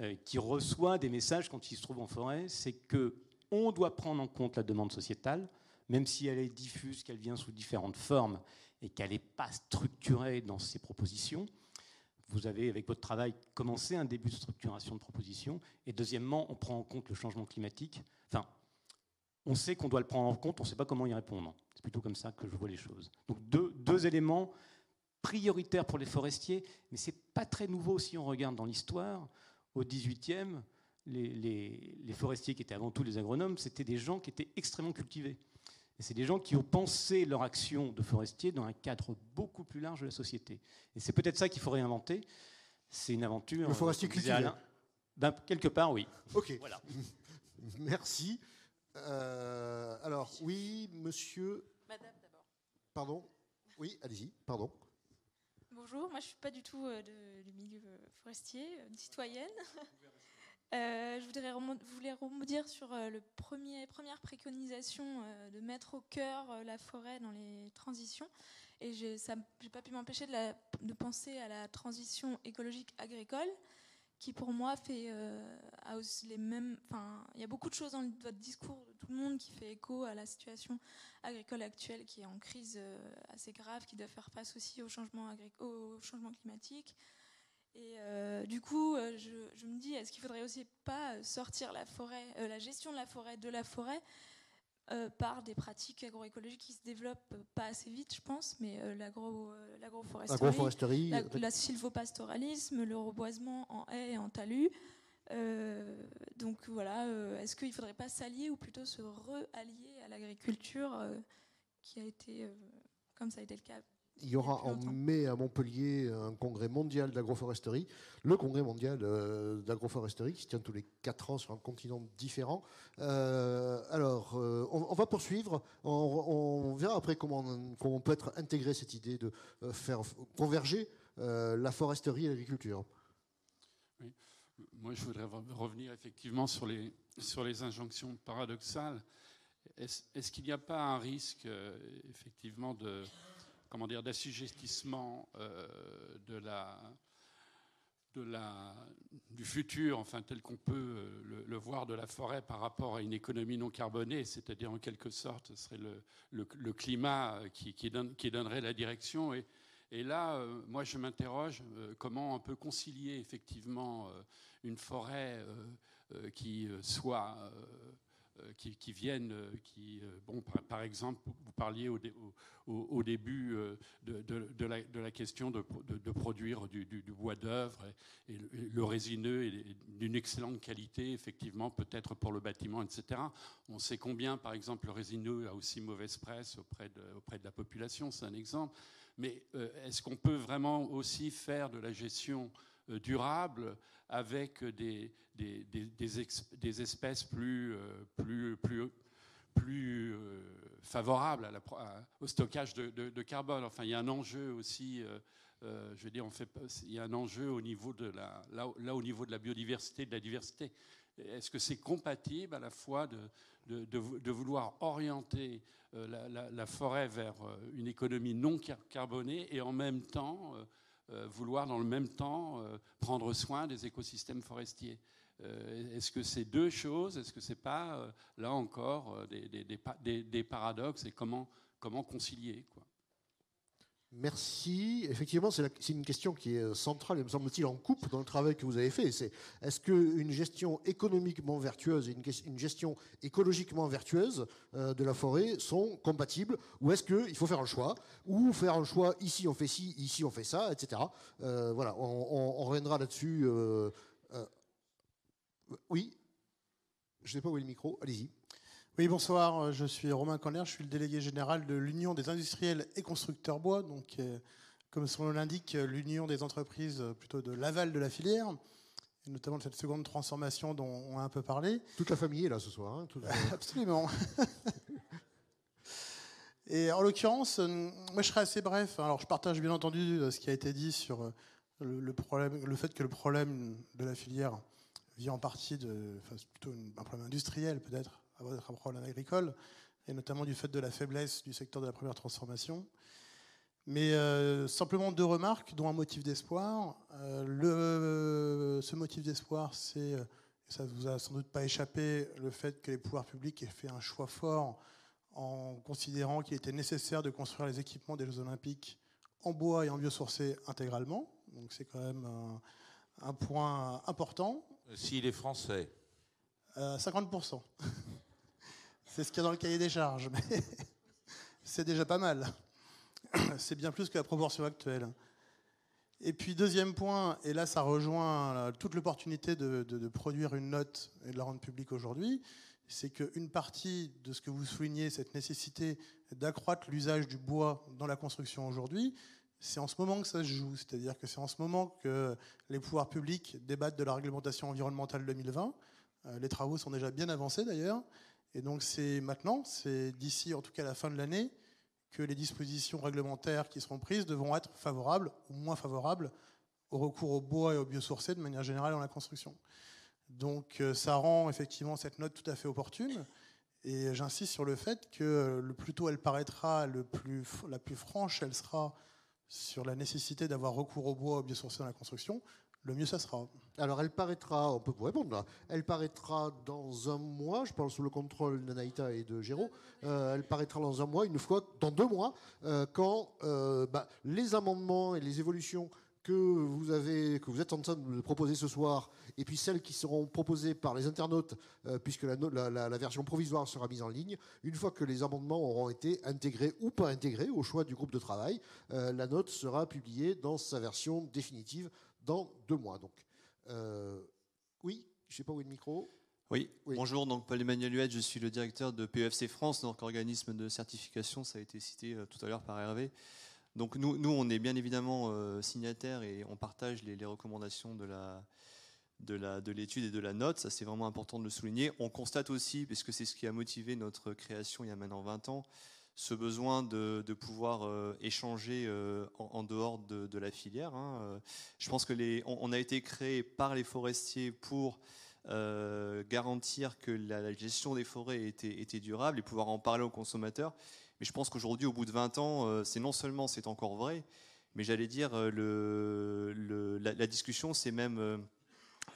R: euh, qui reçoit des messages quand il se trouve en forêt, c'est que on doit prendre en compte la demande sociétale, même si elle est diffuse, qu'elle vient sous différentes formes et qu'elle n'est pas structurée dans ses propositions. Vous avez, avec votre travail, commencé un début de structuration de propositions. Et deuxièmement, on prend en compte le changement climatique. Enfin, on sait qu'on doit le prendre en compte, on ne sait pas comment y répondre. C'est plutôt comme ça que je vois les choses. Donc deux, éléments prioritaires pour les forestiers, mais ce n'est pas très nouveau si on regarde dans l'histoire. Au 18e, les, forestiers qui étaient avant tout les agronomes, c'était des gens qui étaient extrêmement cultivés. Et c'est des gens qui ont pensé leur action de forestier dans un cadre beaucoup plus large de la société. Et c'est peut-être ça qu'il faut réinventer. C'est une aventure.
B: Le forestier cultivé.
R: Ben, quelque part, oui.
B: Ok. Voilà. Merci. Euh, alors, oui, monsieur.
S: Madame d'abord.
B: Pardon Oui, allez-y, pardon.
S: Bonjour, moi je ne suis pas du tout euh, du milieu euh, forestier, une citoyenne. je voudrais voulais rebondir sur le premier, première préconisation de mettre au cœur la forêt dans les transitions. Et je n'ai pas pu m'empêcher de, penser à la transition écologique agricole qui pour moi fait euh, les mêmes. Enfin, il y a beaucoup de choses dans votre discours de tout le monde qui fait écho à la situation agricole actuelle qui est en crise euh, assez grave, qui doit faire face aussi au changement, au changement climatique. Et euh, du coup, je, je, me dis, est-ce qu'il faudrait aussi pas sortir la forêt, la gestion de la forêt de la forêt euh, par des pratiques agroécologiques qui se développent pas assez vite, je pense, mais euh, euh, l'agroforesterie, la, la sylvopastoralisme, le reboisement en haies et en talus. donc voilà, est-ce qu'il ne faudrait pas s'allier ou plutôt se re-allier à l'agriculture qui a été, comme ça a été le cas
B: il y aura en mai à Montpellier un congrès mondial d'agroforesterie, le congrès mondial euh, d'agroforesterie qui se tient tous les quatre ans sur un continent différent. Euh, alors, euh, on, va poursuivre. On, verra après comment on, peut être intégré cette idée de faire converger la foresterie et l'agriculture.
F: Oui. Moi, je voudrais revenir effectivement sur les, sur les injonctions paradoxales. Est-ce qu'il n'y a pas un risque, effectivement, de comment dire, d'assujettissement euh, du futur, enfin tel qu'on peut euh, le, voir de la forêt par rapport à une économie non carbonée, c'est-à-dire en quelque sorte, ce serait le, climat qui, qui, donnerait la direction. Et, là, euh, moi, je m'interroge comment on peut concilier effectivement une forêt qui soit euh, qui, viennent, euh, qui, euh, bon, par, exemple, vous parliez au, début de, de, la, question de, produire du, bois d'œuvre et, le résineux est d'une excellente qualité, effectivement, peut-être pour le bâtiment, etc. On sait combien, par exemple, le résineux a aussi mauvaise presse auprès de, auprès de la population, c'est un exemple. Mais est-ce qu'on peut vraiment aussi faire de la gestion durable avec des, des, des, espèces plus, euh, plus, plus, plus euh, favorables au stockage de, carbone. Enfin, il y a un enjeu aussi. Euh, je veux dire, on fait, il y a un enjeu au niveau de la, là, au niveau de la biodiversité, de la diversité. Est-ce que c'est compatible à la fois de, de, de vouloir orienter la, forêt vers une économie non carbonée et en même temps vouloir dans le même temps prendre soin des écosystèmes forestiers. Euh, est-ce que c'est deux choses? Est-ce que c'est pas, euh, là encore, euh, des, des, paradoxes et comment, comment concilier quoi?
B: Merci. Effectivement, c'est une question qui est centrale, me semble-t-il, en coupe dans le travail que vous avez fait. C'est est-ce qu'une gestion économiquement vertueuse et une, gestion écologiquement vertueuse de la forêt sont compatibles Ou est-ce qu'il faut faire un choix Ou faire un choix, ici on fait ci, ici on fait ça, etc. voilà, on, on reviendra là-dessus oui, je ne sais pas où est le micro, allez-y.
T: Oui, bonsoir, euh, je suis Romain Conner, je suis le délégué général de l'Union des industriels et constructeurs bois, donc euh, comme son nom l'indique, euh, l'union des entreprises plutôt de l'aval de la filière, et notamment de cette seconde transformation dont on a un peu parlé.
B: Toute la famille est là ce soir. Hein,
T: Absolument. et en l'occurrence, moi je serai assez bref. Alors je partage bien entendu ce qui a été dit sur le, problème, le fait que le problème de la filière vient en partie de, enfin, plutôt un problème industriel peut-être, d'être un problème agricole, et notamment du fait de la faiblesse du secteur de la première transformation. Mais euh, simplement deux remarques, dont un motif d'espoir. Euh, ce motif d'espoir, c'est, ça ne vous a sans doute pas échappé, le fait que les pouvoirs publics aient fait un choix fort en considérant qu'il était nécessaire de construire les équipements des Jeux Olympiques en bois et en biosourcé intégralement. Donc c'est quand même un, point important.
C: S'il est français
T: 50%. C'est ce qu'il y a dans le cahier des charges, mais c'est déjà pas mal. C'est bien plus que la proportion actuelle. Et puis deuxième point, et là ça rejoint toute l'opportunité de, de, produire une note et de la rendre publique aujourd'hui, c'est qu'une partie de ce que vous soulignez, cette nécessité d'accroître l'usage du bois dans la construction aujourd'hui, c'est en ce moment que ça se joue. C'est-à-dire que c'est en ce moment que les pouvoirs publics débattent de la réglementation environnementale 2020. Euh, les travaux sont déjà bien avancés d'ailleurs. Et donc c'est maintenant, c'est d'ici en tout cas la fin de l'année, que les dispositions réglementaires qui seront prises devront être favorables ou moins favorables au recours au bois et au biosourcé de manière générale dans la construction. Donc euh, ça rend effectivement cette note tout à fait opportune. Et j'insiste sur le fait que le plus tôt elle paraîtra, la plus franche elle sera sur la nécessité d'avoir recours au bois, au biosourcé dans la construction, le mieux ça sera.
B: Alors elle paraîtra, on peut vous répondre là, elle paraîtra dans un mois, je parle sous le contrôle d'Anaïta et de Géraud, euh, elle paraîtra dans un mois, une fois, dans deux mois, euh, quand bah, les amendements et les évolutions que vous, avez, que vous êtes en train de proposer ce soir, et puis celles qui seront proposées par les internautes, euh, puisque la, version provisoire sera mise en ligne, une fois que les amendements auront été intégrés ou pas intégrés au choix du groupe de travail, euh, la note sera publiée dans sa version définitive dans deux mois. Donc, euh, oui, je ne sais pas où est le micro.
U: Oui. bonjour, donc Paul-Emmanuel Huette, je suis le directeur de PEFC France, donc organisme de certification, ça a été cité tout à l'heure par Hervé. Donc nous, nous, on est bien évidemment euh, signataires et on partage les, recommandations de la de l'étude et de la note, ça c'est vraiment important de le souligner. On constate aussi, puisque c'est ce qui a motivé notre création il y a maintenant 20 ans, ce besoin de, pouvoir euh, échanger euh, en, dehors de, la filière. Hein. Je pense que les, on, a été créé par les forestiers pour garantir que la, gestion des forêts était, durable et pouvoir en parler aux consommateurs. Mais je pense qu'aujourd'hui, au bout de 20 ans, euh, c'est non seulement c'est encore vrai, mais j'allais dire euh, la, discussion s'est même euh,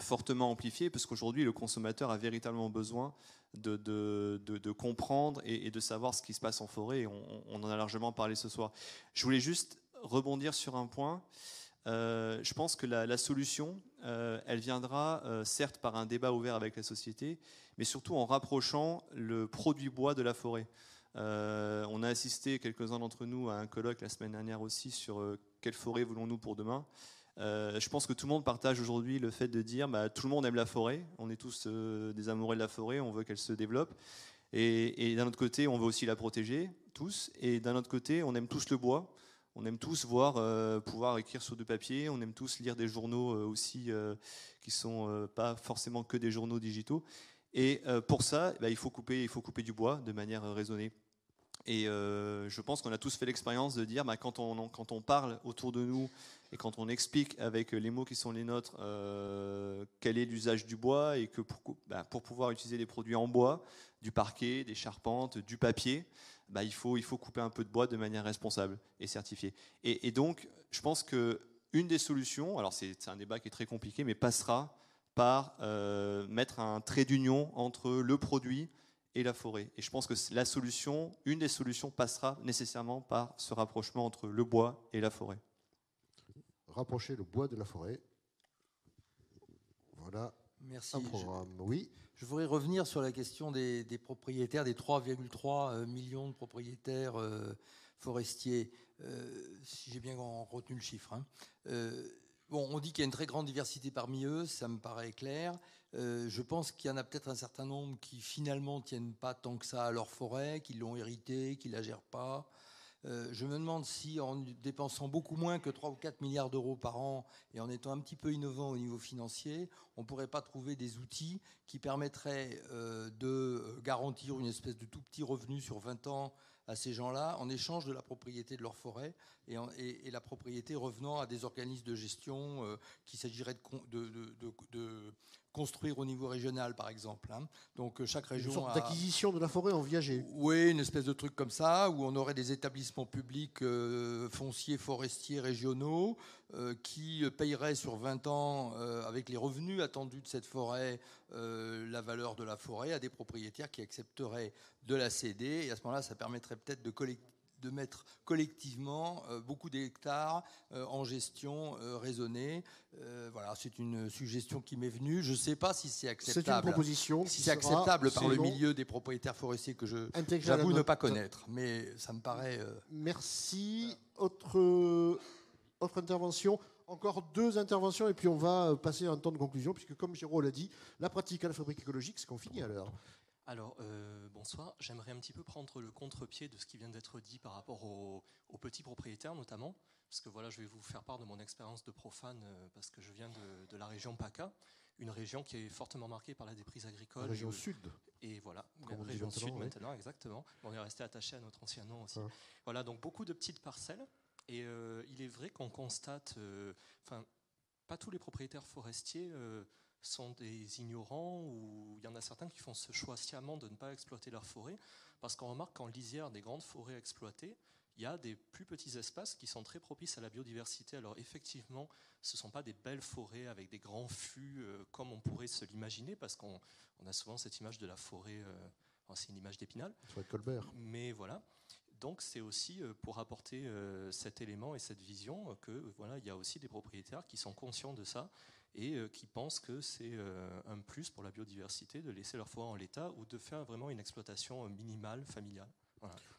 U: fortement amplifiée parce qu'aujourd'hui, le consommateur a véritablement besoin de, comprendre et, de savoir ce qui se passe en forêt. On, en a largement parlé ce soir. Je voulais juste rebondir sur un point. je pense que la, solution, elle viendra certes par un débat ouvert avec la société, mais surtout en rapprochant le produit bois de la forêt. Euh, on a assisté, quelques-uns d'entre nous, à un colloque la semaine dernière aussi sur euh, quelle forêt voulons-nous pour demain. Euh, je pense que tout le monde partage aujourd'hui le fait de dire bah, tout le monde aime la forêt, on est tous des amoureux de la forêt, on veut qu'elle se développe. Et, d'un autre côté, on veut aussi la protéger, tous. Et d'un autre côté, on aime tous le bois. On aime tous voir, pouvoir écrire sur du papier. On aime tous lire des journaux aussi qui sont pas forcément que des journaux digitaux. Et pour ça, bah, il, faut couper, il faut couper du bois de manière raisonnée. Et euh, je pense qu'on a tous fait l'expérience de dire, bah, quand, on, quand on parle autour de nous et quand on explique avec les mots qui sont les nôtres euh, quel est l'usage du bois et que pour, bah, pour, pouvoir utiliser des produits en bois, du parquet, des charpentes, du papier, bah, il, faut, il faut couper un peu de bois de manière responsable et certifiée. Et, donc, je pense que une des solutions, alors c'est un débat qui est très compliqué, mais passera par euh, mettre un trait d'union entre le produit, et la forêt. Et je pense que la solution, une des solutions passera nécessairement par ce rapprochement entre le bois et la forêt.
B: Rapprocher le bois de la forêt. Voilà
M: Merci.
B: un programme. oui.
M: Je voudrais revenir sur la question des, propriétaires, des 3,3 euh, millions de propriétaires euh, forestiers, euh, si j'ai bien retenu le chiffre. Hein. bon, on dit qu'il y a une très grande diversité parmi eux, ça me paraît clair. Euh, je pense qu'il y en a peut-être un certain nombre qui finalement tiennent pas tant que ça à leur forêt, qui l'ont hérité, qui la gèrent pas. Euh, je me demande si en dépensant beaucoup moins que 3 ou 4 milliards d'euros par an et en étant un petit peu innovant au niveau financier, on ne pourrait pas trouver des outils qui permettraient euh, de garantir une espèce de tout petit revenu sur 20 ans à ces gens-là en échange de la propriété de leur forêt et, la propriété revenant à des organismes de gestion euh, qu'il s'agirait de, construire au niveau régional, par exemple. Hein. Donc euh, chaque région. Une
B: sorte d'acquisition de la forêt en viager.
M: Oui, une espèce de truc comme ça, où on aurait des établissements publics euh, fonciers, forestiers, régionaux, qui payeraient sur 20 ans, avec les revenus attendus de cette forêt, la valeur de la forêt à des propriétaires qui accepteraient de la céder. Et à ce moment-là, ça permettrait peut-être de collecter de mettre collectivement euh, beaucoup d'hectares euh, en gestion euh, raisonnée. voilà, c'est une suggestion qui m'est venue. Je ne sais pas si c'est acceptable.
B: C'est une proposition.
M: Si c'est acceptable par le milieu des propriétaires forestiers que je j'avoue ne pas connaître, mais ça me paraît.
B: Merci. Autre autre intervention. Encore deux interventions et puis on va passer à un temps de conclusion puisque comme Giraud l'a dit, la pratique à la fabrique écologique, c'est qu'on finit à l'heure.
V: Alors, euh, bonsoir. J'aimerais un petit peu prendre le contre-pied de ce qui vient d'être dit par rapport aux, petits propriétaires, notamment. Parce que voilà, je vais vous faire part de mon expérience de profane, euh, parce que je viens de, la région PACA, une région qui est fortement marquée par la déprise agricole. La
B: région sud.
V: Et voilà, la région sud maintenant, exactement. On est resté attaché à notre ancien nom aussi. Voilà, donc beaucoup de petites parcelles. Et euh, il est vrai qu'on constate, enfin, pas tous les propriétaires forestiers sont des ignorants ou il y en a certains qui font ce choix sciemment de ne pas exploiter leur forêt parce qu'on remarque qu'en lisière des grandes forêts exploitées, il y a des plus petits espaces qui sont très propices à la biodiversité. Alors effectivement, ce ne sont pas des belles forêts avec des grands fûts euh, comme on pourrait se l'imaginer parce qu'on a souvent cette image de la forêt, euh, c'est une image d'épinal.
B: Colbert.
V: Mais voilà. Donc c'est aussi euh, pour apporter cet élément et cette vision que voilà, il y a aussi des propriétaires qui sont conscients de ça et euh, qui pensent que c'est euh, un plus pour la biodiversité de laisser leur forêt en l'état ou de faire vraiment une exploitation euh, minimale, familiale.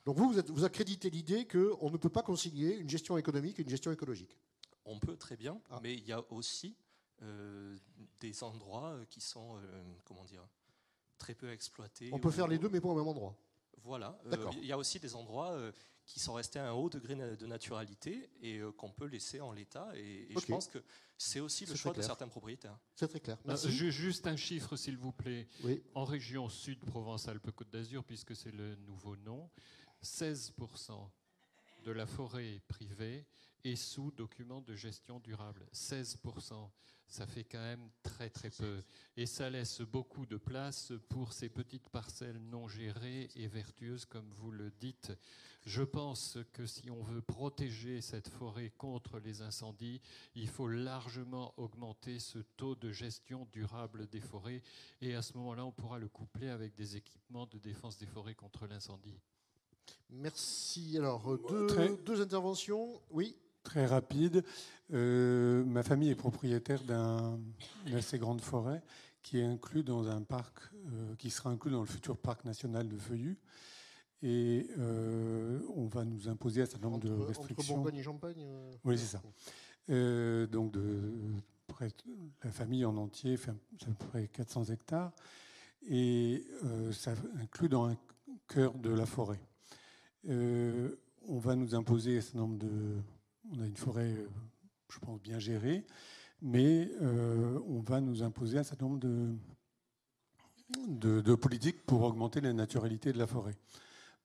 B: Donc vous, vous, accréditez l'idée qu'on ne peut pas concilier une gestion économique et une gestion écologique
V: On peut très bien, ah. mais il y a aussi des endroits qui sont, comment dire, très peu exploités.
B: On peut faire les deux, mais pas au même endroit.
V: Voilà. Il y a aussi des endroits qui sont restés à un haut degré de naturalité et euh, qu'on peut laisser en l'état. Et, je pense que c'est aussi le choix de certains propriétaires.
B: C'est très clair.
I: Euh, juste un chiffre, s'il vous plaît. En région sud Provence-Alpes-Côte d'Azur, puisque c'est le nouveau nom, 16% de la forêt privée est sous document de gestion durable. 16% ça fait quand même très très peu. Et ça laisse beaucoup de place pour ces petites parcelles non gérées et vertueuses, comme vous le dites. Je pense que si on veut protéger cette forêt contre les incendies, il faut largement augmenter ce taux de gestion durable des forêts. Et à ce moment-là, on pourra le coupler avec des équipements de défense des forêts contre l'incendie.
B: Merci. Alors, deux, deux interventions. Oui
W: très rapide. Euh, ma famille est propriétaire d'une assez grande forêt qui est inclus dans un parc, euh, qui sera inclus dans le futur parc national de Feuillus. Et euh, on va nous imposer un certain nombre de restrictions.
B: Entre Bourgogne et Champagne
W: Oui, c'est ça. donc, de, la famille en entier fait à peu près 400 hectares. Et ça inclut dans un cœur de la forêt. on va nous imposer un certain nombre de on a une forêt, euh, je pense, bien gérée, mais euh, on va nous imposer un certain nombre de, politiques pour augmenter la naturalité de la forêt.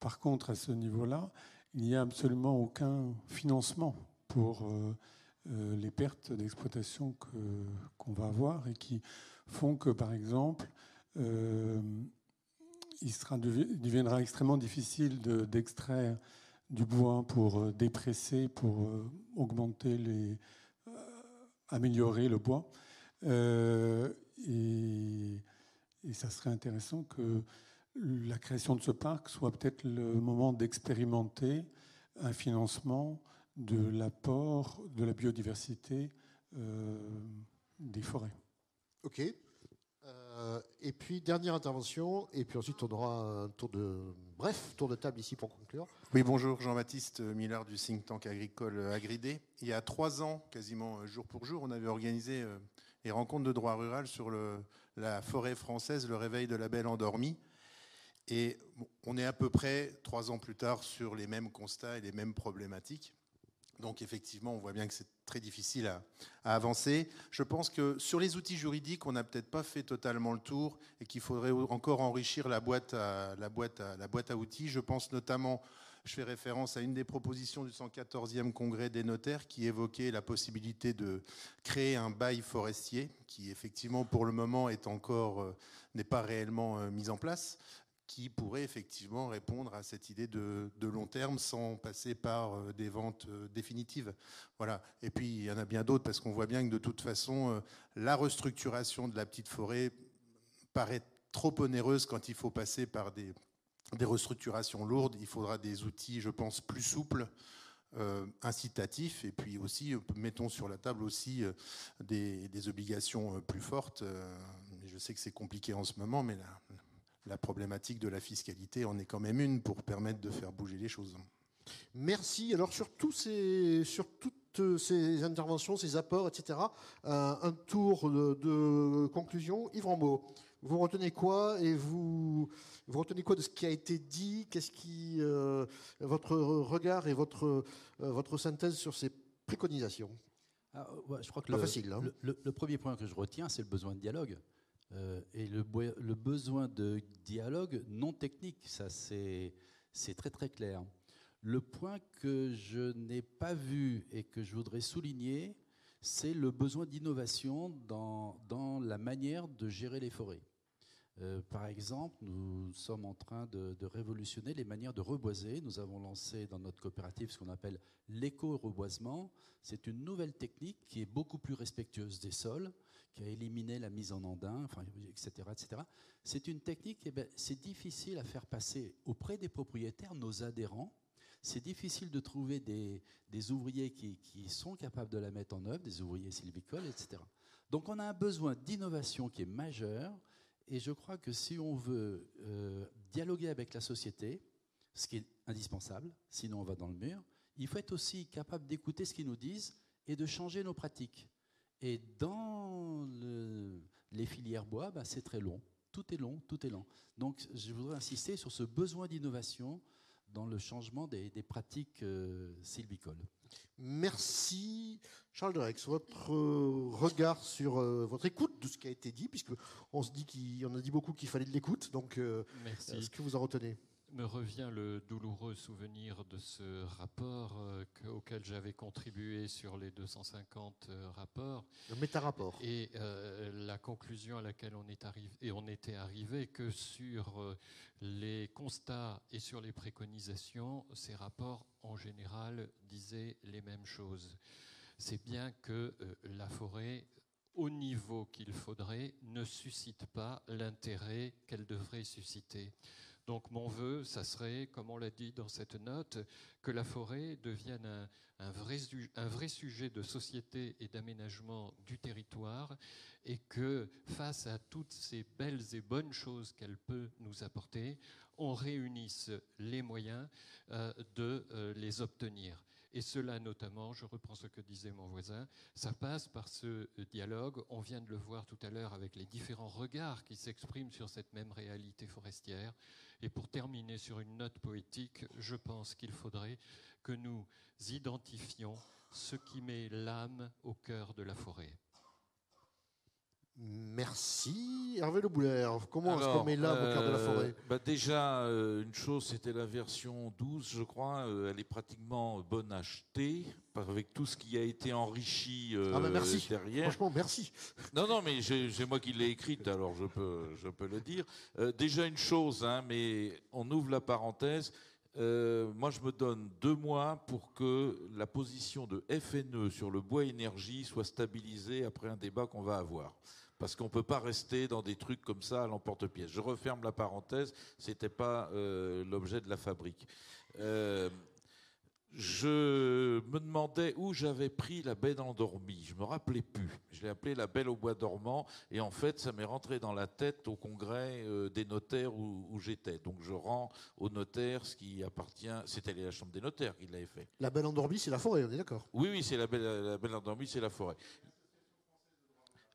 W: Par contre, à ce niveau-là, il n'y a absolument aucun financement pour euh, les pertes d'exploitation qu'on va avoir et qui font que, par exemple, il, deviendra extrêmement difficile d'extraire du bois pour euh, dépresser, pour euh, augmenter les, euh, améliorer le bois. et, ça serait intéressant que la création de ce parc soit peut-être le moment d'expérimenter un financement de l'apport de la biodiversité des forêts.
B: Ok. et puis dernière intervention, et puis ensuite on aura un tour de bref tour de table ici pour conclure.
X: Oui, bonjour, Jean-Baptiste Miller du think tank agricole Agridé. Il y a trois ans, quasiment jour pour jour, on avait organisé euh, les rencontres de droit rural sur la forêt française, le réveil de la belle endormie. Et on est à peu près trois ans plus tard sur les mêmes constats et les mêmes problématiques. Donc effectivement, on voit bien que c'est très difficile à, avancer. Je pense que sur les outils juridiques, on n'a peut-être pas fait totalement le tour et qu'il faudrait encore enrichir la boîte, à, outils. Je pense notamment je fais référence à une des propositions du 114e congrès des notaires qui évoquait la possibilité de créer un bail forestier qui effectivement pour le moment est euh, n'est pas réellement euh, mis en place qui pourrait effectivement répondre à cette idée de, long terme sans passer par euh, des ventes définitives. Voilà. Et puis il y en a bien d'autres parce qu'on voit bien que de toute façon la restructuration de la petite forêt paraît trop onéreuse quand il faut passer par des restructurations lourdes, il faudra des outils, je pense, plus souples, euh, incitatifs, et puis aussi, euh, mettons sur la table aussi euh, des, obligations plus fortes. je sais que c'est compliqué en ce moment, mais la, la, problématique de la fiscalité en est quand même une pour permettre de faire bouger les choses.
B: Merci. Alors sur, tous ces, sur toutes ces interventions, ces apports, etc., un tour de, conclusion. Yves Rambaud, vous retenez quoi et vous, vous retenez quoi de ce qui a été dit? Qu'est-ce qui euh, votre regard et votre euh, votre synthèse sur ces préconisations?
D: Ah, Je crois que le, facile, hein. le, premier point que je retiens, c'est le besoin de dialogue. Euh, et le, besoin de dialogue non technique, ça c'est très très clair. Le point que je n'ai pas vu et que je voudrais souligner, c'est le besoin d'innovation dans, la manière de gérer les forêts. Euh, par exemple, nous sommes en train de, révolutionner les manières de reboiser. Nous avons lancé dans notre coopérative ce qu'on appelle l'éco-reboisement. C'est une nouvelle technique qui est beaucoup plus respectueuse des sols, qui a éliminé la mise en andin, enfin, etc. etc. C'est une technique, eh ben, c'est difficile à faire passer auprès des propriétaires, nos adhérents, c'est difficile de trouver des, ouvriers qui, sont capables de la mettre en œuvre, des ouvriers sylvicoles, etc. Donc on a un besoin d'innovation qui est majeur, et je crois que si on veut euh, dialoguer avec la société, ce qui est indispensable, sinon on va dans le mur, il faut être aussi capable d'écouter ce qu'ils nous disent et de changer nos pratiques. Et dans les filières bois, bah, c'est très long. Tout est long, tout est long. Donc je voudrais insister sur ce besoin d'innovation dans le changement des, pratiques euh, sylvicoles.
B: Merci. Charles Drex, votre euh, regard sur euh, votre écoute de ce qui a été dit, puisque on se dit qu'on a dit beaucoup qu'il fallait de l'écoute, donc est-ce que vous en retenez?
I: Me revient le douloureux souvenir de ce rapport euh, auquel j'avais contribué sur les 250 euh, rapports.
B: Le méta-rapport.
I: Et euh, la conclusion à laquelle on, est arrivé, et on était arrivé que sur les constats et sur les préconisations, ces rapports en général disaient les mêmes choses. C'est bien que la forêt au niveau qu'il faudrait, ne suscite pas l'intérêt qu'elle devrait susciter. Donc mon vœu, ça serait, comme on l'a dit dans cette note, que la forêt devienne un, vrai, sujet de société et d'aménagement du territoire et que face à toutes ces belles et bonnes choses qu'elle peut nous apporter, on réunisse les moyens euh, de euh, les obtenir. Et cela notamment, je reprends ce que disait mon voisin, ça passe par ce dialogue, on vient de le voir tout à l'heure avec les différents regards qui s'expriment sur cette même réalité forestière. Et pour terminer sur une note poétique, je pense qu'il faudrait que nous identifions ce qui met l'âme au cœur de la forêt.
B: Merci. Hervé Le Bouler, comment est-ce qu'on met l'âme au cœur de la forêt
C: euh, bah Déjà, euh, une chose, c'était la version 12, je crois. Euh, elle est pratiquement bonne à acheter, avec tout ce qui a été enrichi
B: ah bah merci.
C: derrière.
B: Franchement, merci.
C: Non, non, mais c'est moi qui l'ai écrite, alors je peux, je peux le dire. déjà, une chose, hein, mais on ouvre la parenthèse. moi, je me donne deux mois pour que la position de FNE sur le bois énergie soit stabilisée après un débat qu'on va avoir parce qu'on ne peut pas rester dans des trucs comme ça à l'emporte-pièce. Je referme la parenthèse, ce n'était pas euh, l'objet de la fabrique. Euh, je me demandais où j'avais pris la belle endormie. Je me rappelais plus. Je l'ai appelée la belle au bois dormant. Et en fait, ça m'est rentré dans la tête au congrès euh, des notaires où, j'étais. Donc je rends aux notaires ce qui appartient. C'était la chambre des notaires qui l'avait fait.
B: La belle endormie, c'est la forêt, on est d'accord
C: Oui, oui, c'est la belle, la belle endormie, c'est la forêt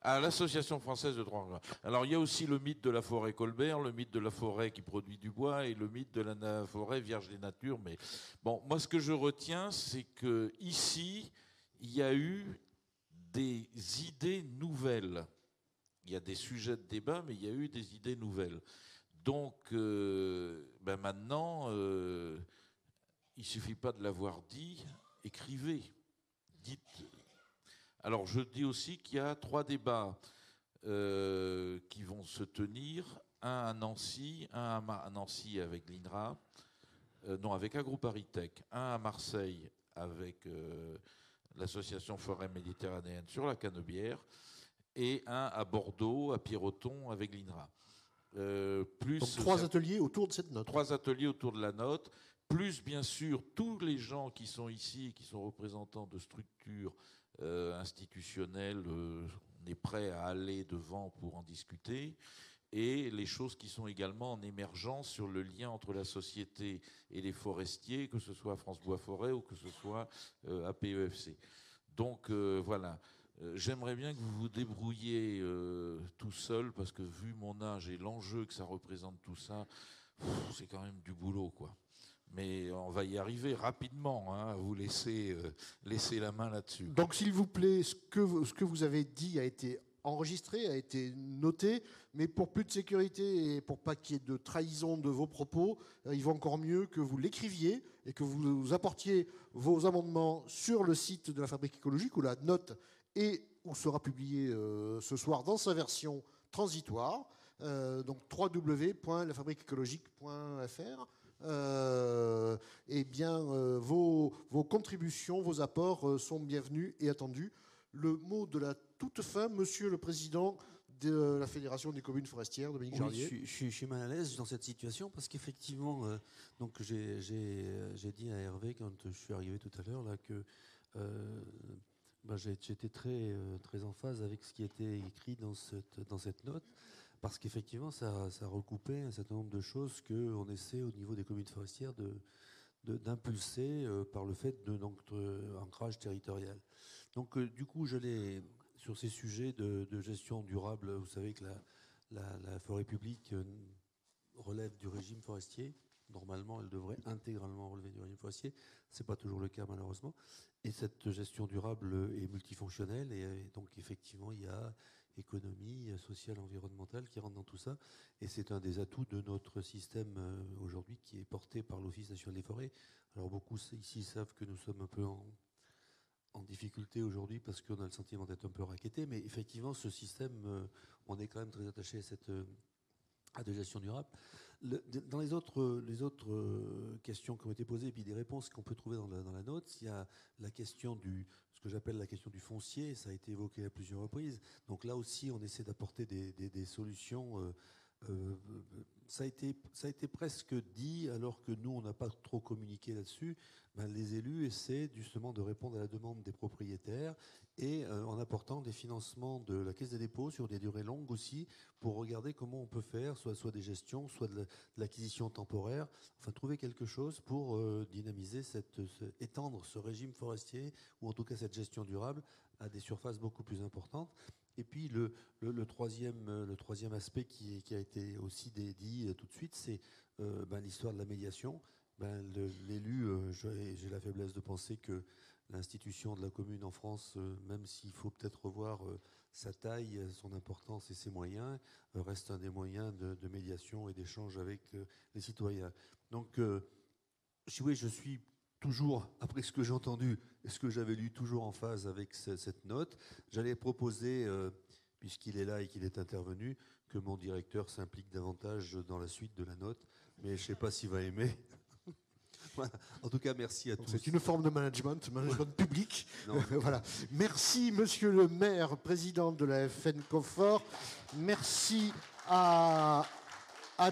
C: à l'Association française de droit Alors il y a aussi le mythe de la forêt Colbert, le mythe de la forêt qui produit du bois et le mythe de la forêt vierge des natures. Mais bon, moi ce que je retiens, c'est que ici il y a eu des idées nouvelles. Il y a des sujets de débat, mais il y a eu des idées nouvelles. Donc euh, ben maintenant, euh, il suffit pas de l'avoir dit, écrivez, dites. Alors je dis aussi qu'il y a trois débats euh, qui vont se tenir, un à Nancy, un à, Nancy avec l'INRA, euh, non avec AgroParisTech, un à Marseille avec euh, l'association Forêt Méditerranéenne sur la Canebière, et un à Bordeaux, à Piroton avec l'INRA.
B: plus Donc trois ateliers autour de cette note.
C: Trois ateliers autour de la note, plus bien sûr tous les gens qui sont ici, qui sont représentants de structures institutionnelles on est prêt à aller devant pour en discuter, et les choses qui sont également en émergence sur le lien entre la société et les forestiers, que ce soit France Bois Forêt ou que ce soit euh, APEFC. Donc euh, voilà. Euh, j'aimerais bien que vous vous débrouilliez tout seul parce que vu mon âge et l'enjeu que ça représente tout ça, c'est quand même du boulot quoi mais on va y arriver rapidement, hein, vous laisser, euh, laisser la main là-dessus.
B: Donc s'il vous plaît, ce que, vous, ce que vous avez dit a été enregistré, a été noté, mais pour plus de sécurité et pour pas qu'il y ait de trahison de vos propos, euh, il vaut encore mieux que vous l'écriviez et que vous apportiez vos amendements sur le site de la Fabrique écologique où la note est ou sera publiée euh, ce soir dans sa version transitoire. donc www.lafabriqueécologique.fr euh, eh bien, euh, vos, vos, contributions, vos apports euh, sont bienvenus et attendus. Le mot de la toute fin, Monsieur le Président de la Fédération des communes forestières, Dominique
G: oui, Je, suis mal à l'aise dans cette situation parce qu'effectivement, donc j'ai dit à Hervé quand je suis arrivé tout à l'heure là que bah, j'étais très, très en phase avec ce qui était écrit dans cette, dans cette note parce qu'effectivement, ça, recoupait un certain nombre de choses qu'on essaie au niveau des communes forestières d'impulser euh, par le fait de notre ancrage territorial. Donc, euh, du coup, sur ces sujets de, gestion durable. Vous savez que la, forêt publique euh, relève du régime forestier. Normalement, elle devrait intégralement relever du régime forestier. C'est pas toujours le cas, malheureusement. Et cette gestion durable est multifonctionnelle. Et donc, effectivement, il y a économie sociale, environnementale qui rentre dans tout ça. Et c'est un des atouts de notre système euh, aujourd'hui qui est porté par l'Office national des forêts. Alors beaucoup ici savent que nous sommes un peu en, difficulté aujourd'hui parce qu'on a le sentiment d'être un peu raquetté, mais effectivement ce système, euh, on est quand même très attaché à cette euh, à de gestion durable. dans les autres, les autres questions qui ont été posées et puis des réponses qu'on peut trouver dans la note, il y a la question du, que j'appelle la question du foncier, ça a été évoqué à plusieurs reprises. Donc là aussi, on essaie d'apporter des, solutions. Euh, euh, ça, a été, ça a été presque dit, alors que nous, on n'a pas trop communiqué là-dessus. Ben, les élus essaient justement de répondre à la demande des propriétaires et euh, en apportant des financements de la Caisse des dépôts sur des durées longues aussi, pour regarder comment on peut faire, soit, soit des gestions, soit de l'acquisition temporaire, enfin trouver quelque chose pour euh, dynamiser, cette, étendre ce régime forestier, ou en tout cas cette gestion durable, à des surfaces beaucoup plus importantes. Et puis le, troisième, le troisième aspect qui, a été aussi dit euh, tout de suite, c'est ben, l'histoire de la médiation. Ben, L'élu, j'ai la faiblesse de penser que l'institution de la commune en France, euh, même s'il faut peut-être revoir euh, sa taille, son importance et ses moyens, euh, reste un des moyens de, médiation et d'échange avec les citoyens. Donc, oui, je suis toujours, après ce que j'ai entendu et ce que j'avais lu, toujours en phase avec cette note. J'allais proposer, puisqu'il est là et qu'il est intervenu, que mon directeur s'implique davantage dans la suite de la note, mais je ne sais pas s'il va aimer. En tout cas, merci à tous.
B: C'est une forme de management, management public. voilà. Merci, monsieur le maire, président de la FN Confort. Merci à, à